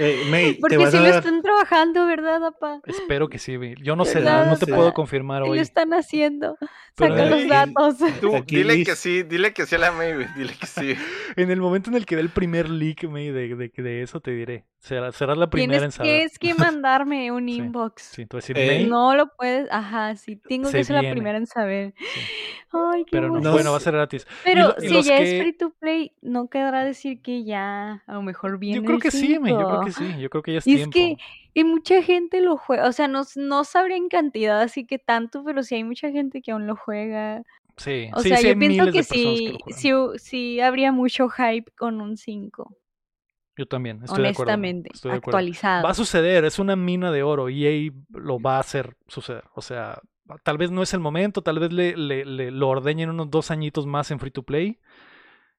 C: Eh, May,
D: Porque
C: a
D: lo
C: dar-
D: están trabajando, ¿verdad, apa?
A: Espero que sí. güey. Yo no sé no
D: O
A: te puedo confirmar
D: Sí lo
A: hoy.
D: están haciendo.
A: Pero
D: Saca
A: de-
D: los
C: y-
D: datos.
B: Tú,
C: Aquí
B: dile
C: Liz-
B: que sí, dile que sí a la May, Dile que sí.
A: En el momento en el que dé el primer leak May, de, de, de eso, te diré. Será, serás la primera en
D: Tienes
A: saber.
D: que, es que mandarme un
A: Sí,
D: inbox.
A: Sí, a decir,
C: Eh,
A: May,
D: No lo puedes, ajá, sí, tengo
A: Se
D: que ser la primera en saber.
A: Sí.
D: Ay, qué
A: pero no.
C: No
A: Bueno, va a ser gratis.
D: Pero
A: y
D: si
A: los
D: ya
A: que-
D: es free to play, no quedará decir que ya a lo mejor viene
A: Yo creo
D: el
A: que sí, May, yo creo
D: 5.
A: que sí. Yo creo que ya es
D: Y es que y mucha gente lo juega, o sea, no, no sabría en cantidad así que tanto, pero sí hay mucha gente que aún lo juega.
A: Sí,
D: O
A: sí,
D: sea,
A: sí
D: yo pienso que sí,
A: que
D: sí, sí habría mucho hype con un 5,
A: Yo también, estoy de acuerdo.
D: honestamente,
A: Estoy de acuerdo.
D: actualizado.
A: Va a suceder, es una mina de oro y EA lo va a hacer suceder. O sea, tal vez no es el momento, tal vez le, le- le- lo ordeñen unos dos añitos más en free to play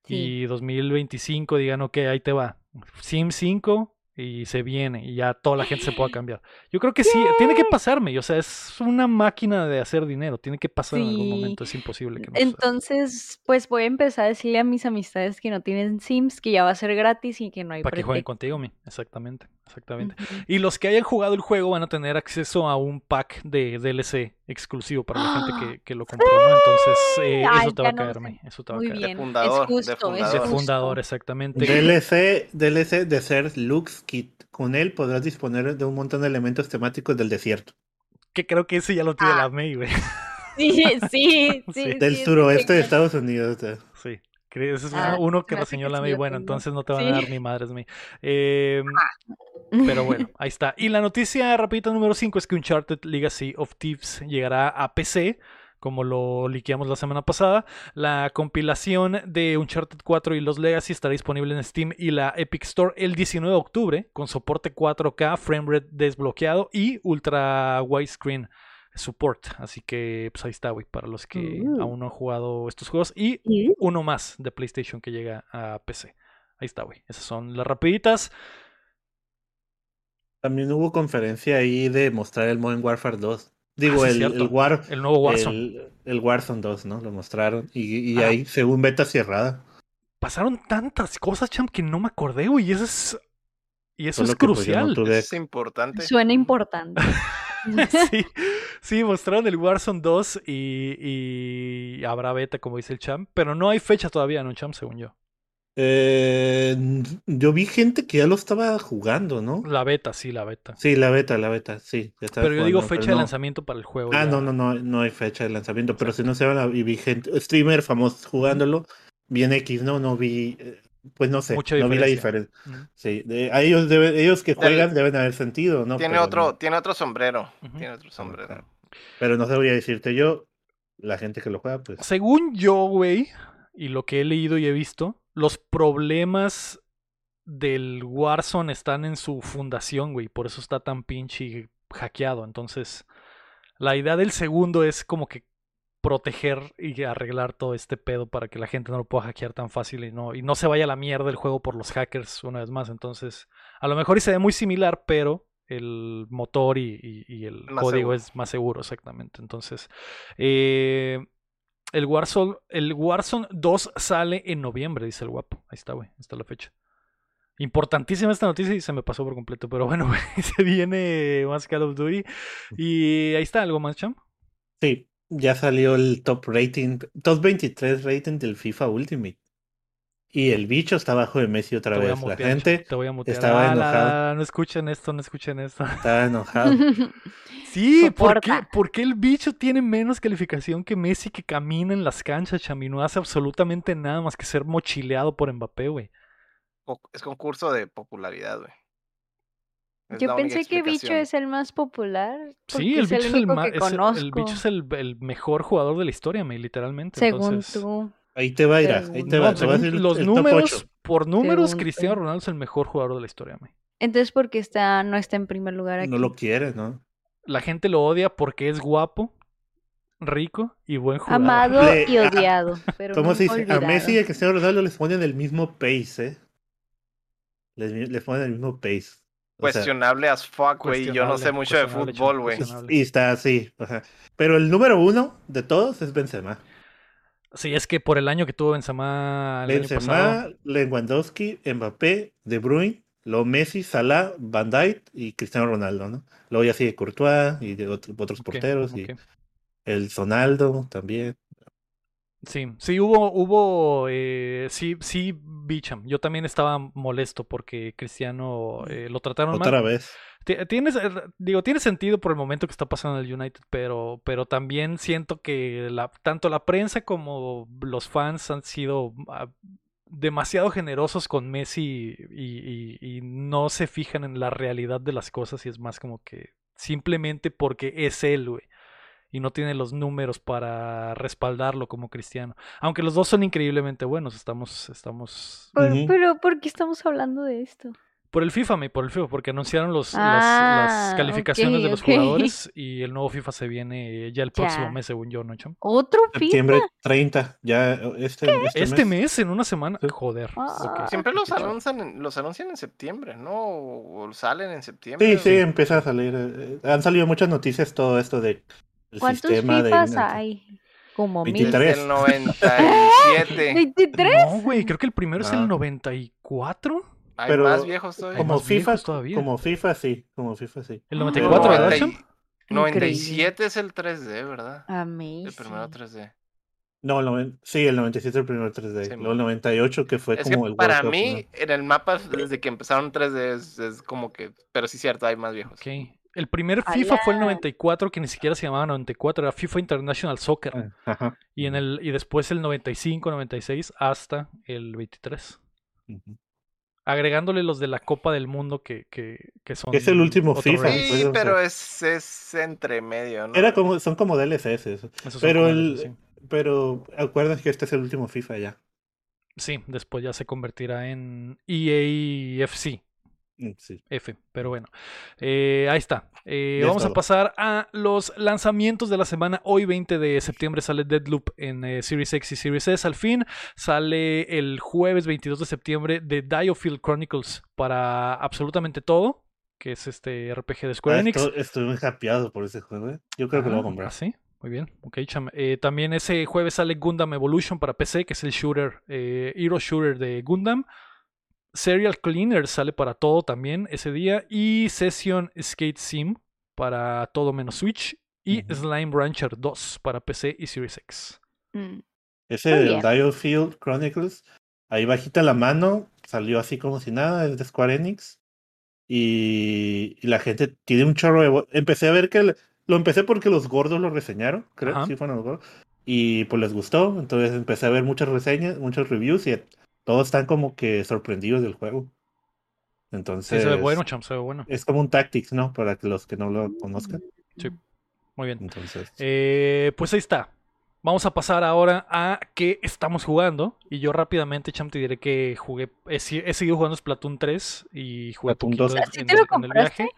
D: Sí.
A: y 2025 digan, ok, ahí te va. Sim 5 y se viene y ya toda la gente se pueda cambiar. Yo creo que sí, tiene que pasarme, o sea, es una máquina de hacer dinero, tiene que pasar en algún
D: Sí.
A: momento, es imposible que no.
D: Entonces, pues voy a empezar a decirle a mis amistades que no tienen Sims que ya va a ser gratis y que no hay
A: Para que jueguen contigo, mi. Exactamente, exactamente. Y los que hayan jugado el juego van a tener acceso a un pack de DLC exclusivo para la gente que, que lo compró, ¿no? Entonces, eh,
D: Ay,
A: eso te va a
D: ya no
A: caer,
D: sé.
A: mi. Eso te va
D: Muy
A: a caer.
D: bien,
B: fundador,
D: es
B: de
D: justo, es
B: fundador.
A: De fundador, exactamente.
C: DLC, DLC de ser Lux Kit. Con él podrás disponer de un montón de elementos temáticos del desierto.
A: Que creo que ese ya lo tiene
D: Ah.
A: la May, güey.
D: Sí, sí,
A: Sí.
D: sí.
C: Del
D: sí,
C: suroeste de Estados Unidos. o sea.
A: Ese es
D: Ah,
A: uno, que reseñó la May. Bueno, entonces no te van a dar ni madres, May. Eh,
D: sí.
A: Pero bueno, ahí está. Y la noticia rapidita número 5 es que Uncharted Legacy of Thieves llegará a PC, como lo liqueamos la semana pasada. La compilación de Uncharted 4 y los Legacy estará disponible en Steam y la Epic Store el 19 de octubre, con soporte 4K, framerate desbloqueado y ultra widescreen support. Así que pues ahí está, güey, para los que
D: Uh.
A: aún no han jugado estos juegos. Y uno más de PlayStation que llega a PC. Ahí está, güey. Esas son las rapiditas.
C: También hubo conferencia ahí de mostrar el Modern Warfare 2. Digo,
A: Ah, sí,
C: el, el War,
A: El nuevo Warzone.
C: el, el Warzone 2, ¿no? Lo mostraron. Y, y
A: Ah.
C: ahí, según beta cerrada.
A: pasaron tantas cosas, champ, que no me acordé, güey. Y eso es. Y eso
C: Solo
A: es
C: pues, no
A: crucial.
C: tuve-
B: Es importante.
D: Suena importante.
A: sí, sí, mostraron el Warzone 2 y, y habrá beta, como dice el champ. Pero no hay fecha todavía, ¿no, champ? Según yo.
C: Eh, yo vi gente que ya lo estaba jugando, ¿no?
A: La beta, sí, la beta.
C: Sí, la beta, la beta, sí.
A: Pero yo digo fecha de
C: no.
A: lanzamiento para el juego.
C: Ah,
A: ya.
C: no, no, no, no hay fecha de lanzamiento, pero si no se van a y vi gente, streamer famosos jugándolo, bien X, no, no vi, eh, pues no sé,
A: Mucha
C: no vi la
A: diferencia.
C: Sí, de- a ellos deben, ellos que
B: El-
C: juegan deben haber sentido, ¿no?
B: tiene
C: Pero
B: otro,
C: no-
B: tiene otro sombrero. Tiene otro sombrero.
C: pero no sabría decirte yo, la gente que lo juega, pues.
A: Según yo, güey, y lo que he leído y he visto, los problemas del Warzone están en su fundación, güey. Por eso está tan pinche hackeado. Entonces, la idea del segundo es como que proteger y arreglar todo este pedo para que la gente no lo pueda hackear tan fácil y no, y no se vaya a la mierda el juego por los hackers una vez más. Entonces, a lo mejor y se ve muy similar, pero el motor y, y- y el
B: Más
A: código
B: seguro.
A: es más seguro, exactamente. Entonces, eh, el Warzone, el Warzone 2 sale en noviembre, dice el guapo. Ahí está, güey. Ahí está la fecha. Importantísima esta noticia y se me pasó por completo. Pero bueno, güey, se viene más Call of Duty. Y ahí está, ¿algo más, Cham?
C: Sí, ya salió el top rating, top 23 rating del FIFA Ultimate. Y el bicho está abajo de Messi otra vez. La gente
A: Cham, Te voy a mutear.
C: estaba
A: Ah, la- no escuchen esto, no escuchen esto.
C: estaba enojado.
A: Sí, ¿por qué, por qué el bicho tiene menos calificación que Messi que camina en las canchas, Cham? Y no hace absolutamente nada más que ser mochileado por Mbappé, güey.
B: Es concurso de popularidad, güey. Es
D: Yo pensé que Bicho es el más popular.
A: Sí, el bicho es el,
D: único
A: ma-
D: que
A: es el- el
D: conozco.
A: bicho es el, el mejor jugador de la historia, me, literalmente.
D: Según
A: Entonces,
D: tú.
C: Ahí te va a ir, ahí te
A: no,
C: va
A: los
C: el
A: números,
C: 8.
A: por números,
D: Según
A: Cristiano
D: tú.
A: Ronaldo es el mejor jugador de la historia, me.
D: Entonces, porque está, no está en primer lugar aquí?
C: No lo quieres, ¿no?
A: La gente lo odia porque es guapo, rico y buen jugador.
D: Amado
C: Le-
D: y odiado. Pero
C: ¿Cómo
D: no
C: se dice? A. Messi y a Cristiano Ronaldo les ponen el mismo pace, ¿eh? Les, les ponen el mismo pace. O sea,
B: Cuestionable as fuck, güey. Yo no sé
A: Cuestionable,
B: mucho de
A: cuestionable,
B: fútbol, güey.
A: cuestionable.
C: y está así. ajá. Pero el número uno de todos es Benzema.
A: Sí, es que por el año que tuvo Benzema el año pasado.
C: Benzema, Lewandowski, Mbappé, De Bruyne, luego Messi, Salah, Van Dijk y Cristiano Ronaldo, ¿no? Luego ya sigue Courtois y de otro- otros porteros y el Sonaldo también.
A: Sí, sí hubo, hubo, eh, sí, sí, Bicham. Yo también estaba molesto porque Cristiano eh, lo trataron mal.
C: Otra vez.
A: Ti- Tiene, eh, digo, tiene sentido por el momento que está pasando en el United, pero, pero también siento que la, tanto la prensa como los fans han sido ah, demasiado generosos con Messi y, y- y no se fijan en la realidad de las cosas y es más como que simplemente porque es él, güey. Y no tiene los números para respaldarlo como Cristiano. Aunque los dos son increíblemente buenos, estamos, estamos
D: Por-. Pero, ¿por qué estamos hablando de esto?
A: Por el FIFA, me, por el FIFA, porque anunciaron los, las,
D: Ah,
A: las calificaciones de los jugadores y el nuevo FIFA se viene ya el próximo
D: Ya.
A: mes, según yo, ¿no, Cham?
D: ¿Otro
C: Septiembre
D: FIFA?
C: 30, ya este, este,
A: Este mes, en una semana.
C: Sí.
A: Joder.
D: Ah.
B: Siempre los anuncian, en- los anuncian en septiembre, ¿no? O salen en septiembre.
C: Sí,
B: o-
C: sí, empieza a salir. eh, Han salido muchas noticias todo esto de
D: ¿Cuántos FIFAs
C: de
D: hay? Como mil.
C: 23.
B: Desde el 97.
D: ¿23?
A: No, güey, creo que el primero es el
C: Ah.
A: 94.
B: Hay
C: Pero
B: más viejos todavía.
C: como FIFA,
A: todavía.
C: como FIFA sí, como FIFA sí.
A: El
D: Ah.
A: 94, ¿verdad,
B: 90
A: Cham?
B: y- 97 es el 3D, ¿verdad?
D: Amazing.
B: El primero 3D.
C: No, el noven- sí, el 97 el primer 3D.
B: Sí,
C: Luego el 98 que fue
B: Es que
C: como el
B: para
C: World Cup,
B: mí, en el mapa, desde que empezaron 3D, es, es como que. Pero sí, cierto, hay más viejos.
A: Ok. El primer FIFA fue el
D: ¡Hala! 94,
A: que ni siquiera se llamaba 94, era FIFA International Soccer.
C: Ah, Ajá.
A: Y, en el, y después el 95, 96 hasta el 23.
C: Ujú.
A: Agregándole los de la Copa del Mundo que, que, que son.
C: Es el último FIFA,
B: Sí, pero es, es entre medio, ¿no?
C: Era como, son como DLCs eso.
A: Esos
C: Pero el, pero acuerdas que este es el último FIFA ya.
A: Sí, después ya se convertirá en EAFC.
C: Mm, Sí.
A: F, pero bueno. Eh, ahí está. Eh,
C: es
A: vamos a pasar a los lanzamientos de la semana. Hoy 20 de septiembre sale Deadloop en eh, Series X y Series S. Al fin sale el jueves 22 de septiembre de Diofield Chronicles para absolutamente todo, que es este RPG de Square
C: Ah,
A: Enix.
C: esto- estoy muy happyado por ese juego. Yo creo que lo voy a comprar.
A: ¿ah, sí? Muy bien. Ok, cham. Eh, también ese jueves sale Gundam Evolution para PC, que es el shooter, eh, Hero Shooter de Gundam. Serial Cleaner sale para todo también ese día. Y Session Skate Sim para todo menos Switch. Y. Slime Rancher 2 para PC y Series X.
D: Mm.
C: Ese
D: Muy
C: del
D: bien.
C: Diofield Chronicles, ahí bajita la mano, salió así como si nada, es de Square Enix. Y, y la gente tiene un chorro de... Empecé a ver que... Lo empecé porque los gordos lo reseñaron, creo,
A: Ajá.
C: sí fueron los gordos. Y pues les gustó, entonces empecé a ver muchas reseñas, muchos reviews y todos están como que sorprendidos del juego.
A: Sí,
C: Entonces...
A: se ve bueno, cham, se ve bueno.
C: Es como un Tactics, ¿no? Para que los que no lo conozcan.
A: Muy bien.
C: Entonces...
A: Eh, pues ahí está. Vamos a pasar ahora a qué estamos jugando. Y yo rápidamente, Cham, te diré que jugué. He, he seguido jugando Splatoon 3 y jugué
C: Splatoon
A: poquito
C: 2.
A: en,
D: ¿Sí te lo
A: el- en el
D: compraste?
A: viaje.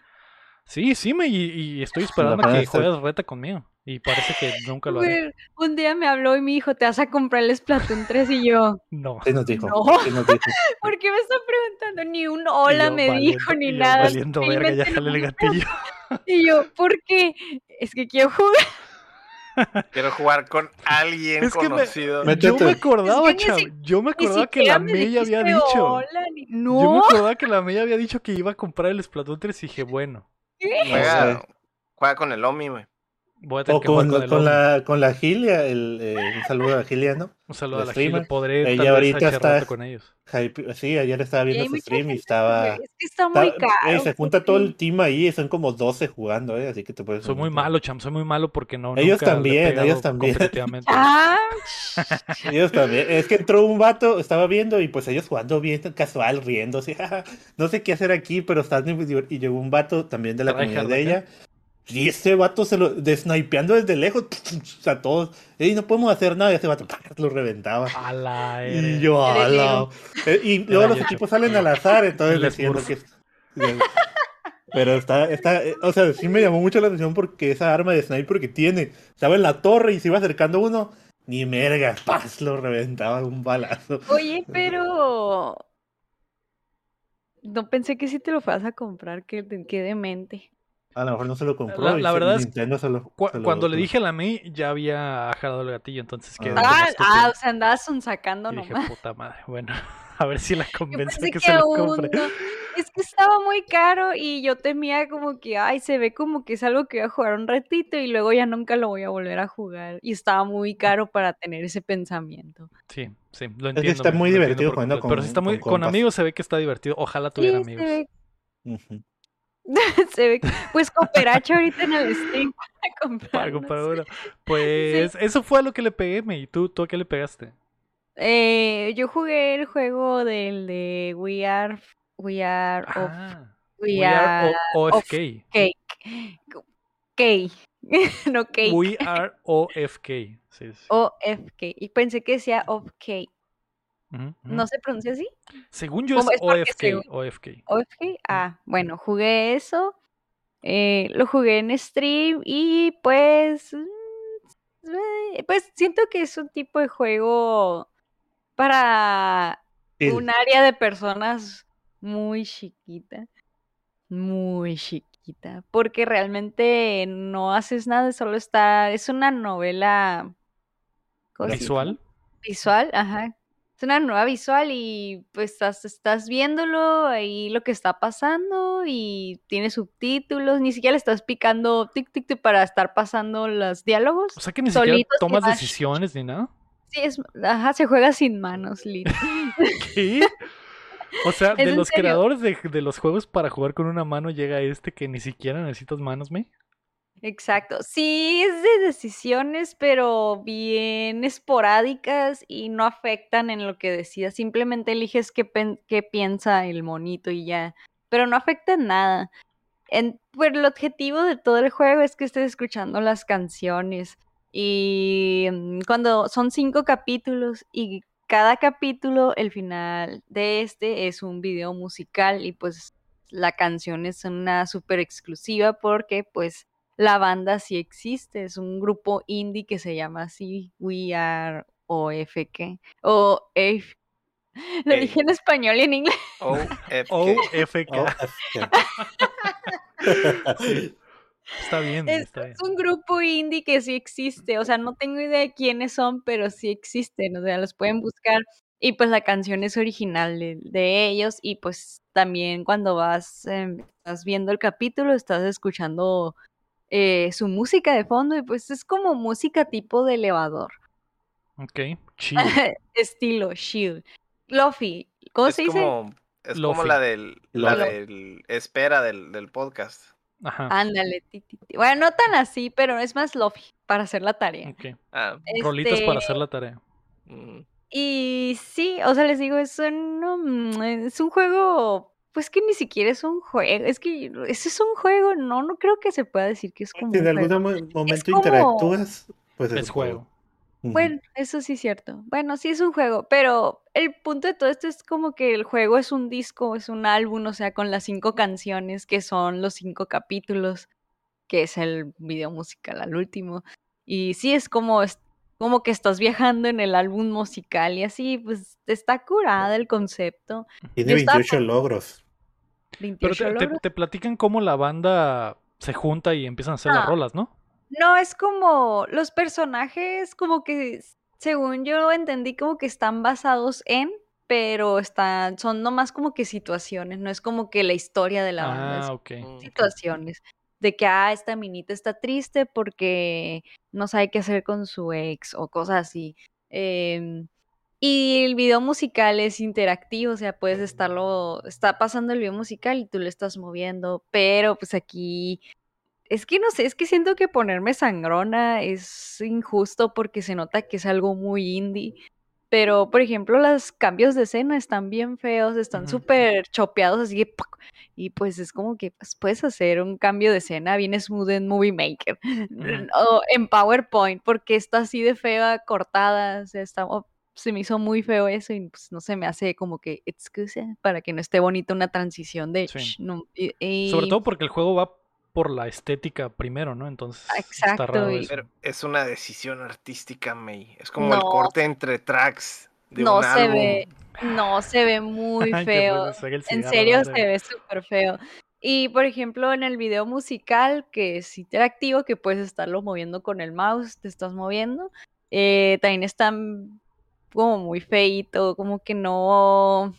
A: Sí, sí, me, y, y estoy esperando a que juegues reta conmigo. Y parece que nunca lo haré.
D: Un día me habló y me dijo, te vas a comprar el Splatoon 3 y yo,
A: No.
C: ¿Qué nos dijo?
D: No.
C: ¿Qué nos dijo?
D: ¿por qué me está preguntando? Ni un hola
A: yo
D: me
A: valiendo-
D: dijo, ni
A: yo
D: nada.
A: Valiendo verga, ya
D: simplemente
A: jale el
D: no-
A: gatillo.
D: Y yo, ¿por qué? Es que quiero jugar.
B: Quiero jugar con alguien
A: Es que
B: conocido.
C: me-
A: Yo me acordaba,
D: Es que si-
A: Yo me acordaba que la
D: me
A: Mella había dicho.
D: hola, ni-
A: Yo me
D: No,
A: acordaba que la Mella había dicho que iba a comprar el Splatoon 3 y dije, bueno,
B: Juega, juega con el Omi, güey.
A: Voy a tener
C: O
A: que jugar
C: con,
A: con
C: la-
A: el
C: con la, con la Gilia, el, eh, un saludo a la Gilia, ¿no?
A: Un saludo
C: la
A: a la
C: streamer.
A: Podré
C: Ella ahorita está-
A: con ellos.
C: Hype- Sí, ayer estaba
D: Y
C: viendo su stream y estaba...
D: Es que está muy
C: está-
D: caro.
C: eh, se junta todo el team ahí, son como 12 jugando, ¿eh? Así que te puedes...
A: Soy muy malo, cham, soy muy malo porque no.
C: Ellos
A: nunca
C: también, ellos también.
D: Ah,
C: Ellos también. Es que entró un vato, estaba viendo y pues ellos jugando bien casual, riéndose. "Ja, no sé qué hacer aquí, pero están muy divert-". Y llegó un vato también de la comunidad de
A: acá.
C: Y ese vato se lo desnipeando desde lejos. O sea, todos. Ey, no podemos hacer nada. Y ese vato lo reventaba.
A: A
C: Y yo, ala. Eh, Y luego los equipos salen al azar, entonces diciendo que. Pero está, está, o sea, sí me llamó mucho la atención porque esa arma de sniper que tiene, estaba en la torre y se iba acercando uno, ni merga, paz, lo reventaba un balazo.
D: Oye, pero. No pensé que si te lo fueras a comprar, que, que demente.
C: A lo mejor no se lo compró.
A: La-
C: y
A: la
C: se-
A: verdad es
C: se lo-
A: Cu-
C: se lo-
A: cuando le dije a la May, ya había jalado el gatillo, entonces quedé
C: Ah.
D: Ah, ah, o sea, andabas sacando
A: Y dije,
D: nomás.
A: puta madre, bueno, a ver si la convence que
D: que
A: se lo compre.
D: no. Es que estaba muy caro y yo temía como que, ay, se ve como que es algo que voy a jugar un ratito y luego ya nunca lo voy a volver a jugar. Y estaba muy caro para tener ese pensamiento.
A: Sí, sí, lo
C: que
A: entiendo.
C: está
A: me-
C: muy
A: lo entiendo
C: divertido jugando
A: completo, Pero sí
C: con-
A: está muy,
C: con
A: con amigos se ve que está divertido. Ojalá
D: Sí,
A: tuviera
D: se
A: amigos.
D: se ve. Pues cooperacha ahorita en el stream para
A: comprar uno. Pues eso fue a lo que le pegué, May. ¿Y tú, tú a qué le pegaste?
D: Eh, yo jugué el juego del de We Are, We Are of
A: Ah,
D: We,
A: We are O-
D: of
A: OFK.
D: Cake. Cake. no cake.
A: We are OFK. Sí, sí.
D: OFK. Y pensé que decía ¿No se pronuncia así?
A: Según yo es OFK.
D: según-
A: OFK.
D: Ah, bueno, jugué eso. eh, lo jugué en stream y pues. mm, eh, Pues siento que es un tipo de juego para
C: Sí.
D: un área de personas muy chiquita. Muy chiquita. Porque realmente no haces nada, solo está. Es una novela.
A: Visual.
D: Visual, ajá. Es una nueva visual y pues estás, estás viéndolo ahí lo que está pasando y tiene subtítulos, ni siquiera le estás picando tic tic tic para estar pasando los diálogos.
A: O sea que ni siquiera tomas decisiones ni nada.
D: Sí, es, ajá, se juega sin manos, lit.
A: ¿Qué? O sea, de los
D: serio.
A: creadores de, de los juegos para jugar con una mano llega este que ni siquiera necesitas manos, ¿me?
D: Exacto. Sí, es de decisiones, pero bien esporádicas y no afectan en lo que decidas. Simplemente eliges qué, qué piensa el monito y ya. Pero no afecta en nada. En, pues, el objetivo de todo el juego es que estés escuchando las canciones. Y mm, cuando son cinco capítulos y cada capítulo, el final de este es un video musical y pues la canción es una súper exclusiva porque pues la banda sí existe, es un grupo indie que se llama así, We Are OFK. O F. Lo
B: Ey.
D: dije en español y en inglés.
B: OFK.
A: OFK.
C: Es
A: Está bien,
D: Es,
A: está bien.
D: es un grupo indie que sí existe, o sea, no tengo idea de quiénes son, pero sí existen, o sea, los pueden buscar. Y pues la canción es original de, de ellos y pues también cuando vas, estás viendo el capítulo, estás escuchando eh, su música de fondo y pues es como música tipo de elevador,
A: Ok, chill.
D: estilo chill. Lofi, ¿cómo
B: Es
D: se dice?
B: como, es como la del, la
C: Lofi.
B: del espera del, del podcast.
A: Ajá.
D: Ándale, ti, ti, ti. Bueno, no tan así, pero es más lofi para hacer la tarea.
A: Ok.
B: Ah,
A: Rolitas para
D: Este,
A: hacer la tarea.
B: mm,
D: Y sí, o sea, les digo, es un, mm, es un juego, pues que ni siquiera es un juego, es que ese es un juego, no, no creo que se pueda decir que es como
C: Si en algún momento
D: como-
C: interactúas, pues es,
A: juego.
D: Bueno, eso sí es cierto. Bueno, sí es un juego, pero el punto de todo esto es como que el juego es un disco, es un álbum, o sea, con las cinco canciones que son los cinco capítulos, que es el video musical al último. Y sí es como, es como que estás viajando en el álbum musical y así, pues está curada el concepto.
C: Tiene
D: yo estaba
C: 28 logros.
A: Pero
D: 28
A: te, te-
D: logros.
A: te platican cómo la banda se junta y empiezan a hacer las
D: Ah.
A: rolas, ¿no?
D: No, es como los personajes, como que, según yo entendí, como que están basados en, pero están, son nomás como que situaciones, no es como que la historia de la banda, es
A: Ah, ok.
B: mm,
D: situaciones. De que, ah, esta minita está triste porque no sabe qué hacer con su ex o cosas así. Em, y el video musical es interactivo, o sea, puedes estarlo, está pasando el video musical y tú lo estás moviendo, pero pues aquí es que no sé, es que siento que ponerme sangrona es injusto porque se nota que es algo muy indie. Pero, por ejemplo, los cambios de escena están bien feos, están
A: Ujú.
D: súper chopeados, así que... Y pues es como que pues, puedes hacer un cambio de escena bien smooth en Movie Maker o en PowerPoint, porque está así de fea, cortada, o sea, está, se me hizo muy feo eso y pues no se me hace como que excusa para que no esté bonita una transición de...
A: Sí.
D: sh, no, y- y-
A: Sobre todo porque el juego va por la estética primero, ¿no? Entonces está
D: Exacto,
A: raro
D: y-
A: eso.
B: Pero es una decisión artística, May. Es como el corte entre tracks de
D: No
B: un
D: se
B: álbum.
D: ve, no se ve muy feo. En serio se ve súper feo. Y por ejemplo, en el video musical, que es interactivo, que puedes estarlo moviendo con el mouse, te estás moviendo, eh, también están como muy feito, como que no.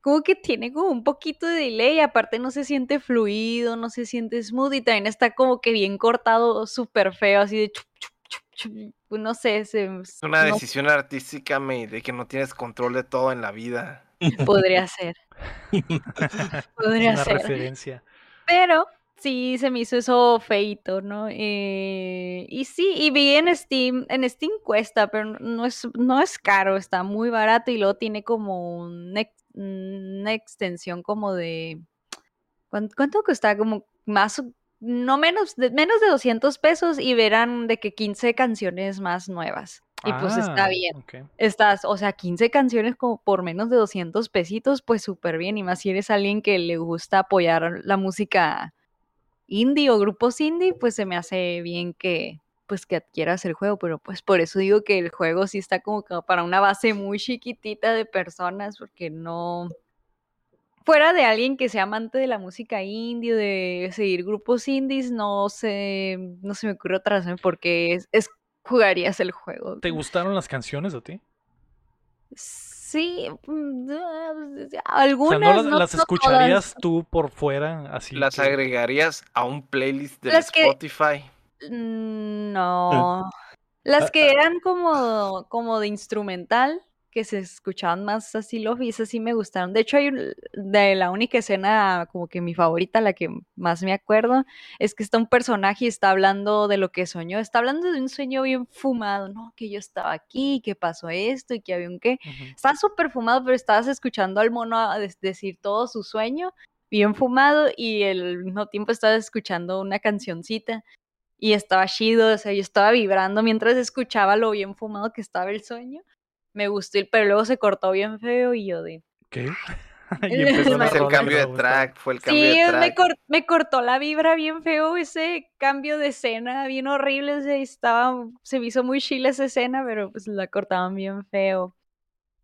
D: Como que tiene como un poquito de delay, aparte no se siente fluido, no se siente smooth y también está como que bien cortado, súper feo, así de chup, chup, chup, chup. No sé, se,
B: Es una
D: no
B: decisión artística, May, de que no tienes control de todo en la vida.
D: podría ser.
A: Es
D: Podría
A: una
D: ser.
A: referencia.
D: Pero sí se me hizo eso feito, ¿no? Eh, y sí, y vi en Steam, en Steam cuesta, pero no es, no es caro, está muy barato y luego tiene como un ex- una extensión como de... ¿Cuánto, cuánto cuesta? Como más, no menos de, menos de 200 pesos y verán de que 15 canciones más nuevas. Y pues está
A: Ah,
D: bien. Estás, o sea, 15 canciones como por menos de 200 pesitos, pues súper bien. Y más si eres alguien que le gusta apoyar la música indie o grupos indie, pues se me hace bien que pues que adquieras el juego, pero pues por eso digo que el juego sí está como que para una base muy chiquitita de personas, porque no fuera de alguien que sea amante de la música indie, de seguir grupos indies, no sé, no se me ocurre otra razón porque es, es- jugarías el juego.
A: ¿Te gustaron las canciones a ti?
D: Sí, mm, ah,
A: O sea,
D: algunas,
A: ¿no las,
D: no-
A: las
D: no
A: escucharías
D: todas.
A: tú por fuera así?
B: ¿Las
A: que-
B: agregarías a un playlist de
D: Las
B: Spotify?
D: Mm, No. Las
C: Ah,
D: que eran como, como de instrumental, que se escuchaban más así lofi, esas sí me gustaron. De hecho, hay un- de la única escena, como que mi favorita, la que más me acuerdo, es que está un personaje y está hablando de lo que soñó. Está hablando de un sueño bien fumado, ¿no? Que yo estaba aquí, que pasó esto y que había un qué.
A: Ujú.
D: Estaba súper fumado, pero estabas escuchando al mono decir todo su sueño, bien fumado, y al mismo tiempo estabas escuchando una cancioncita. Y estaba chido, o sea, yo estaba vibrando mientras escuchaba lo bien fumado que estaba el sueño. Me gustó, pero luego se cortó bien feo y yo de...
A: ¿Qué? y
D: El-
A: empezó
B: Es cambio de track, fue el cambio
D: Sí,
B: de
D: me, cor- me cortó la vibra bien feo ese cambio de escena, bien horrible, o sea, estaba, se me hizo muy chile esa escena, pero pues la cortaban bien feo.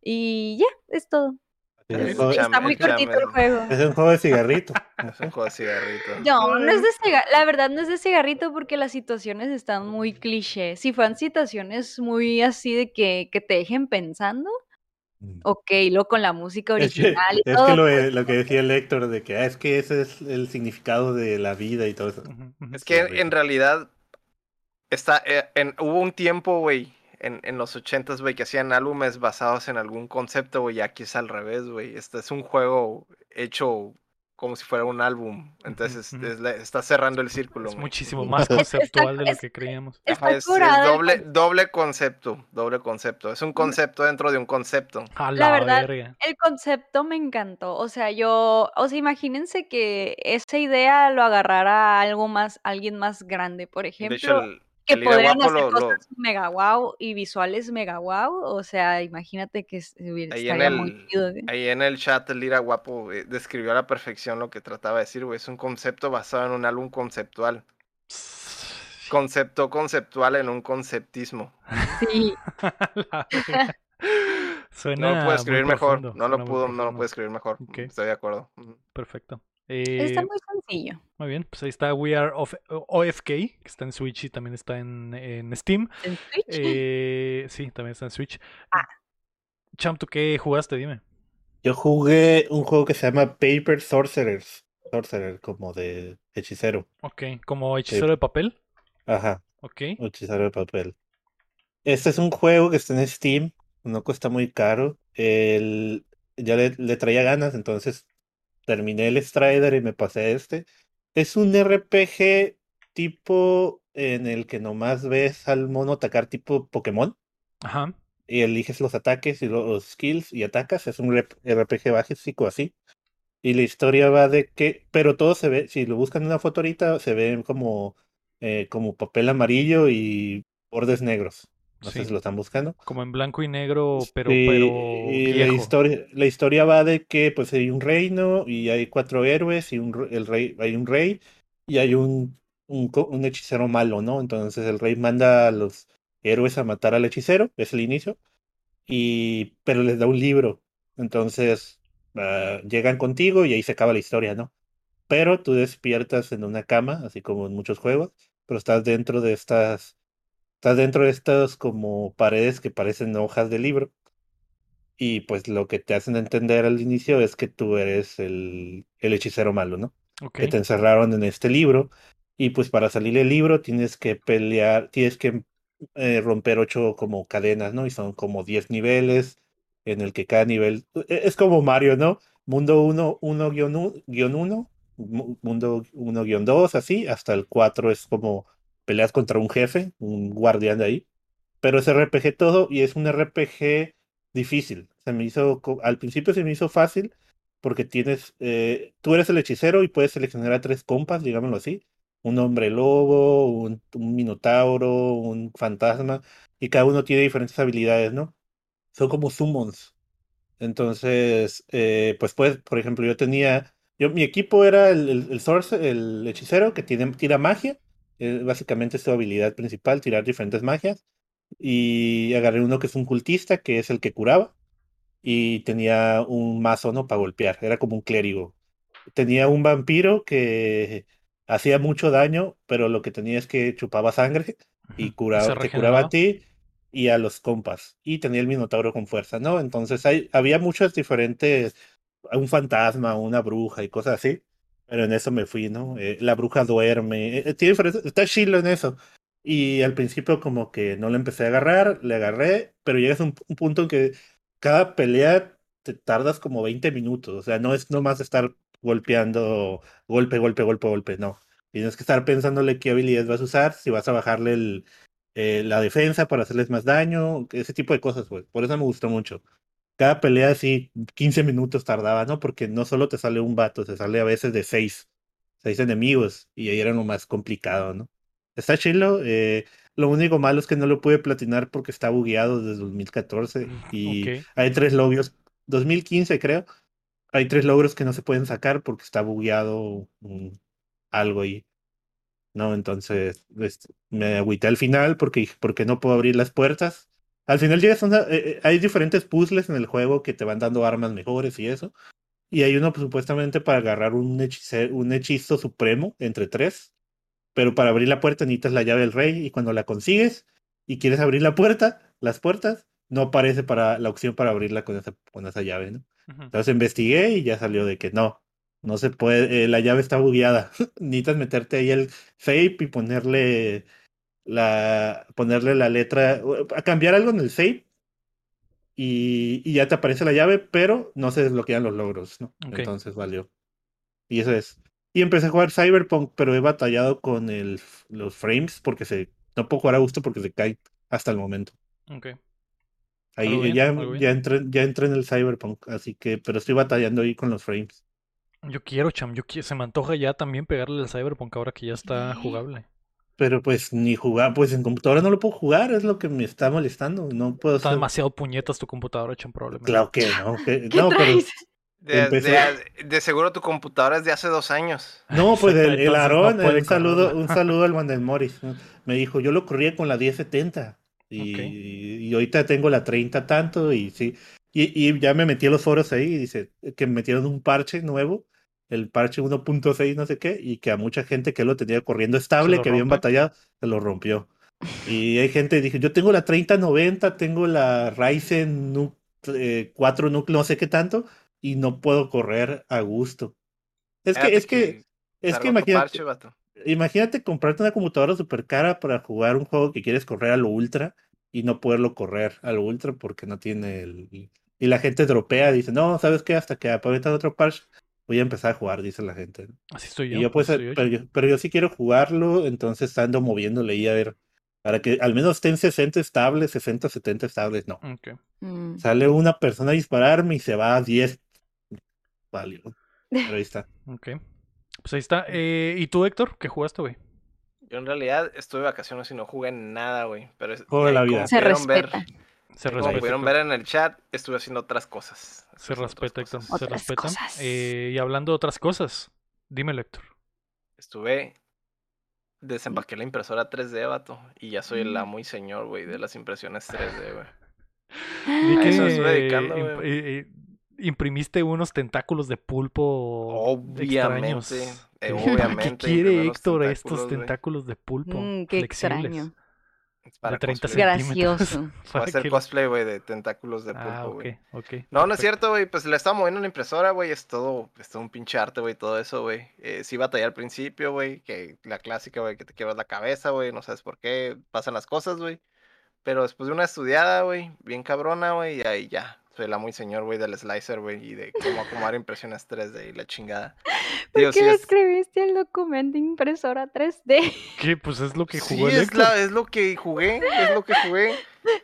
D: Y ya, es todo.
C: Es
B: El
C: un juego-
D: Está muy cortito el juego.
C: es un juego de cigarrito.
B: Es un juego de cigarrito.
D: No, no es de cigarrito. La verdad no es de cigarrito porque las situaciones están muy cliché. Si fueran situaciones muy así de que, que te dejen pensando, ok, luego con la música
C: Es que,
D: original y
C: es
D: todo.
C: que lo,
D: pues,
C: lo que decía el Héctor de que ah, es que ese es el significado de la vida y todo eso.
B: Es que en realidad está, eh, en, hubo un tiempo, güey, en, en los ochentas, güey, que hacían álbumes basados en algún concepto, güey, y aquí es al revés, güey. Este es un juego hecho como si fuera un álbum. Entonces es la- está cerrando el círculo.
A: Es muchísimo más conceptual de lo que creíamos.
B: Es, es doble, doble concepto, doble concepto. Es un concepto dentro de un concepto.
A: A
D: La
A: la,
D: verdad,
A: verga.
D: El concepto me encantó. O sea, yo, o sea, imagínense que esa idea lo agarrara algo más, alguien más grande, por
B: De hecho,
D: ejemplo,
B: el,
D: que
B: el
D: podrían hacer
B: lo, lo-
D: cosas mega wow y visuales mega wow. O sea, imagínate que es- hubiera-
B: ahí en
D: muy
B: el,
D: chido. ¿eh?
B: ahí en el chat el Lira Guapo eh, describió a la perfección lo que trataba de decir, güey. Es un concepto basado en un álbum conceptual. Concepto conceptual en un conceptismo.
D: Sí.
A: Suena
B: No lo puedo escribir mejor.
A: profundo,
B: No lo pudo, no lo puedo escribir mejor. Estoy de acuerdo. Ujú.
D: Está
A: Eh,
D: muy sencillo.
A: muy bien, pues ahí está We Are of- OFK, que está en Switch y también está en, en Steam.
D: En Switch.
A: Eh, sí, también está en Switch.
D: Ah.
A: Champ, ¿tú qué jugaste? Dime.
C: Yo jugué un juego que se llama Paper Sorcerers. Sorcerer, como de hechicero.
A: Ok, como hechicero de papel.
C: Ajá,
A: Ok.
C: hechicero de papel. Este es un juego que está en Steam. No cuesta muy caro. El... Ya le, le traía ganas, entonces terminé el Strider y me pasé este. Es un RPG tipo en el que nomás ves al mono atacar tipo Pokémon.
A: Ajá.
C: y eliges los ataques y los skills y atacas. Es un RPG básico así. Y la historia va de que, pero todo se ve, si lo buscan en una foto ahorita, se ve como, eh, como papel amarillo y bordes negros. No sé si lo están buscando.
A: Como en blanco y negro, pero,
C: Sí,
A: pero
C: y la historia, la historia va de que pues hay un reino y hay cuatro héroes y un, el rey, hay un rey y hay un, un hechicero malo, ¿no? Entonces el rey manda a los héroes a matar al hechicero, es el inicio, y pero les da un libro. Entonces ah, llegan contigo y ahí se acaba la historia, ¿no? Pero tú despiertas en una cama, así como en muchos juegos, pero estás dentro de estas Estás dentro de estas como paredes que parecen hojas de libro. Y pues lo que te hacen entender al inicio es que tú eres el, el hechicero malo, ¿no?
A: Ok.
C: Que te encerraron en este libro. Y pues para salir del libro tienes que pelear, tienes que eh, romper ocho como cadenas, ¿no? Y son como diez niveles en el que cada nivel e- es como Mario, ¿no? Mundo 1, 1 guion 1, mundo 1 guion 2, así, hasta el 4 es como peleas contra un jefe, un guardián de ahí. Pero es RPG todo y es un RPG difícil. Se me hizo, al principio se me hizo fácil porque tienes, eh, tú eres el hechicero y puedes seleccionar a tres compas, digámoslo así. un hombre lobo, un, minotauro, un fantasma, y cada uno tiene diferentes habilidades, ¿no? Son como summons. Entonces, eh, pues, pues, por ejemplo, yo tenía, yo, mi equipo era el source, el hechicero que tiene, tira magia, básicamente es su habilidad principal, tirar diferentes magias, y agarré uno que es un cultista, que es el que curaba, y tenía un mazo, ¿no? Para golpear, era como un clérigo. Tenía un vampiro que hacía mucho daño, pero lo que tenía es que chupaba sangre y curaba, te curaba a ti y a los compas. Y tenía el minotauro con fuerza, ¿no? Entonces hay, había muchos diferentes, un fantasma, una bruja y cosas así. Pero en eso me fui, ¿no? Eh, la bruja duerme. eh, eh, tiene está chilo en eso. Y al principio como que no le empecé a agarrar, le agarré, pero llegas a un, un punto en que cada pelea te tardas como 20 minutos. O sea, no es nomás estar golpeando golpe, golpe, golpe, golpe, no. Tienes que estar pensándole qué habilidades vas a usar, si vas a bajarle el, eh, la defensa para hacerles más daño, ese tipo de cosas, pues. Por eso me gustó mucho. Cada pelea sí, 15 minutos tardaba, ¿no? Porque no solo te sale un vato, te sale a veces de 6, 6 enemigos, y ahí era lo más complicado, ¿no? Está chilo, eh, lo único malo es que no lo pude platinar porque está bugueado desde 2014 y
A: Ok.
C: hay tres logros, 2015 creo, hay tres logros que no se pueden sacar porque está bugueado mm, algo ahí. ¿no? Entonces, este, me agüité al final porque dije, ¿por qué no puedo abrir las puertas? Al final llegas a una, eh, eh, hay diferentes puzzles en el juego que te van dando armas mejores y eso. Y hay uno pues, supuestamente para agarrar un, hechizo supremo entre tres. Pero para abrir la puerta necesitas la llave del rey y cuando la consigues y quieres abrir la puerta, las puertas, no aparece para la opción para abrirla con esa, con esa llave, ¿no? Entonces investigué y ya salió de que no, no se puede, eh, la llave está bugueada. Necesitas meterte ahí el save y ponerle la, ponerle la letra, a cambiar algo en el save y, y ya te aparece la llave, pero no se desbloquean los logros, ¿no? Entonces valió. Y eso es. Y empecé a jugar Cyberpunk, pero he batallado con el, los frames porque se, no puedo jugar a gusto porque se cae hasta el momento.
A: Ok.
C: Ahí
A: bien,
C: ya, ya entré, ya entré en el Cyberpunk, así que, pero estoy batallando ahí con los frames.
A: Yo quiero, cham. Yo se me antoja ya también pegarle al Cyberpunk ahora que ya está jugable.
C: Pero pues ni jugar, pues en computadora no lo puedo jugar, es lo que me está molestando. No puedo
A: Está
C: hacer.
A: demasiado puñetas tu computadora, cham, probablemente.
C: Claro que no. que-
D: ¿Qué
C: no, pero.
B: De,
C: Empecé-
B: de- de seguro tu computadora es de hace dos años.
C: No, pues el, el
A: no
C: Aarón,
A: puede
C: un saludo, un saludo al Wandel Morris. ¿no? Me dijo, yo lo corría con la 1070 y, y ahorita tengo la 30 tanto y sí. Y, y ya me metí a los foros ahí y dice que metieron un parche nuevo, el parche 1.6 no sé qué, y que a mucha gente que lo tenía corriendo estable, que
A: rompe?
C: batallado, se lo rompió. Y hay gente, dije, yo tengo la 3090, tengo la Ryzen nu- eh, 4 núcleo, no sé qué tanto, y no puedo correr a gusto. Es que, es que, es que imagínate,
B: parche,
C: imagínate comprarte una computadora súper cara para jugar un juego que quieres correr a lo ultra y no poderlo correr a lo ultra porque no tiene el... Y la gente dropea, dice, no, ¿sabes qué? Hasta que apaguetan otro parche, voy a empezar a jugar, dice la gente.
A: Así estoy
C: Y
A: yo.
C: yo pues,
A: yo,
C: pero yo, pero yo sí quiero jugarlo, entonces ando moviéndole ahí a ver, para que al menos estén 60 estables, 60, 70 estables, no.
A: Ok.
D: Mm.
C: Sale una persona a dispararme y se va a 10. Vale, pero ahí está.
A: Ok. Pues ahí está. Eh, ¿Y tú, Héctor? ¿Qué jugaste, güey?
B: Yo en realidad estuve de vacaciones y no jugué nada, güey. Pero es- eh,
C: la vida.
D: Se
B: pudieron ver-
D: respeta.
A: Se
B: como
A: respeta.
B: pudieron ver en el chat, estuve haciendo otras cosas.
A: Se respeta, Héctor.
B: cosas.
A: Se
D: Otras
A: respeta.
D: cosas.
A: Eh, y hablando de otras cosas, dímelo, Héctor.
B: Estuve. Desempaqué la impresora 3D, vato. Y ya soy el
D: Mm.
B: amo y señor, güey, de las impresiones 3D, güey.
A: Vi
B: A
A: que
B: eso dedicando,
A: imp-
B: güey.
A: eh, eh, imprimiste unos tentáculos de pulpo
B: Obviamente.
A: extraños.
B: eh,
A: ¿Qué-
B: obviamente.
A: ¿Qué quiere Héctor estos
B: tentáculos, güey.
A: de pulpo?
D: Mm, qué
A: flexibles,
D: extraño.
B: Es para
A: de 30
B: cosplay.
A: centímetros.
D: Gracioso.
B: Voy a hacer cosplay, güey, de tentáculos de pulpo,
A: Ah, ok,
B: güey. No, no es cierto, güey. Pues le estaba moviendo la impresora, güey. Es todo, es todo un pinche arte, güey. Todo eso, güey. Eh, sí batallé al principio, güey. Que la clásica, güey, que te quiebras la cabeza, güey. No sabes por qué pasan las cosas, güey. Pero después de una estudiada, güey, bien cabrona, güey, y ahí ya. Soy la muy señor, güey, del slicer, güey, y de cómo acomodar impresiones 3D y la chingada.
D: ¿Por
B: Digo,
D: qué
B: sí
D: le
B: es,
D: escribiste el documento impresora 3D?
A: ¿Qué? Pues es lo que
B: sí,
A: jugó el
B: es,
A: Héctor.
B: la- es lo que jugué, es lo que jugué.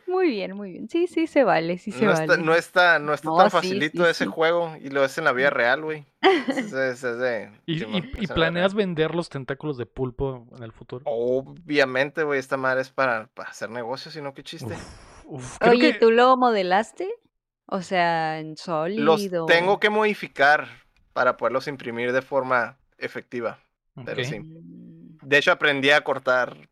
D: Muy bien, muy bien. Sí, sí se vale, sí se
B: No
D: vale.
B: está, no está, no está
D: No,
B: tan
D: sí,
B: facilito
D: sí,
B: ese
D: sí.
B: juego y lo es en la vida real, güey. Es, es- es de-
A: ¿Y, planeas vender los tentáculos de pulpo en el futuro?
B: Obviamente, güey, esta madre es para, para hacer negocios, sino qué chiste.
A: Uf,
D: Oye,
A: que-
D: ¿tú lo modelaste? O sea, en
B: Los
D: sólido.
B: tengo que modificar para poderlos imprimir de forma efectiva. pero sí.
D: Mm,
B: De hecho, aprendí a cortar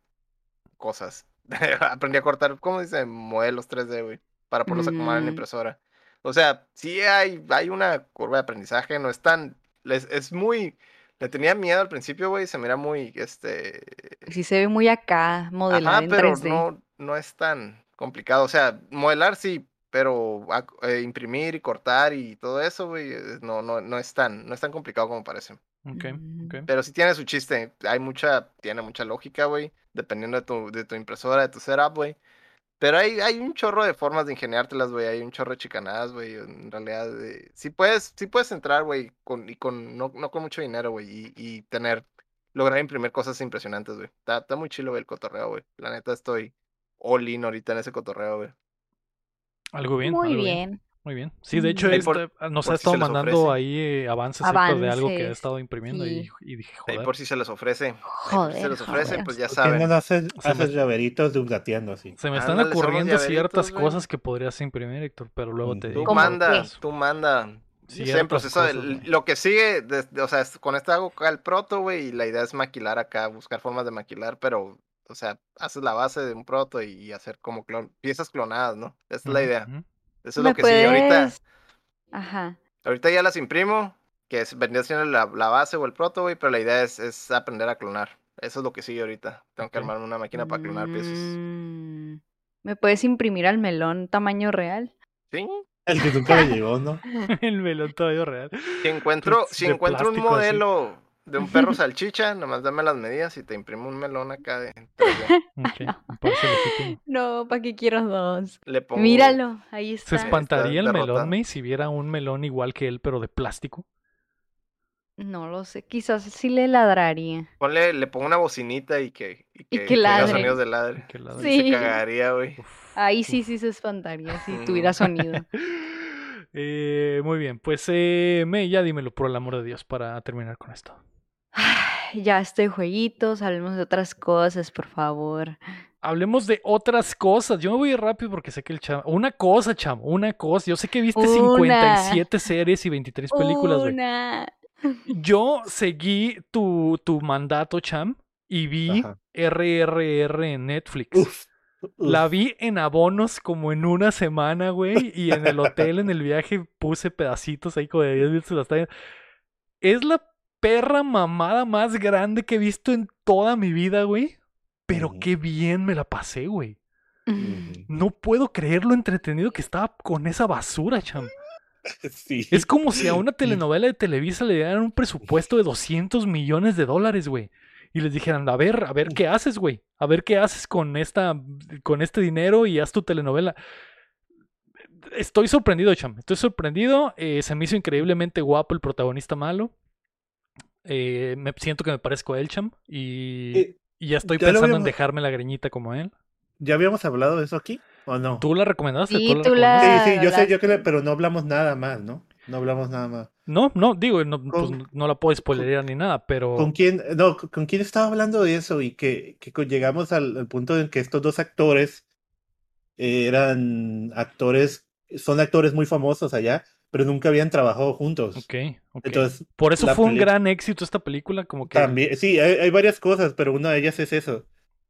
B: cosas. aprendí a cortar, ¿cómo dice? Modelos 3D, güey. Para poderlos acomodar en la
D: Mm.
B: impresora. O sea, sí hay, hay una curva de aprendizaje, no es tan. Es, es muy. Le tenía miedo al principio, güey. Se mira muy. Este.
D: Sí se ve muy acá, modelar
B: Ajá,
D: en
B: pero
D: 3D.
B: no, no es tan complicado. O sea, modelar sí, pero eh, imprimir y cortar y todo eso, güey, eh, no, no, no es tan, no es tan complicado como parece.
A: Ok,
D: Mm.
A: ok.
B: Pero sí tiene su chiste. Hay mucha, tiene mucha lógica, güey. Dependiendo de tu, de tu impresora, de tu setup, güey. Pero hay, hay un chorro de formas de ingeniártelas, güey. Hay un chorro de chicanadas, güey. En realidad, eh, sí puedes, sí puedes entrar, güey, con, y con, no, no con mucho dinero, güey. Y, y tener, lograr imprimir cosas impresionantes, güey. Está, está muy chilo, güey, el cotorreo, güey. La neta estoy all in ahorita en ese cotorreo, güey.
A: Algo bien.
D: Muy
A: algo
D: bien.
A: Muy bien. Sí, de hecho,
B: Ahí por-
A: este, nos
B: por
A: ha
B: si
A: estado
B: les
A: mandando ahí eh, avances Héctor, de algo que ha
D: Avances,
A: estado imprimiendo y,
D: sí.
A: y dije,
B: Ahí
A: joder.
B: por si se les ofrece. Ahí por si se
D: Joder,
B: les ofrece,
D: joder.
B: pues ya
C: ¿Por qué no
B: saben.
C: haces,
A: Se me-
C: haces llaveritos de updateando así?
A: Se me están
B: Ándale,
A: ocurriendo ciertas
B: güey.
A: cosas que podrías imprimir, Héctor, pero luego te digo.
B: Tú
D: ¿Cómo
B: manda,
D: qué?
B: tú manda. Yo sé, en
A: Ciertas
B: proceso de- lo que sigue, desde- o sea, es- con esto hago acá el proto, güey, y la idea es maquilar acá, buscar formas de maquilar, pero, o sea, haces la base de un proto y, y hacer como clon- piezas clonadas, ¿no? Esa es la idea. Eso es
D: ¿Me
B: lo que sigue ahorita.
D: puedes- Ajá.
B: Ahorita ya las imprimo, que es, vendría siendo la, la base o el proto, güey, pero la idea es, es aprender a clonar. Eso es lo que sigue ahorita. Tengo que
A: Ok.
B: armar una máquina para clonar piezas.
D: Mm, ¿Me puedes imprimir al melón tamaño real?
B: Sí.
C: El que nunca le llegó, ¿no?
A: El melón todavía real.
B: Si encuentro,
A: de
B: si encuentro un
A: así.
B: De un perro salchicha, nomás dame las medidas y te imprimo un melón acá de 3D.
A: Ok, me parece legítimo.
D: No, ¿para qué quiero dos?
B: Le pongo.
D: Míralo, ahí
A: ¿Se
D: está.
A: espantaría el melón, May, si viera un melón igual que él, pero de plástico?
D: No lo sé, quizás sí le ladraría.
B: Ponle, le pongo una bocinita y que, y que,
D: que
B: haga
D: ladre.
B: sonidos de ladre.
A: Que la-
D: Sí.
B: Se cagaría, güey.
D: Ahí sí, sí se espantaría si
B: Mm.
D: tuviera sonido.
A: Eh, muy bien, pues eh, May, ya dímelo por el amor de Dios para terminar con esto.
D: Ay, Ya este jueguito, hablemos de otras cosas, por favor.
A: Hablemos de otras cosas. Yo me voy a ir rápido porque sé que el chamo. Una cosa, chamo, una cosa. Yo sé que viste
D: Una.
A: 57 series y 23 películas, güey.
D: Una.
A: Yo seguí tu, tu mandato, cham, y vi
C: Ajá.
A: RRR en Netflix.
C: Uf, uf.
A: La vi en abonos como en una semana, güey. Y en el hotel, en el viaje, puse pedacitos ahí como de 10 minutos. Es la perra mamada más grande que he visto en toda mi vida, güey. Pero qué bien me la pasé, güey. No puedo creer lo entretenido que estaba con esa basura, cham.
C: Sí.
A: Es como si a una telenovela de Televisa le dieran un presupuesto de 200 millones de dólares, güey. Y les dijeran, a ver, a ver qué haces, güey. A ver qué haces con esta, con este dinero y haz tu telenovela. Estoy sorprendido, cham. Estoy sorprendido. Eh, se me hizo increíblemente guapo el protagonista malo. Eh, me siento que me parezco a él, cham. Y,
C: Eh,
A: y ya estoy
C: ya
A: pensando en dejarme la greñita como él.
C: ¿Ya habíamos hablado de eso aquí? ¿O no?
A: ¿Tú la recomendaste?
D: Sí,
A: la
D: tú la-?
C: Sí, sí, yo sé, yo creo, pero no hablamos nada más, ¿no? No hablamos nada más.
A: No, no, digo, no, pues, no la puedo spoilerear ni nada, pero...
C: ¿Con quién, no, con quién estaba hablando de eso y que, llegamos al, al punto en que estos dos actores eh, eran actores, son actores muy famosos allá, pero nunca habían trabajado juntos.
A: Ok, ok.
C: Entonces,
A: Por eso fue un gran éxito esta película, como que...
C: también, sí, hay, hay varias cosas, pero una de ellas es eso.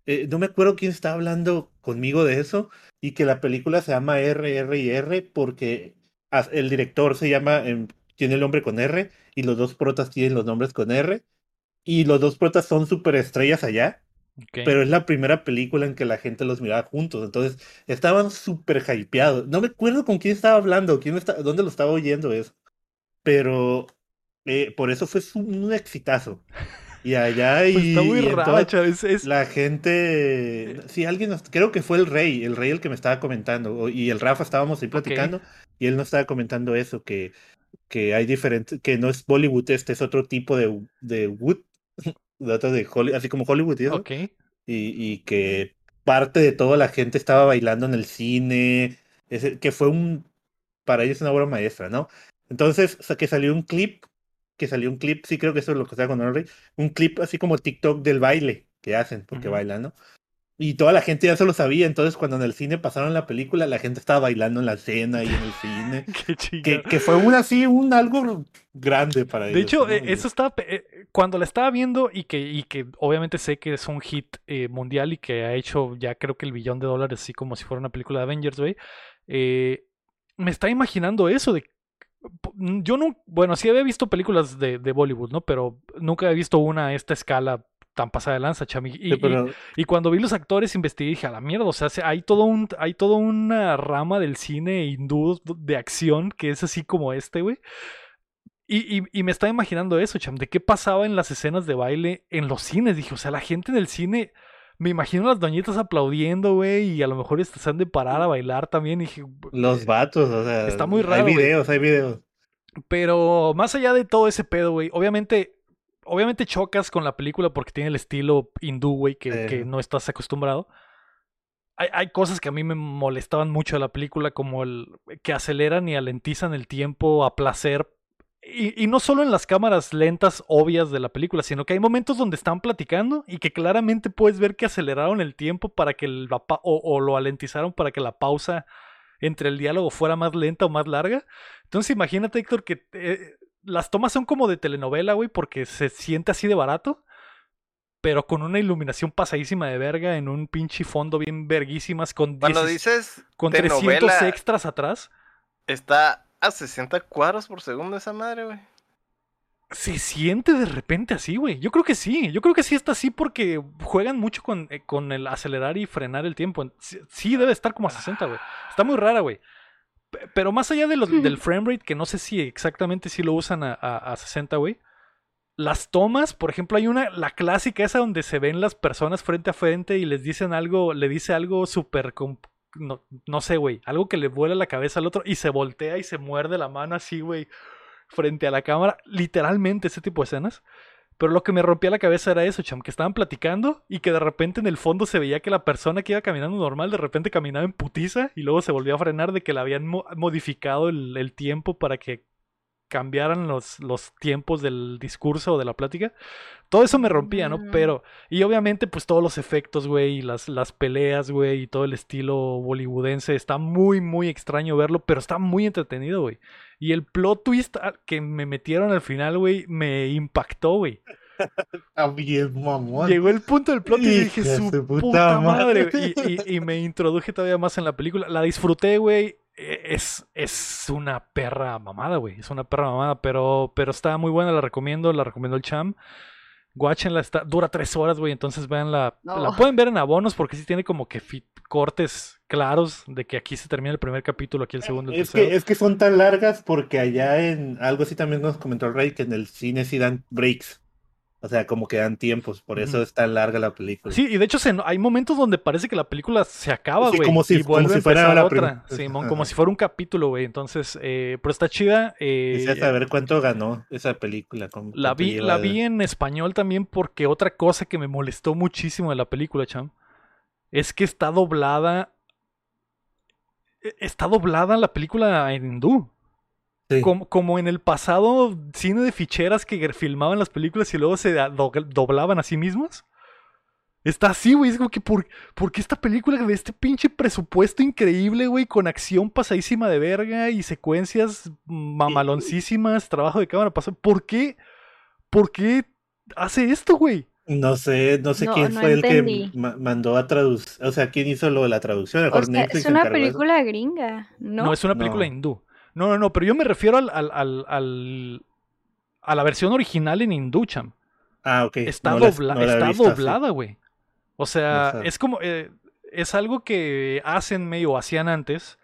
C: Eh, no me acuerdo quién estaba hablando conmigo de eso y que la película se llama RRR porque el director se llama, em, tiene el nombre con R y los dos protas tienen los nombres con R y los dos protas son superestrellas allá,
A: ok.
C: pero es la primera película en que la gente los miraba juntos, entonces estaban súper hypeados. No me acuerdo con quién estaba hablando, quién está, dónde lo estaba oyendo eso, pero eh, por eso fue un exitazo. Y allá y,
A: Pues está muy
C: y
A: raro, Chávez. Es...
C: la gente, sí, alguien, nos- creo que fue el rey, el rey el que me estaba comentando, y el Rafa estábamos ahí platicando, y él nos estaba comentando eso, que, que hay diferentes, que no es Bollywood, este es otro tipo de, de wood, otro de Hollywood, así como Hollywood y y, y que parte de todo la gente estaba bailando en el cine, ese- que fue un, para ellos una obra maestra, ¿no? Entonces, o sea, que salió un clip, que salió un clip, sí creo que eso es lo que estaba con Rey, un clip así como TikTok del baile que hacen, porque bailan, ¿no? Y toda la gente ya se lo sabía, entonces cuando en el cine pasaron la película, la gente estaba bailando en la escena y en el cine,
A: Qué
C: que, que fue un así, un algo grande para ellos.
A: De hecho,
C: ¿no?
A: eh, eso estaba. eh, Cuando la estaba viendo y que, y que obviamente sé que es un hit eh, mundial y que ha hecho ya creo que el billón de dólares, así como si fuera una película de Avengers, güey. eh, me está imaginando eso de. Yo no. Bueno, sí había visto películas de, de Bollywood, ¿no? Pero nunca había visto una a esta escala tan pasada de lanza, chami. Y,
C: Sí,
A: y-
C: pero-
A: y cuando vi los actores investigué y dije, a la mierda, o sea, se- hay todo un, hay toda una rama del cine hindú de acción que es así como este, güey. Y, y, y me estaba imaginando eso, cham, de qué pasaba en las escenas de baile en los cines. Dije, o sea, la gente del cine, me imagino las doñitas aplaudiendo, güey, y a lo mejor se han de parar a bailar también. Y dije,
C: Los vatos, o sea,
A: Está muy raro,
C: Hay videos, hay videos.
A: pero más allá de todo ese pedo, güey, obviamente, obviamente chocas con la película porque tiene el estilo hindú, güey, que, no estás acostumbrado. Hay, hay cosas que a mí me molestaban mucho de la película, como el que aceleran y alentizan el tiempo a placer. Y, y no solo en las cámaras lentas obvias de la película, sino que hay momentos donde están platicando y que claramente puedes ver que aceleraron el tiempo para que el, o, o lo alentizaron para que la pausa entre el diálogo fuera más lenta o más larga. Entonces imagínate, Héctor, que eh, las tomas son como de telenovela, güey, porque se siente así de barato, pero con una iluminación pasadísima de verga en un pinche fondo bien verguísimas con,
B: Cuando
A: 10
B: dices
A: con
B: de
A: 300
B: novela,
A: extras atrás.
B: está a 60 cuadros por segundo esa madre, güey.
A: Se siente de repente así, güey. Yo creo que sí. Yo creo que sí está así porque juegan mucho con, eh, con el acelerar y frenar el tiempo. Sí, sí debe estar como a 60, güey. Está muy rara, güey. Pero más allá de los, del frame rate, que no sé si exactamente si lo usan a, a, a 60, güey. Las tomas, por ejemplo, hay una, la clásica esa donde se ven las personas frente a frente y les dicen algo, le dice algo súper, no, no sé, güey, algo que le vuela la cabeza al otro y se voltea y se muerde la mano así, güey, frente a la cámara. Literalmente ese tipo de escenas. Pero lo que me rompía la cabeza era eso, cham, que estaban platicando y que de repente en el fondo se veía que la persona que iba caminando normal de repente caminaba en putiza y luego se volvió a frenar de que le habían mo- modificado el tiempo para que cambiaran los, los tiempos del discurso o de la plática. Todo eso me rompía, ¿no? Pero, y obviamente, pues todos los efectos, güey, y las, las peleas, güey, y todo el estilo bollywoodense, está muy, muy extraño verlo, pero está muy entretenido, güey. Y el plot twist que me metieron al final, güey, me impactó, güey.
C: Ah.
A: Llegó el punto del plot y dije, su puta,
C: puta
A: madre.
C: madre.
A: güey". Y, y- y me introduje todavía más en la película. La disfruté, güey. E- Es, es una perra mamada, güey. Es una perra mamada, pero, pero está muy buena, la recomiendo, la recomiendo el Cham. Guáchenla, está, dura tres horas, güey. Entonces veanla. La
D: Oh.
A: pueden ver en abonos porque sí tiene como que fit- cortes claros de que aquí se termina el primer capítulo, aquí el segundo, el
C: Es
A: tercero.
C: que, es que son tan largas porque allá en algo así también nos comentó el Rey que en el cine sí dan breaks. O sea, como que dan tiempos, por eso es tan larga la película.
A: Sí, y de hecho se- hay momentos donde parece que la película se acaba,
C: Sí,
A: güey.
C: como si-
A: y vuelve
C: como si fuera la
A: otra. Simón, como si fuera un capítulo, güey. Entonces, eh, pero está chida. eh,
C: Quisiera saber cuánto ganó esa película. con-
A: la vi,
C: lleva
A: la vi en español también porque otra cosa que me molestó muchísimo de la película, Cham, es que está doblada. e- Está doblada la película en hindú.
C: Sí.
A: Como, como en el pasado cine de ficheras que filmaban las películas y luego se do- doblaban a sí mismos. Está así, güey. Es como que, ¿por, por qué esta película de este pinche presupuesto increíble, güey? Con acción pasadísima de verga y secuencias mamaloncísimas, trabajo de cámara pasado. ¿Por qué? ¿Por qué hace esto, güey?
C: No sé, no sé
D: No,
C: quién
D: no
C: fue
D: entendí.
C: el que ma- mandó a traducir, o sea, quién hizo lo de la traducción.
D: O sea,
C: Netflix
D: es una película gringa, ¿no?
A: No, es una película
C: No.
A: hindú. No, no, no, pero yo me refiero al, al, al, al- a la versión original en hindú, cham.
C: Ah, ok.
A: Está,
C: no
A: dobla-
C: la
A: está
C: visto
A: doblada, güey. O sea,
C: No
A: es como. eh, es algo que hacen medio hacían antes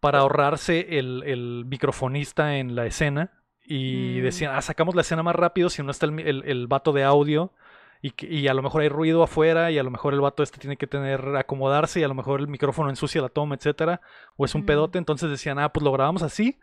A: para ahorrarse el, el microfonista en la escena. Y
D: Mm.
A: decían, ah, sacamos la escena más rápido si no está el, el, el vato de audio y, que- y a lo mejor hay ruido afuera y a lo mejor el vato este tiene que tener acomodarse y a lo mejor el micrófono ensucia la toma, etcétera, o es un
D: Mm.
A: pedote, entonces decían, ah, pues lo grabamos así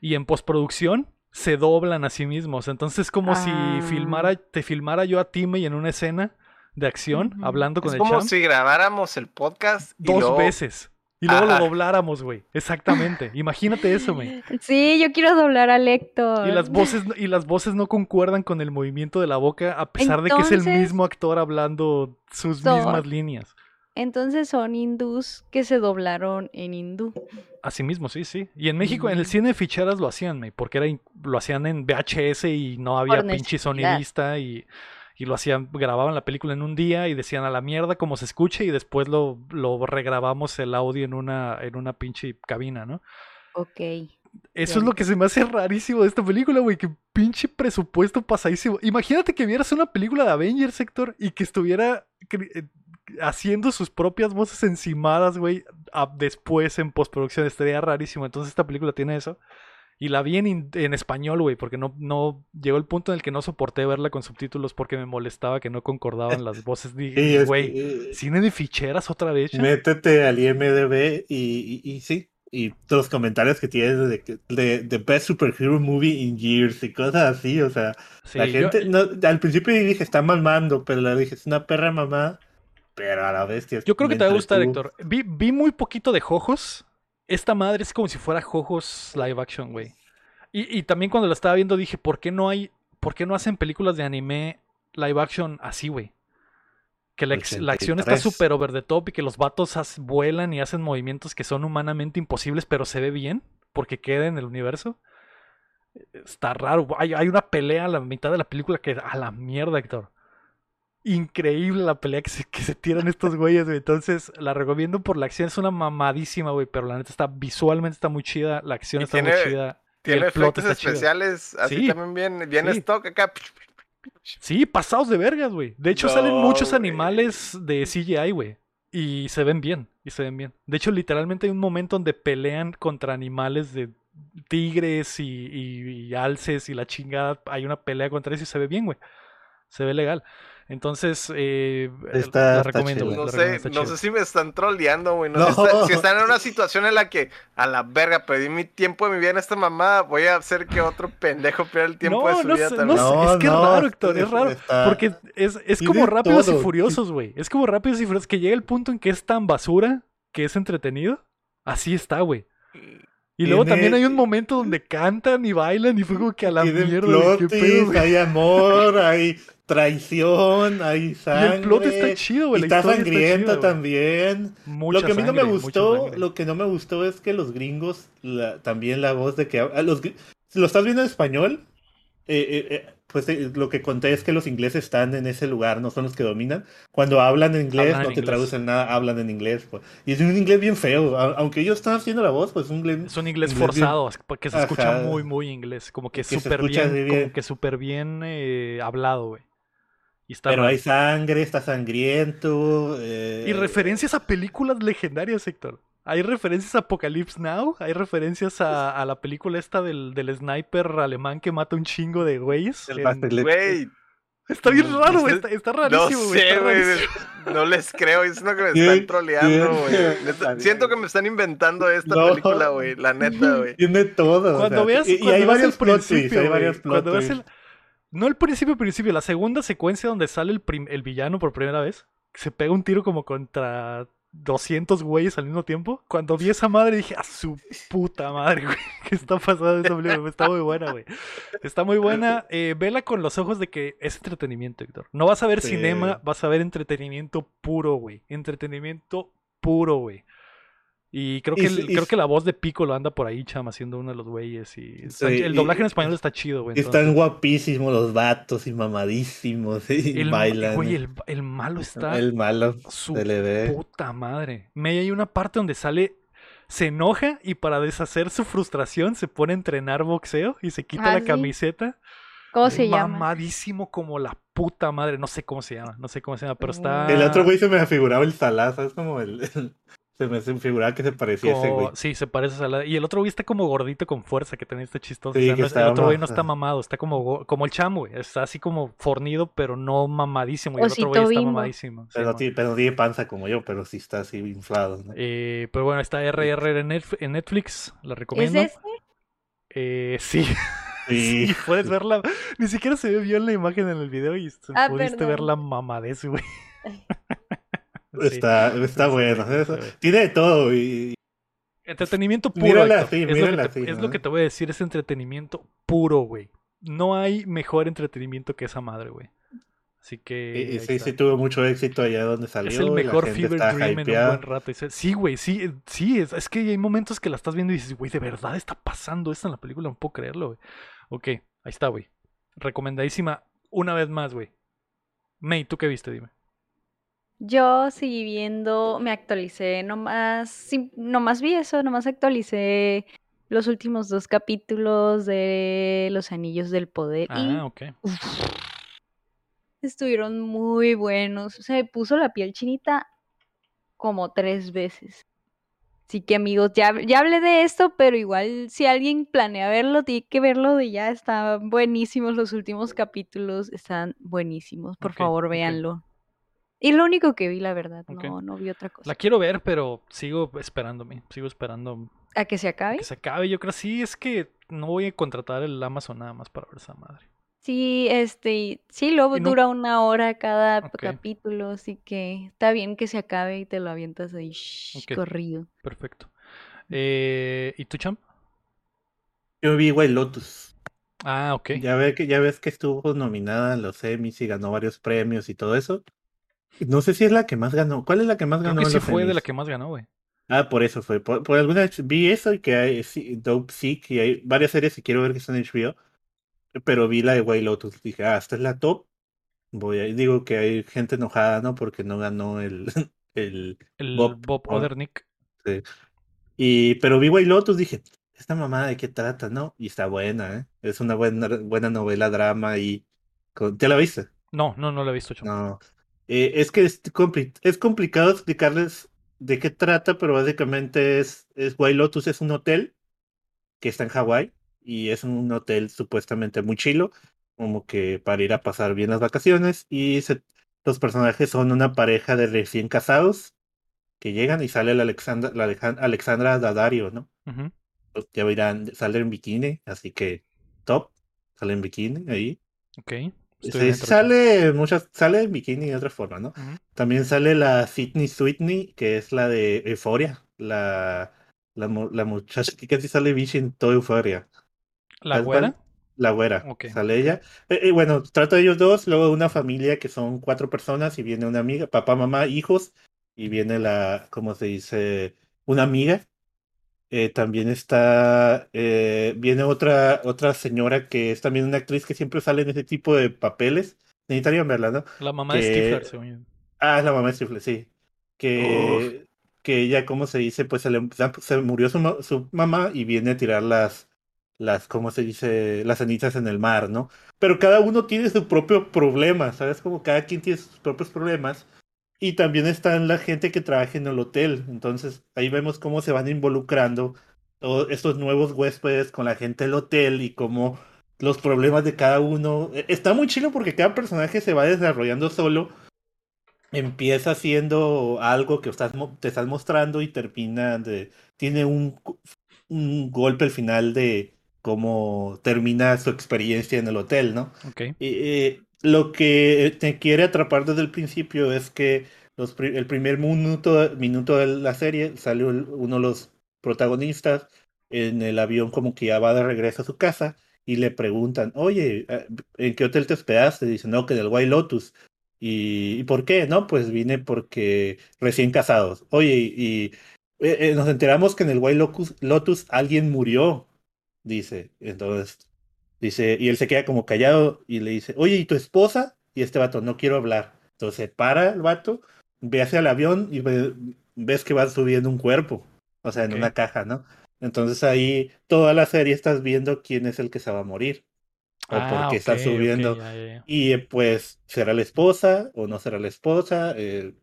A: y en postproducción se doblan a sí mismos, entonces es como
D: Ah.
A: si filmara, te filmara yo a Timmy en una escena de acción hablando con
B: Es
A: el
B: como
A: champ
B: si grabáramos el podcast y
A: dos
B: luego-
A: veces y luego
B: Ajá.
A: lo dobláramos, güey, exactamente, imagínate eso, güey.
D: Sí, yo quiero doblar a Héctor.
A: Y las voces no- y las voces no concuerdan con el movimiento de la boca a pesar de que es el mismo actor hablando sus mismas líneas.
D: Entonces son hindús que se doblaron en hindú.
A: Así mismo, sí, sí. Y en México, en el
D: Mm.
A: cine de ficheras lo hacían, me, porque era lo hacían en VHS y no había
D: Por
A: pinche sonidista y, y lo hacían, grababan la película en un día y decían a la mierda como se escuche y después lo, lo regrabamos el audio en una, en una pinche cabina, ¿no?
D: Ok.
A: Eso es lo que se me hace rarísimo de esta película, güey. Que pinche presupuesto pasadísimo. Imagínate que vieras una película de Avengers, Sector, y que estuviera eh, haciendo sus propias voces encimadas, güey, después en postproducción. Estaría rarísimo. Entonces esta película tiene eso. Y la vi en, español, güey, porque no, no llegó el punto en el que no soporté verla con subtítulos porque me molestaba que no concordaban las voces. Dije, güey,
C: que,
A: cine de ficheras otra vez.
C: Métete al IMDB y, y, y sí. Y los comentarios que tienes de, que- de, de Best Superhero Movie in Years y cosas así, o sea,
A: Sí,
C: la
A: yo-
C: gente, no, al principio dije, está mamando, pero le dije, es una perra mamá, pero a la bestia.
A: Yo creo que te va a gustar. Héctor. Vi, vi muy poquito de Jojos. Esta madre es como si fuera Jojos live action, güey. Y, y también cuando la estaba viendo dije, ¿por qué no hay, por qué no hacen películas de anime live action así, güey? Que la, la acción está
C: 83.
A: súper over the top y que los vatos vuelan y hacen movimientos que son humanamente imposibles, pero se ve bien porque queda en el universo. Está raro. Hay, hay una pelea a la mitad de la película que a la mierda, Héctor. Increíble la pelea que se, que se tiran estos güeyes, güey. Entonces, la recomiendo por la acción. Es una mamadísima, güey. Pero la neta está visualmente está muy chida. La acción
B: Y
A: está muy chida.
B: Tiene efectos
A: está chido.
B: especiales, así
A: Sí.
B: también bien, bien
A: Sí.
B: stock acá.
A: Sí, pasados de vergas, güey. De hecho,
B: No,
A: salen muchos animales de CGI, güey. Y se ven bien. Y se ven bien. De hecho, literalmente hay un momento donde pelean contra animales de tigres y, y- y alces y la chingada. Hay una pelea contra eso y se ve bien, güey. Se ve legal. Entonces, eh,
C: Está-
A: la
C: está
A: recomiendo,
C: chido.
A: güey.
B: No sé, no sé si me están troleando, güey. No,
C: No.
B: sé si, si están en una situación en la que, a la verga, perdí mi tiempo de mi vida en esta mamada, voy a hacer que otro pendejo pierda el tiempo de su
A: no
B: vida
A: sé,
B: también.
A: no es que
C: no,
A: es raro, Héctor, es raro.
C: está-
A: Porque es, es como rápidos y furiosos, güey. Es como rápidos y furiosos que llega el punto en que es tan basura que es entretenido. Así está, güey. Y luego también hay un momento donde cantan y bailan y fue como que a la mierda, güey, qué pedo,
C: hay amor, hay traición, hay
A: Y
C: sangre.
A: el plot está chido, güey.
C: y está sangrienta
A: chida, güey.
C: también.
A: Mucha
C: lo que a mí no me gustó, lo que no me gustó es que los gringos, la- también la voz de que a los, si lo estás viendo en español, eh, eh, eh, pues eh, lo que conté es que los ingleses están en ese lugar, no son los que dominan. Cuando hablan en inglés,
A: Hablan en
C: no te
A: inglés.
C: traducen nada, hablan en inglés. pues. Y es un inglés bien feo, a- aunque ellos están haciendo la voz, pues un inglés,
A: Es un inglés
C: inglés bien-
A: forzado, que se escucha
C: Ajá.
A: muy, muy inglés. Como que súper bien,
C: así
A: como
C: bien.
A: que súper bien eh, hablado, güey. Y está
C: Pero hay sangre, está sangriento. eh,
A: Y referencias a películas legendarias, Héctor. Hay referencias a Apocalypse Now, hay referencias a, a la película esta del, del sniper alemán que mata un chingo de güeyes.
C: El
A: en-
B: Güey,
A: Está bien
B: No
A: raro, güey. Está, está
B: no
A: rarísimo, güey.
B: sé, güey. No les creo, es lo que me están troleando, güey. Siento que me están inventando esta
C: No.
B: película, güey. La neta, güey.
C: Tiene todo. o
A: Cuando
C: sea,
A: veas,
C: y, y
A: cuando
C: hay
A: veas
C: varios
A: el
C: hay
A: güey,
C: varios plot
A: cuando veas
C: twists.
A: el- No el principio, principio, la segunda secuencia donde sale el, el villano por primera vez, se pega un tiro como contra 200 güeyes al mismo tiempo. Cuando vi esa madre dije, a su puta madre, güey. ¿Qué está pasando película? Está muy buena, güey. Está muy buena. Eh, vela con los ojos de que es entretenimiento, Héctor. No vas a ver
C: Sí.
A: cinema, vas a ver entretenimiento puro, güey. Entretenimiento puro, güey. Y creo que,
C: Y
A: el-
C: sí- y
A: creo que la voz de Piccolo anda por ahí, chama, haciendo uno de los güeyes. Y está-
C: Sí,
A: el
C: y-
A: doblaje en español está chido, güey.
C: Están
A: entonces-
C: guapísimos los vatos y mamadísimos y
A: el,
C: bailan.
A: Güey, el, el malo está
C: El malo
A: su
C: se le ve.
A: puta madre. Me hay una parte donde sale, se enoja y para deshacer su frustración se pone a entrenar boxeo y se quita
D: Ah,
A: la
D: sí.
A: camiseta.
D: ¿Cómo se llama?
A: Mamadísimo como la puta madre. No sé cómo se llama, no sé cómo se llama, pero está.
C: El otro güey se me afiguraba el salazo, es como el, Se me figuraba que se parecía ese güey.
A: Sí, se parece a la... Y el otro güey está como gordito con fuerza, que también está chistoso.
C: Sí,
A: O sea,
C: que
A: no es- el otro güey no está mamado, está como, como el chamo, güey. Está así como fornido, pero no mamadísimo. Y el otro güey está
D: bimbo.
A: mamadísimo.
C: Pero, tiene, pero no tiene panza como yo, pero sí está así inflado, ¿no?
A: Eh, pero bueno, está RR en Netf- en Netflix, la
D: ¿Es
A: recomiendo.
D: ese?
A: Eh, sí,
C: Sí.
A: sí, puedes verla. Ni siquiera se ve bien la imagen en el video y
D: Ah,
A: pudiste
D: perdón.
A: ver la mamadez, güey. Sí.
C: Está, está
A: Sí,
C: bueno.
A: sí,
C: eso-
A: sí.
C: Tiene de todo. Y,
A: Entretenimiento puro.
C: Mírala así,
A: es lo, que
C: mírala
A: te,
C: así,
A: es
C: ¿no?
A: lo que te voy a decir, es entretenimiento puro, güey. No hay mejor entretenimiento que esa madre, güey. Así que.
C: sí, sí tuvo mucho éxito allá donde salió.
A: es el mejor Fever Dream en un
C: hypeada.
A: buen rato. Y se- Sí, güey, sí, sí. Es, es que hay momentos que la estás viendo y dices, güey, de verdad está pasando esto en la película, no puedo creerlo, güey. Ok, ahí está, güey. Recomendadísima una vez más, güey. May, ¿tú qué viste? Dime.
D: Yo seguí viendo, me actualicé, nomás, nomás vi eso, nomás actualicé los últimos dos capítulos de Los Anillos del Poder y
A: Ah, ok.
D: estuvieron muy buenos. Se me puso la piel chinita como tres veces. Así que amigos, ya, ya hablé de esto, pero igual si alguien planea verlo, tiene que verlo de ya. Están buenísimos los últimos capítulos, están buenísimos. Por favor, véanlo. Y lo único que vi, la verdad, no, no vi otra cosa.
A: La quiero ver, pero sigo esperándome. Sigo esperando
D: ¿A que se acabe?
A: que se acabe. Yo creo sí, es que no voy a contratar el Amazon nada más para ver esa madre.
D: Sí, este, sí, luego
A: no-
D: dura una hora cada capítulo, así que está bien que se acabe y te lo avientas ahí shh, corrido.
A: Perfecto. Eh, ¿Y tú, champ?
C: Yo vi White Lotus.
A: Ah, ok.
C: Ya, ve que, ya ves que estuvo nominada a los Emmys y ganó varios premios y todo eso. No sé si es la que más ganó. ¿Cuál es la que más
A: Creo
C: ganó
A: que
C: en
A: sí fue de la
C: Emmys?
A: que más ganó, güey.
C: Ah, por eso fue. Por, por alguna vi eso y que hay sí, Dope Sick y hay varias series que quiero ver que están en HBO. Pero vi la de White Lotus. Dije, ah, esta es la top. Voy a, digo que hay gente enojada, ¿no? Porque no ganó el, el
A: El
C: Bob
A: Bob,
C: Od-
A: Odernick.
C: Sí. Y, pero vi White Lotus, dije, esta mamada de qué trata, ¿no? Y está buena, ¿eh? Es una buena, buena novela, drama y... ¿Ya la viste?
A: No, no, no lo he visto, champ.
C: No. Eh, es que es, compli- es complicado explicarles de qué trata, pero básicamente es, es White Lotus es un hotel que está en Hawái y es un hotel supuestamente muy chilo, como que para ir a pasar bien las vacaciones y se- los personajes son una pareja de recién casados que llegan y sale la Alexandra, la Alexandra Daddario, ¿no?
A: Ujú.
C: Pues Ya verán, sale en bikini, así que top, sale en bikini ahí.
A: Ok.
C: Sí,
A: Estoy
C: sale muchas, sale en bikini de otra forma, ¿no? También sale la Sydney Sweetney, que es la de Euphoria, la, la, la muchacha que casi sale bichi en toda Euphoria.
A: ¿La güera?
C: La güera, sale ella. Eh, eh, bueno, trata de ellos dos, luego de una familia que son cuatro personas y viene una amiga, papá, mamá, hijos, y viene la, ¿cómo se dice? Una amiga. Eh, también está, eh, viene otra, otra señora que es también una actriz que siempre sale en ese tipo de papeles. Necesitarían verla, ¿no?
A: La mamá de Stifler, según.
C: Ah, es la mamá de Stifler, sí. Que, que ella, ¿cómo se dice? Pues se, le, se murió su, su mamá y viene a tirar las, las, ¿cómo se dice? Las cenizas en el mar, ¿no? Pero cada uno tiene su propio problema, ¿sabes? Como cada quien tiene sus propios problemas. Y también están la gente que trabaja en el hotel. Entonces ahí vemos cómo se van involucrando todos estos nuevos huéspedes con la gente del hotel y cómo los problemas de cada uno. E- Está muy chido porque cada personaje se va desarrollando solo. Empieza siendo algo que estás, te estás mostrando y termina de. Tiene un, un golpe al final de cómo termina su experiencia en el hotel, ¿no?
A: Ok.
C: Eh, lo que te quiere atrapar desde el principio es que el primer minuto, minuto de la serie sale un- uno de los protagonistas en el avión como que ya va de regreso a su casa y le preguntan, oye, eh, ¿en qué hotel te hospedaste? Dice, no, que en el White Lotus. ¿Y, ¿y por qué? No, pues vine porque recién casados. Oye, y eh, eh, nos enteramos que en el White Lotus alguien murió, dice. Entonces, Dice, y él se queda como callado y le dice, oye, ¿y tu esposa? Y este vato, no quiero hablar. Entonces para el vato, ve hacia el avión y ve- ves que va subiendo un cuerpo, o sea, en una caja, ¿no? Entonces ahí toda la serie estás viendo quién es el que se va a morir o por
A: Ah,
C: qué está
A: ok, ok,
C: subiendo.
A: ya, ya, ya.
C: Y eh, pues, ¿será la esposa o no será la esposa? Eh,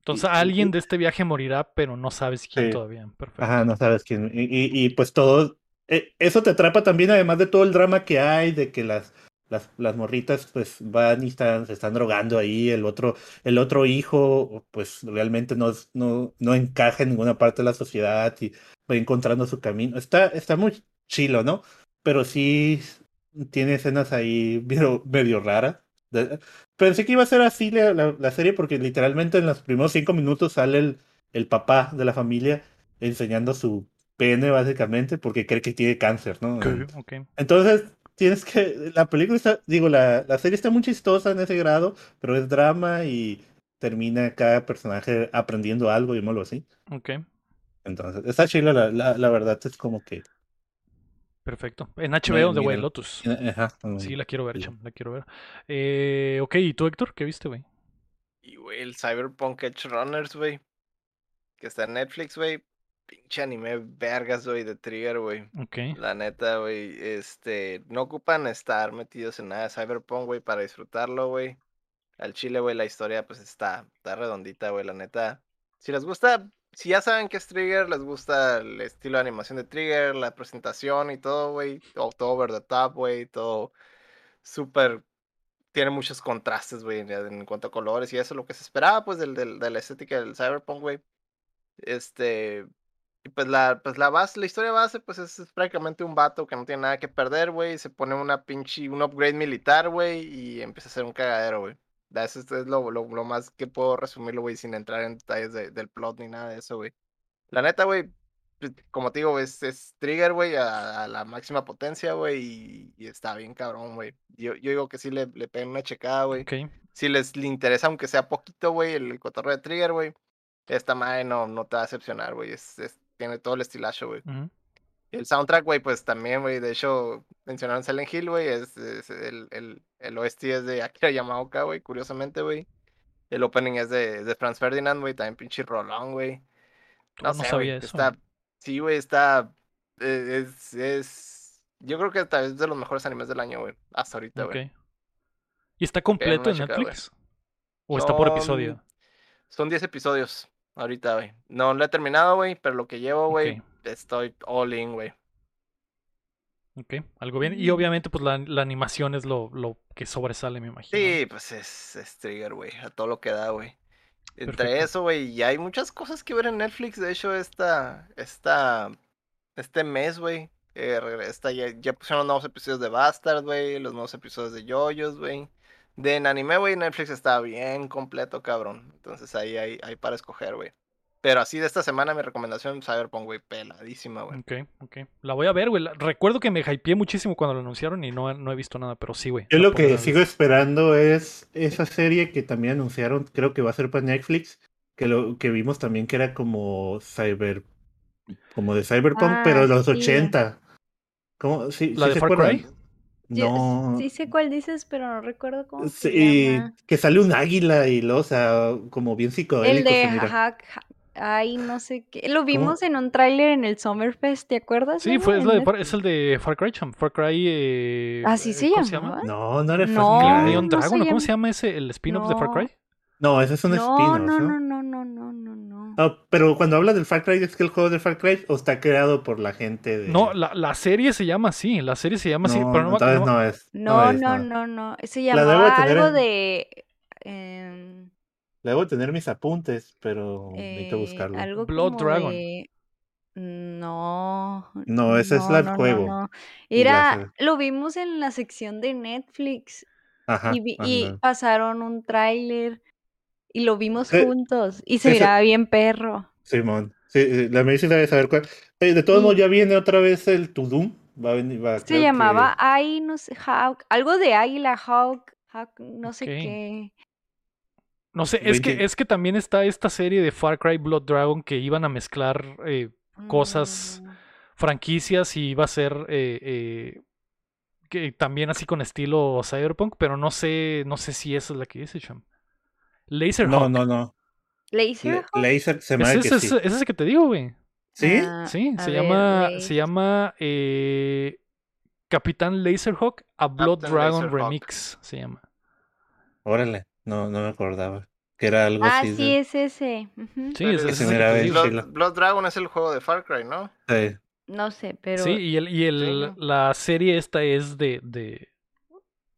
A: Entonces
C: Y-
A: alguien de este viaje morirá, pero no sabes quién todavía. Perfecto.
C: Ajá, no sabes quién. Y, y- y, pues todo. Eh, eso te atrapa también, además de todo el drama que hay, de que las, las, morritas pues van y están, se están drogando ahí. El otro, el otro hijo, pues realmente no, no, no encaja en ninguna parte de la sociedad y va encontrando su camino. Está, está muy chilo, ¿no? Pero sí tiene escenas ahí medio, medio raras. Pensé que iba a ser así la, la- la serie porque literalmente en los primeros cinco minutos sale el, el papá de la familia enseñando su pene básicamente porque cree que tiene cáncer, ¿no? Entonces tienes que, la película está, digo, la, la serie está muy chistosa en ese grado, pero es drama y termina cada personaje aprendiendo algo, llamémoslo así.
A: Ok,
C: Entonces, está chila, la, la, la verdad es como que...
A: perfecto. En HBO de
C: miren.
A: Lotus.
C: Ajá,
A: Sí, la quiero ver,
C: sí.
A: cham, la quiero ver. Eh, ok, ¿y tú, Héctor? ¿Qué viste, güey?
B: Y, güey, el Cyberpunk Edge Runners, güey. Que está en Netflix, güey. Pinche anime vergas, güey, de Trigger, güey.
A: Ok,
B: La neta, güey, este, no ocupan estar metidos en nada de Cyberpunk, güey, para disfrutarlo, güey. Al chile, güey, la historia, pues, está, está redondita, güey, la neta. Si les gusta, si ya saben que es Trigger, les gusta el estilo de animación de Trigger, la presentación y todo, güey, todo, todo over the top, güey, todo súper, tiene muchos contrastes, güey, en, cuanto a colores y eso, lo que se esperaba, pues, del, del- de la estética del Cyberpunk, güey. Este, y pues la, pues la base, la historia base, pues es, es prácticamente un vato que no tiene nada que perder, güey. Se pone una pinche, un upgrade militar, güey, y empieza a hacer un cagadero, güey. Eso es, lo, lo, lo más que puedo resumirlo, güey, sin entrar en detalles de- del plot ni nada de eso, güey. La neta, güey, pues, como te digo, es, es Trigger, güey, a, a la máxima potencia, güey, y, y está bien cabrón, güey. Yo, yo digo que sí le, le peguen una checada, güey.
A: ok.
B: Si les le interesa, aunque sea poquito, güey, el cotorreo de Trigger, güey. Esta madre no, no te va a decepcionar, güey. Es, es- tiene todo el estilacho, güey.
A: ujú,
B: Y el soundtrack, güey, pues también, güey. De hecho, mencionaron Silent Hill, güey. Es, es el, el, el OST es de Akira Yamaoka, güey, curiosamente, güey. El opening es de, de Franz Ferdinand, güey. También pinche rolón, güey. No,
A: no
B: sé,
A: sabía
B: güey.
A: eso.
B: Está. Sí, güey, está. eh, Es, es. Yo creo que tal vez es de los mejores animes del año, güey. Hasta ahorita, güey.
A: ¿Y está completo en. Netflix? ¿O está por episodio?
B: Son 10 episodios ahorita, güey. No lo he terminado, güey, pero lo que llevo, güey, estoy all in, güey.
A: Ok, algo bien. Y
D: Mm.
A: obviamente, pues la, la animación es lo, lo que sobresale, me imagino.
B: Sí, pues es, es Trigger, güey, a todo lo que da, güey. Entre
A: Perfecto.
B: eso, güey, y hay muchas cosas que ver en Netflix. De hecho, esta, esta, este mes, güey, eh, ya, ya pusieron los nuevos episodios de Bastard, güey, los nuevos episodios de Yoyos, güey. De en anime, güey, Netflix está bien completo, cabrón. Entonces ahí hay, hay para escoger, güey. Pero así de esta semana mi recomendación, Cyberpunk, güey, peladísima, güey.
A: Ok, ok. La voy a ver, güey. Recuerdo que me hypeé muchísimo cuando lo anunciaron y no, no he visto nada, pero sí, güey.
C: Yo lo que sigo esperando es esa serie que también anunciaron, creo que va a ser para Netflix, que lo que vimos también que era como cyber, como de Cyberpunk,
D: Ah,
C: pero de los
D: sí.
C: 80. ¿Cómo? ¿Sí,
A: ¿La
C: sí
A: de
C: se
A: Far
C: acuerdan?
A: Cry?
D: Yo
C: No.
D: sí sé cuál dices, pero no recuerdo cómo se
C: Sí,
D: llama.
C: que sale un águila y lo, o sea, como bien
D: El
C: psicodélico
D: de
C: se mira.
D: Hack, Ha- ay, no sé qué. Lo vimos en un tráiler en el Summerfest, ¿te acuerdas?
A: Sí, fue, es, de Far- el de Far Cry. Far Cry. Eh,
D: ¿Así
A: eh,
D: se
A: ¿Cómo
D: llamaba?
C: No, no era Far
D: No,
C: Cry.
A: Neon
D: no
A: Dragon,
D: se
A: ¿o ¿cómo
D: llama-
A: se llama ese? ¿El spin-off de Far. Cry?
C: No, ese es un
D: No,
C: spin-off,
D: no,
C: ¿no?
D: no, no, no, no,
C: pero cuando habla del Far Cry, ¿es que el juego de Far Cry o está creado por la gente de...
A: No, la, la serie se llama así. La serie se llama así,
C: No,
A: pero no
C: entonces
A: no-
C: no es.
D: No,
C: es,
D: no, no, no. Se llamaba algo
C: en-
D: de. em,
C: Debo tener mis apuntes, pero necesito
D: eh,
C: buscarlo.
D: algo
A: Blood
D: como
A: Dragon.
D: de- No.
C: No, ese es el juego. la
D: Era,
C: serie.
D: lo vimos en la sección de Netflix
C: Ajá.
D: y, vi- y pasaron un tráiler y lo vimos
C: Eh,
D: juntos y se miraba bien perro.
C: Simón. Sí, sí, la medicina debe saber cuál. De todos modos, ya viene otra vez el Tudum. Va a venir, va,
D: Se llamaba
C: que-
D: Ay, no sé, Hawk, algo de águila, Hawk, Hawk, no sé qué.
A: No sé, es que,
C: 20.
A: es que también está esta serie de Far Cry Blood Dragon que iban a mezclar eh, Cosas-
D: Mm,
A: franquicias y iba a ser eh, eh, que también así con estilo cyberpunk, pero no sé, no sé si esa es la que dice, Cham. Laserhawk.
C: No, no, no.
D: Laserhawk.
C: Laser se me
A: Es
C: hace
A: ese,
C: que
A: es,
C: sí.
A: es ese que te digo, güey.
C: ¿Sí?
D: Ah,
A: Sí, se
D: ver,
A: llama,
D: Laser-
A: se llama eh, Capitán Laserhawk a Blood
B: Captain
A: Dragon
B: Laserhawk.
A: Remix, se llama.
C: Órale. No, no me acordaba. que era algo
D: Ah,
C: así. de-
D: sí, es ese.
A: Sí, ese es
C: se
A: el que
C: miraba
A: te
C: bien
A: digo.
C: chilo.
B: Blood, Blood Dragon es el juego de Far Cry, ¿no?
C: Sí.
D: No sé, pero.
A: Sí, y, el, y el,
B: Sí, ¿no?
A: la serie esta es de, de,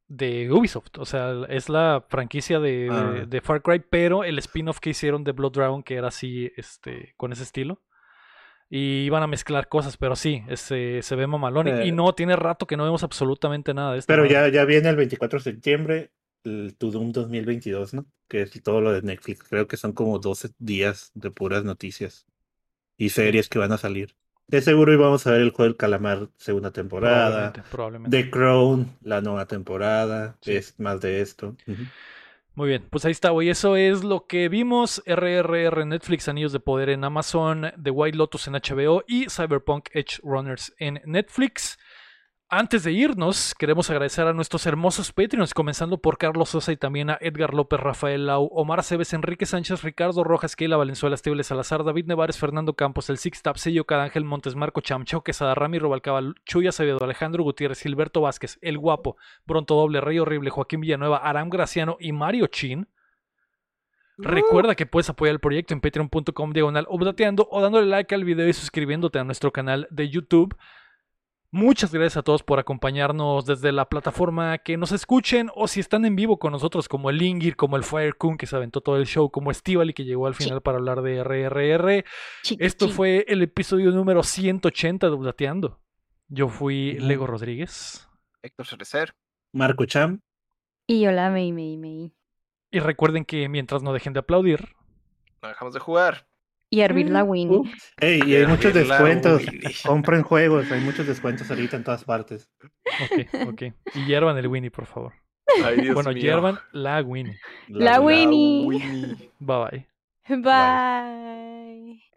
A: de Ubisoft. O sea, es la franquicia de,
C: Ah.
A: de, de Far Cry, pero el spin-off que hicieron de Blood Dragon, que era así, este, con ese estilo. Y iban a mezclar cosas, pero sí, ese, se ve mamalón. Y-
C: Eh.
A: Y no, tiene rato que no vemos absolutamente nada de esto.
C: Pero ya, ya viene el 24 de septiembre, el To Doom 2022, ¿no? Que es todo lo de Netflix. Creo que son como 12 días de puras noticias y series que van a salir. De seguro íbamos a ver el juego del calamar segunda temporada.
A: Probablemente, probablemente.
C: The Crown, la nueva temporada.
A: Sí.
C: Es más de esto.
A: Muy bien, pues ahí está, güey. Eso es lo que vimos. RRR en Netflix, Anillos de Poder en Amazon, The White Lotus en HBO y Cyberpunk Edge Runners en Netflix. Antes de irnos, queremos agradecer a nuestros hermosos Patreons, comenzando por Carlos Sosa y también a Edgar López, Rafael Lau, Omar Aceves, Enrique Sánchez, Ricardo Rojas, Keila Valenzuela, Estible Salazar, David Nevares, Fernando Campos, El Six Tap, Sello Cadángel Montes, Marco Chamchao, Quesada, Rami Robalcaba, Chuya Alejandro Gutiérrez, Gilberto Vázquez, El Guapo, Bronto Doble, Rey Horrible, Joaquín Villanueva, Aram Graciano y Mario Chin. Recuerda que puedes apoyar el proyecto en patreon.com diagonal updateando o dándole like al video y suscribiéndote a nuestro canal de YouTube. Muchas gracias a todos por acompañarnos desde la plataforma que nos escuchen o si están en vivo con nosotros como el Ingir, como el Firecun que se aventó todo el show, como Estivali que llegó al
D: Sí.
A: final para hablar de RRR. Esto fue el episodio número 180 de Updateando. Yo fui. Lego Rodríguez.
B: Héctor Cerecer.
C: Marco Cham.
D: Y yo la me, me, me.
A: Y recuerden que mientras no dejen de aplaudir,
B: No dejamos de jugar.
D: Y hervir la Mm. Winnie.
C: Uh, Ey, y hay muchos descuentos. Compren juegos, hay muchos descuentos ahorita en todas partes.
A: ok, ok. Y hiervan el Winnie, por favor.
B: Ay, Dios
A: bueno,
B: mío.
A: hiervan la Winnie.
D: La Winnie.
B: Winnie.
A: Bye bye.
D: Bye.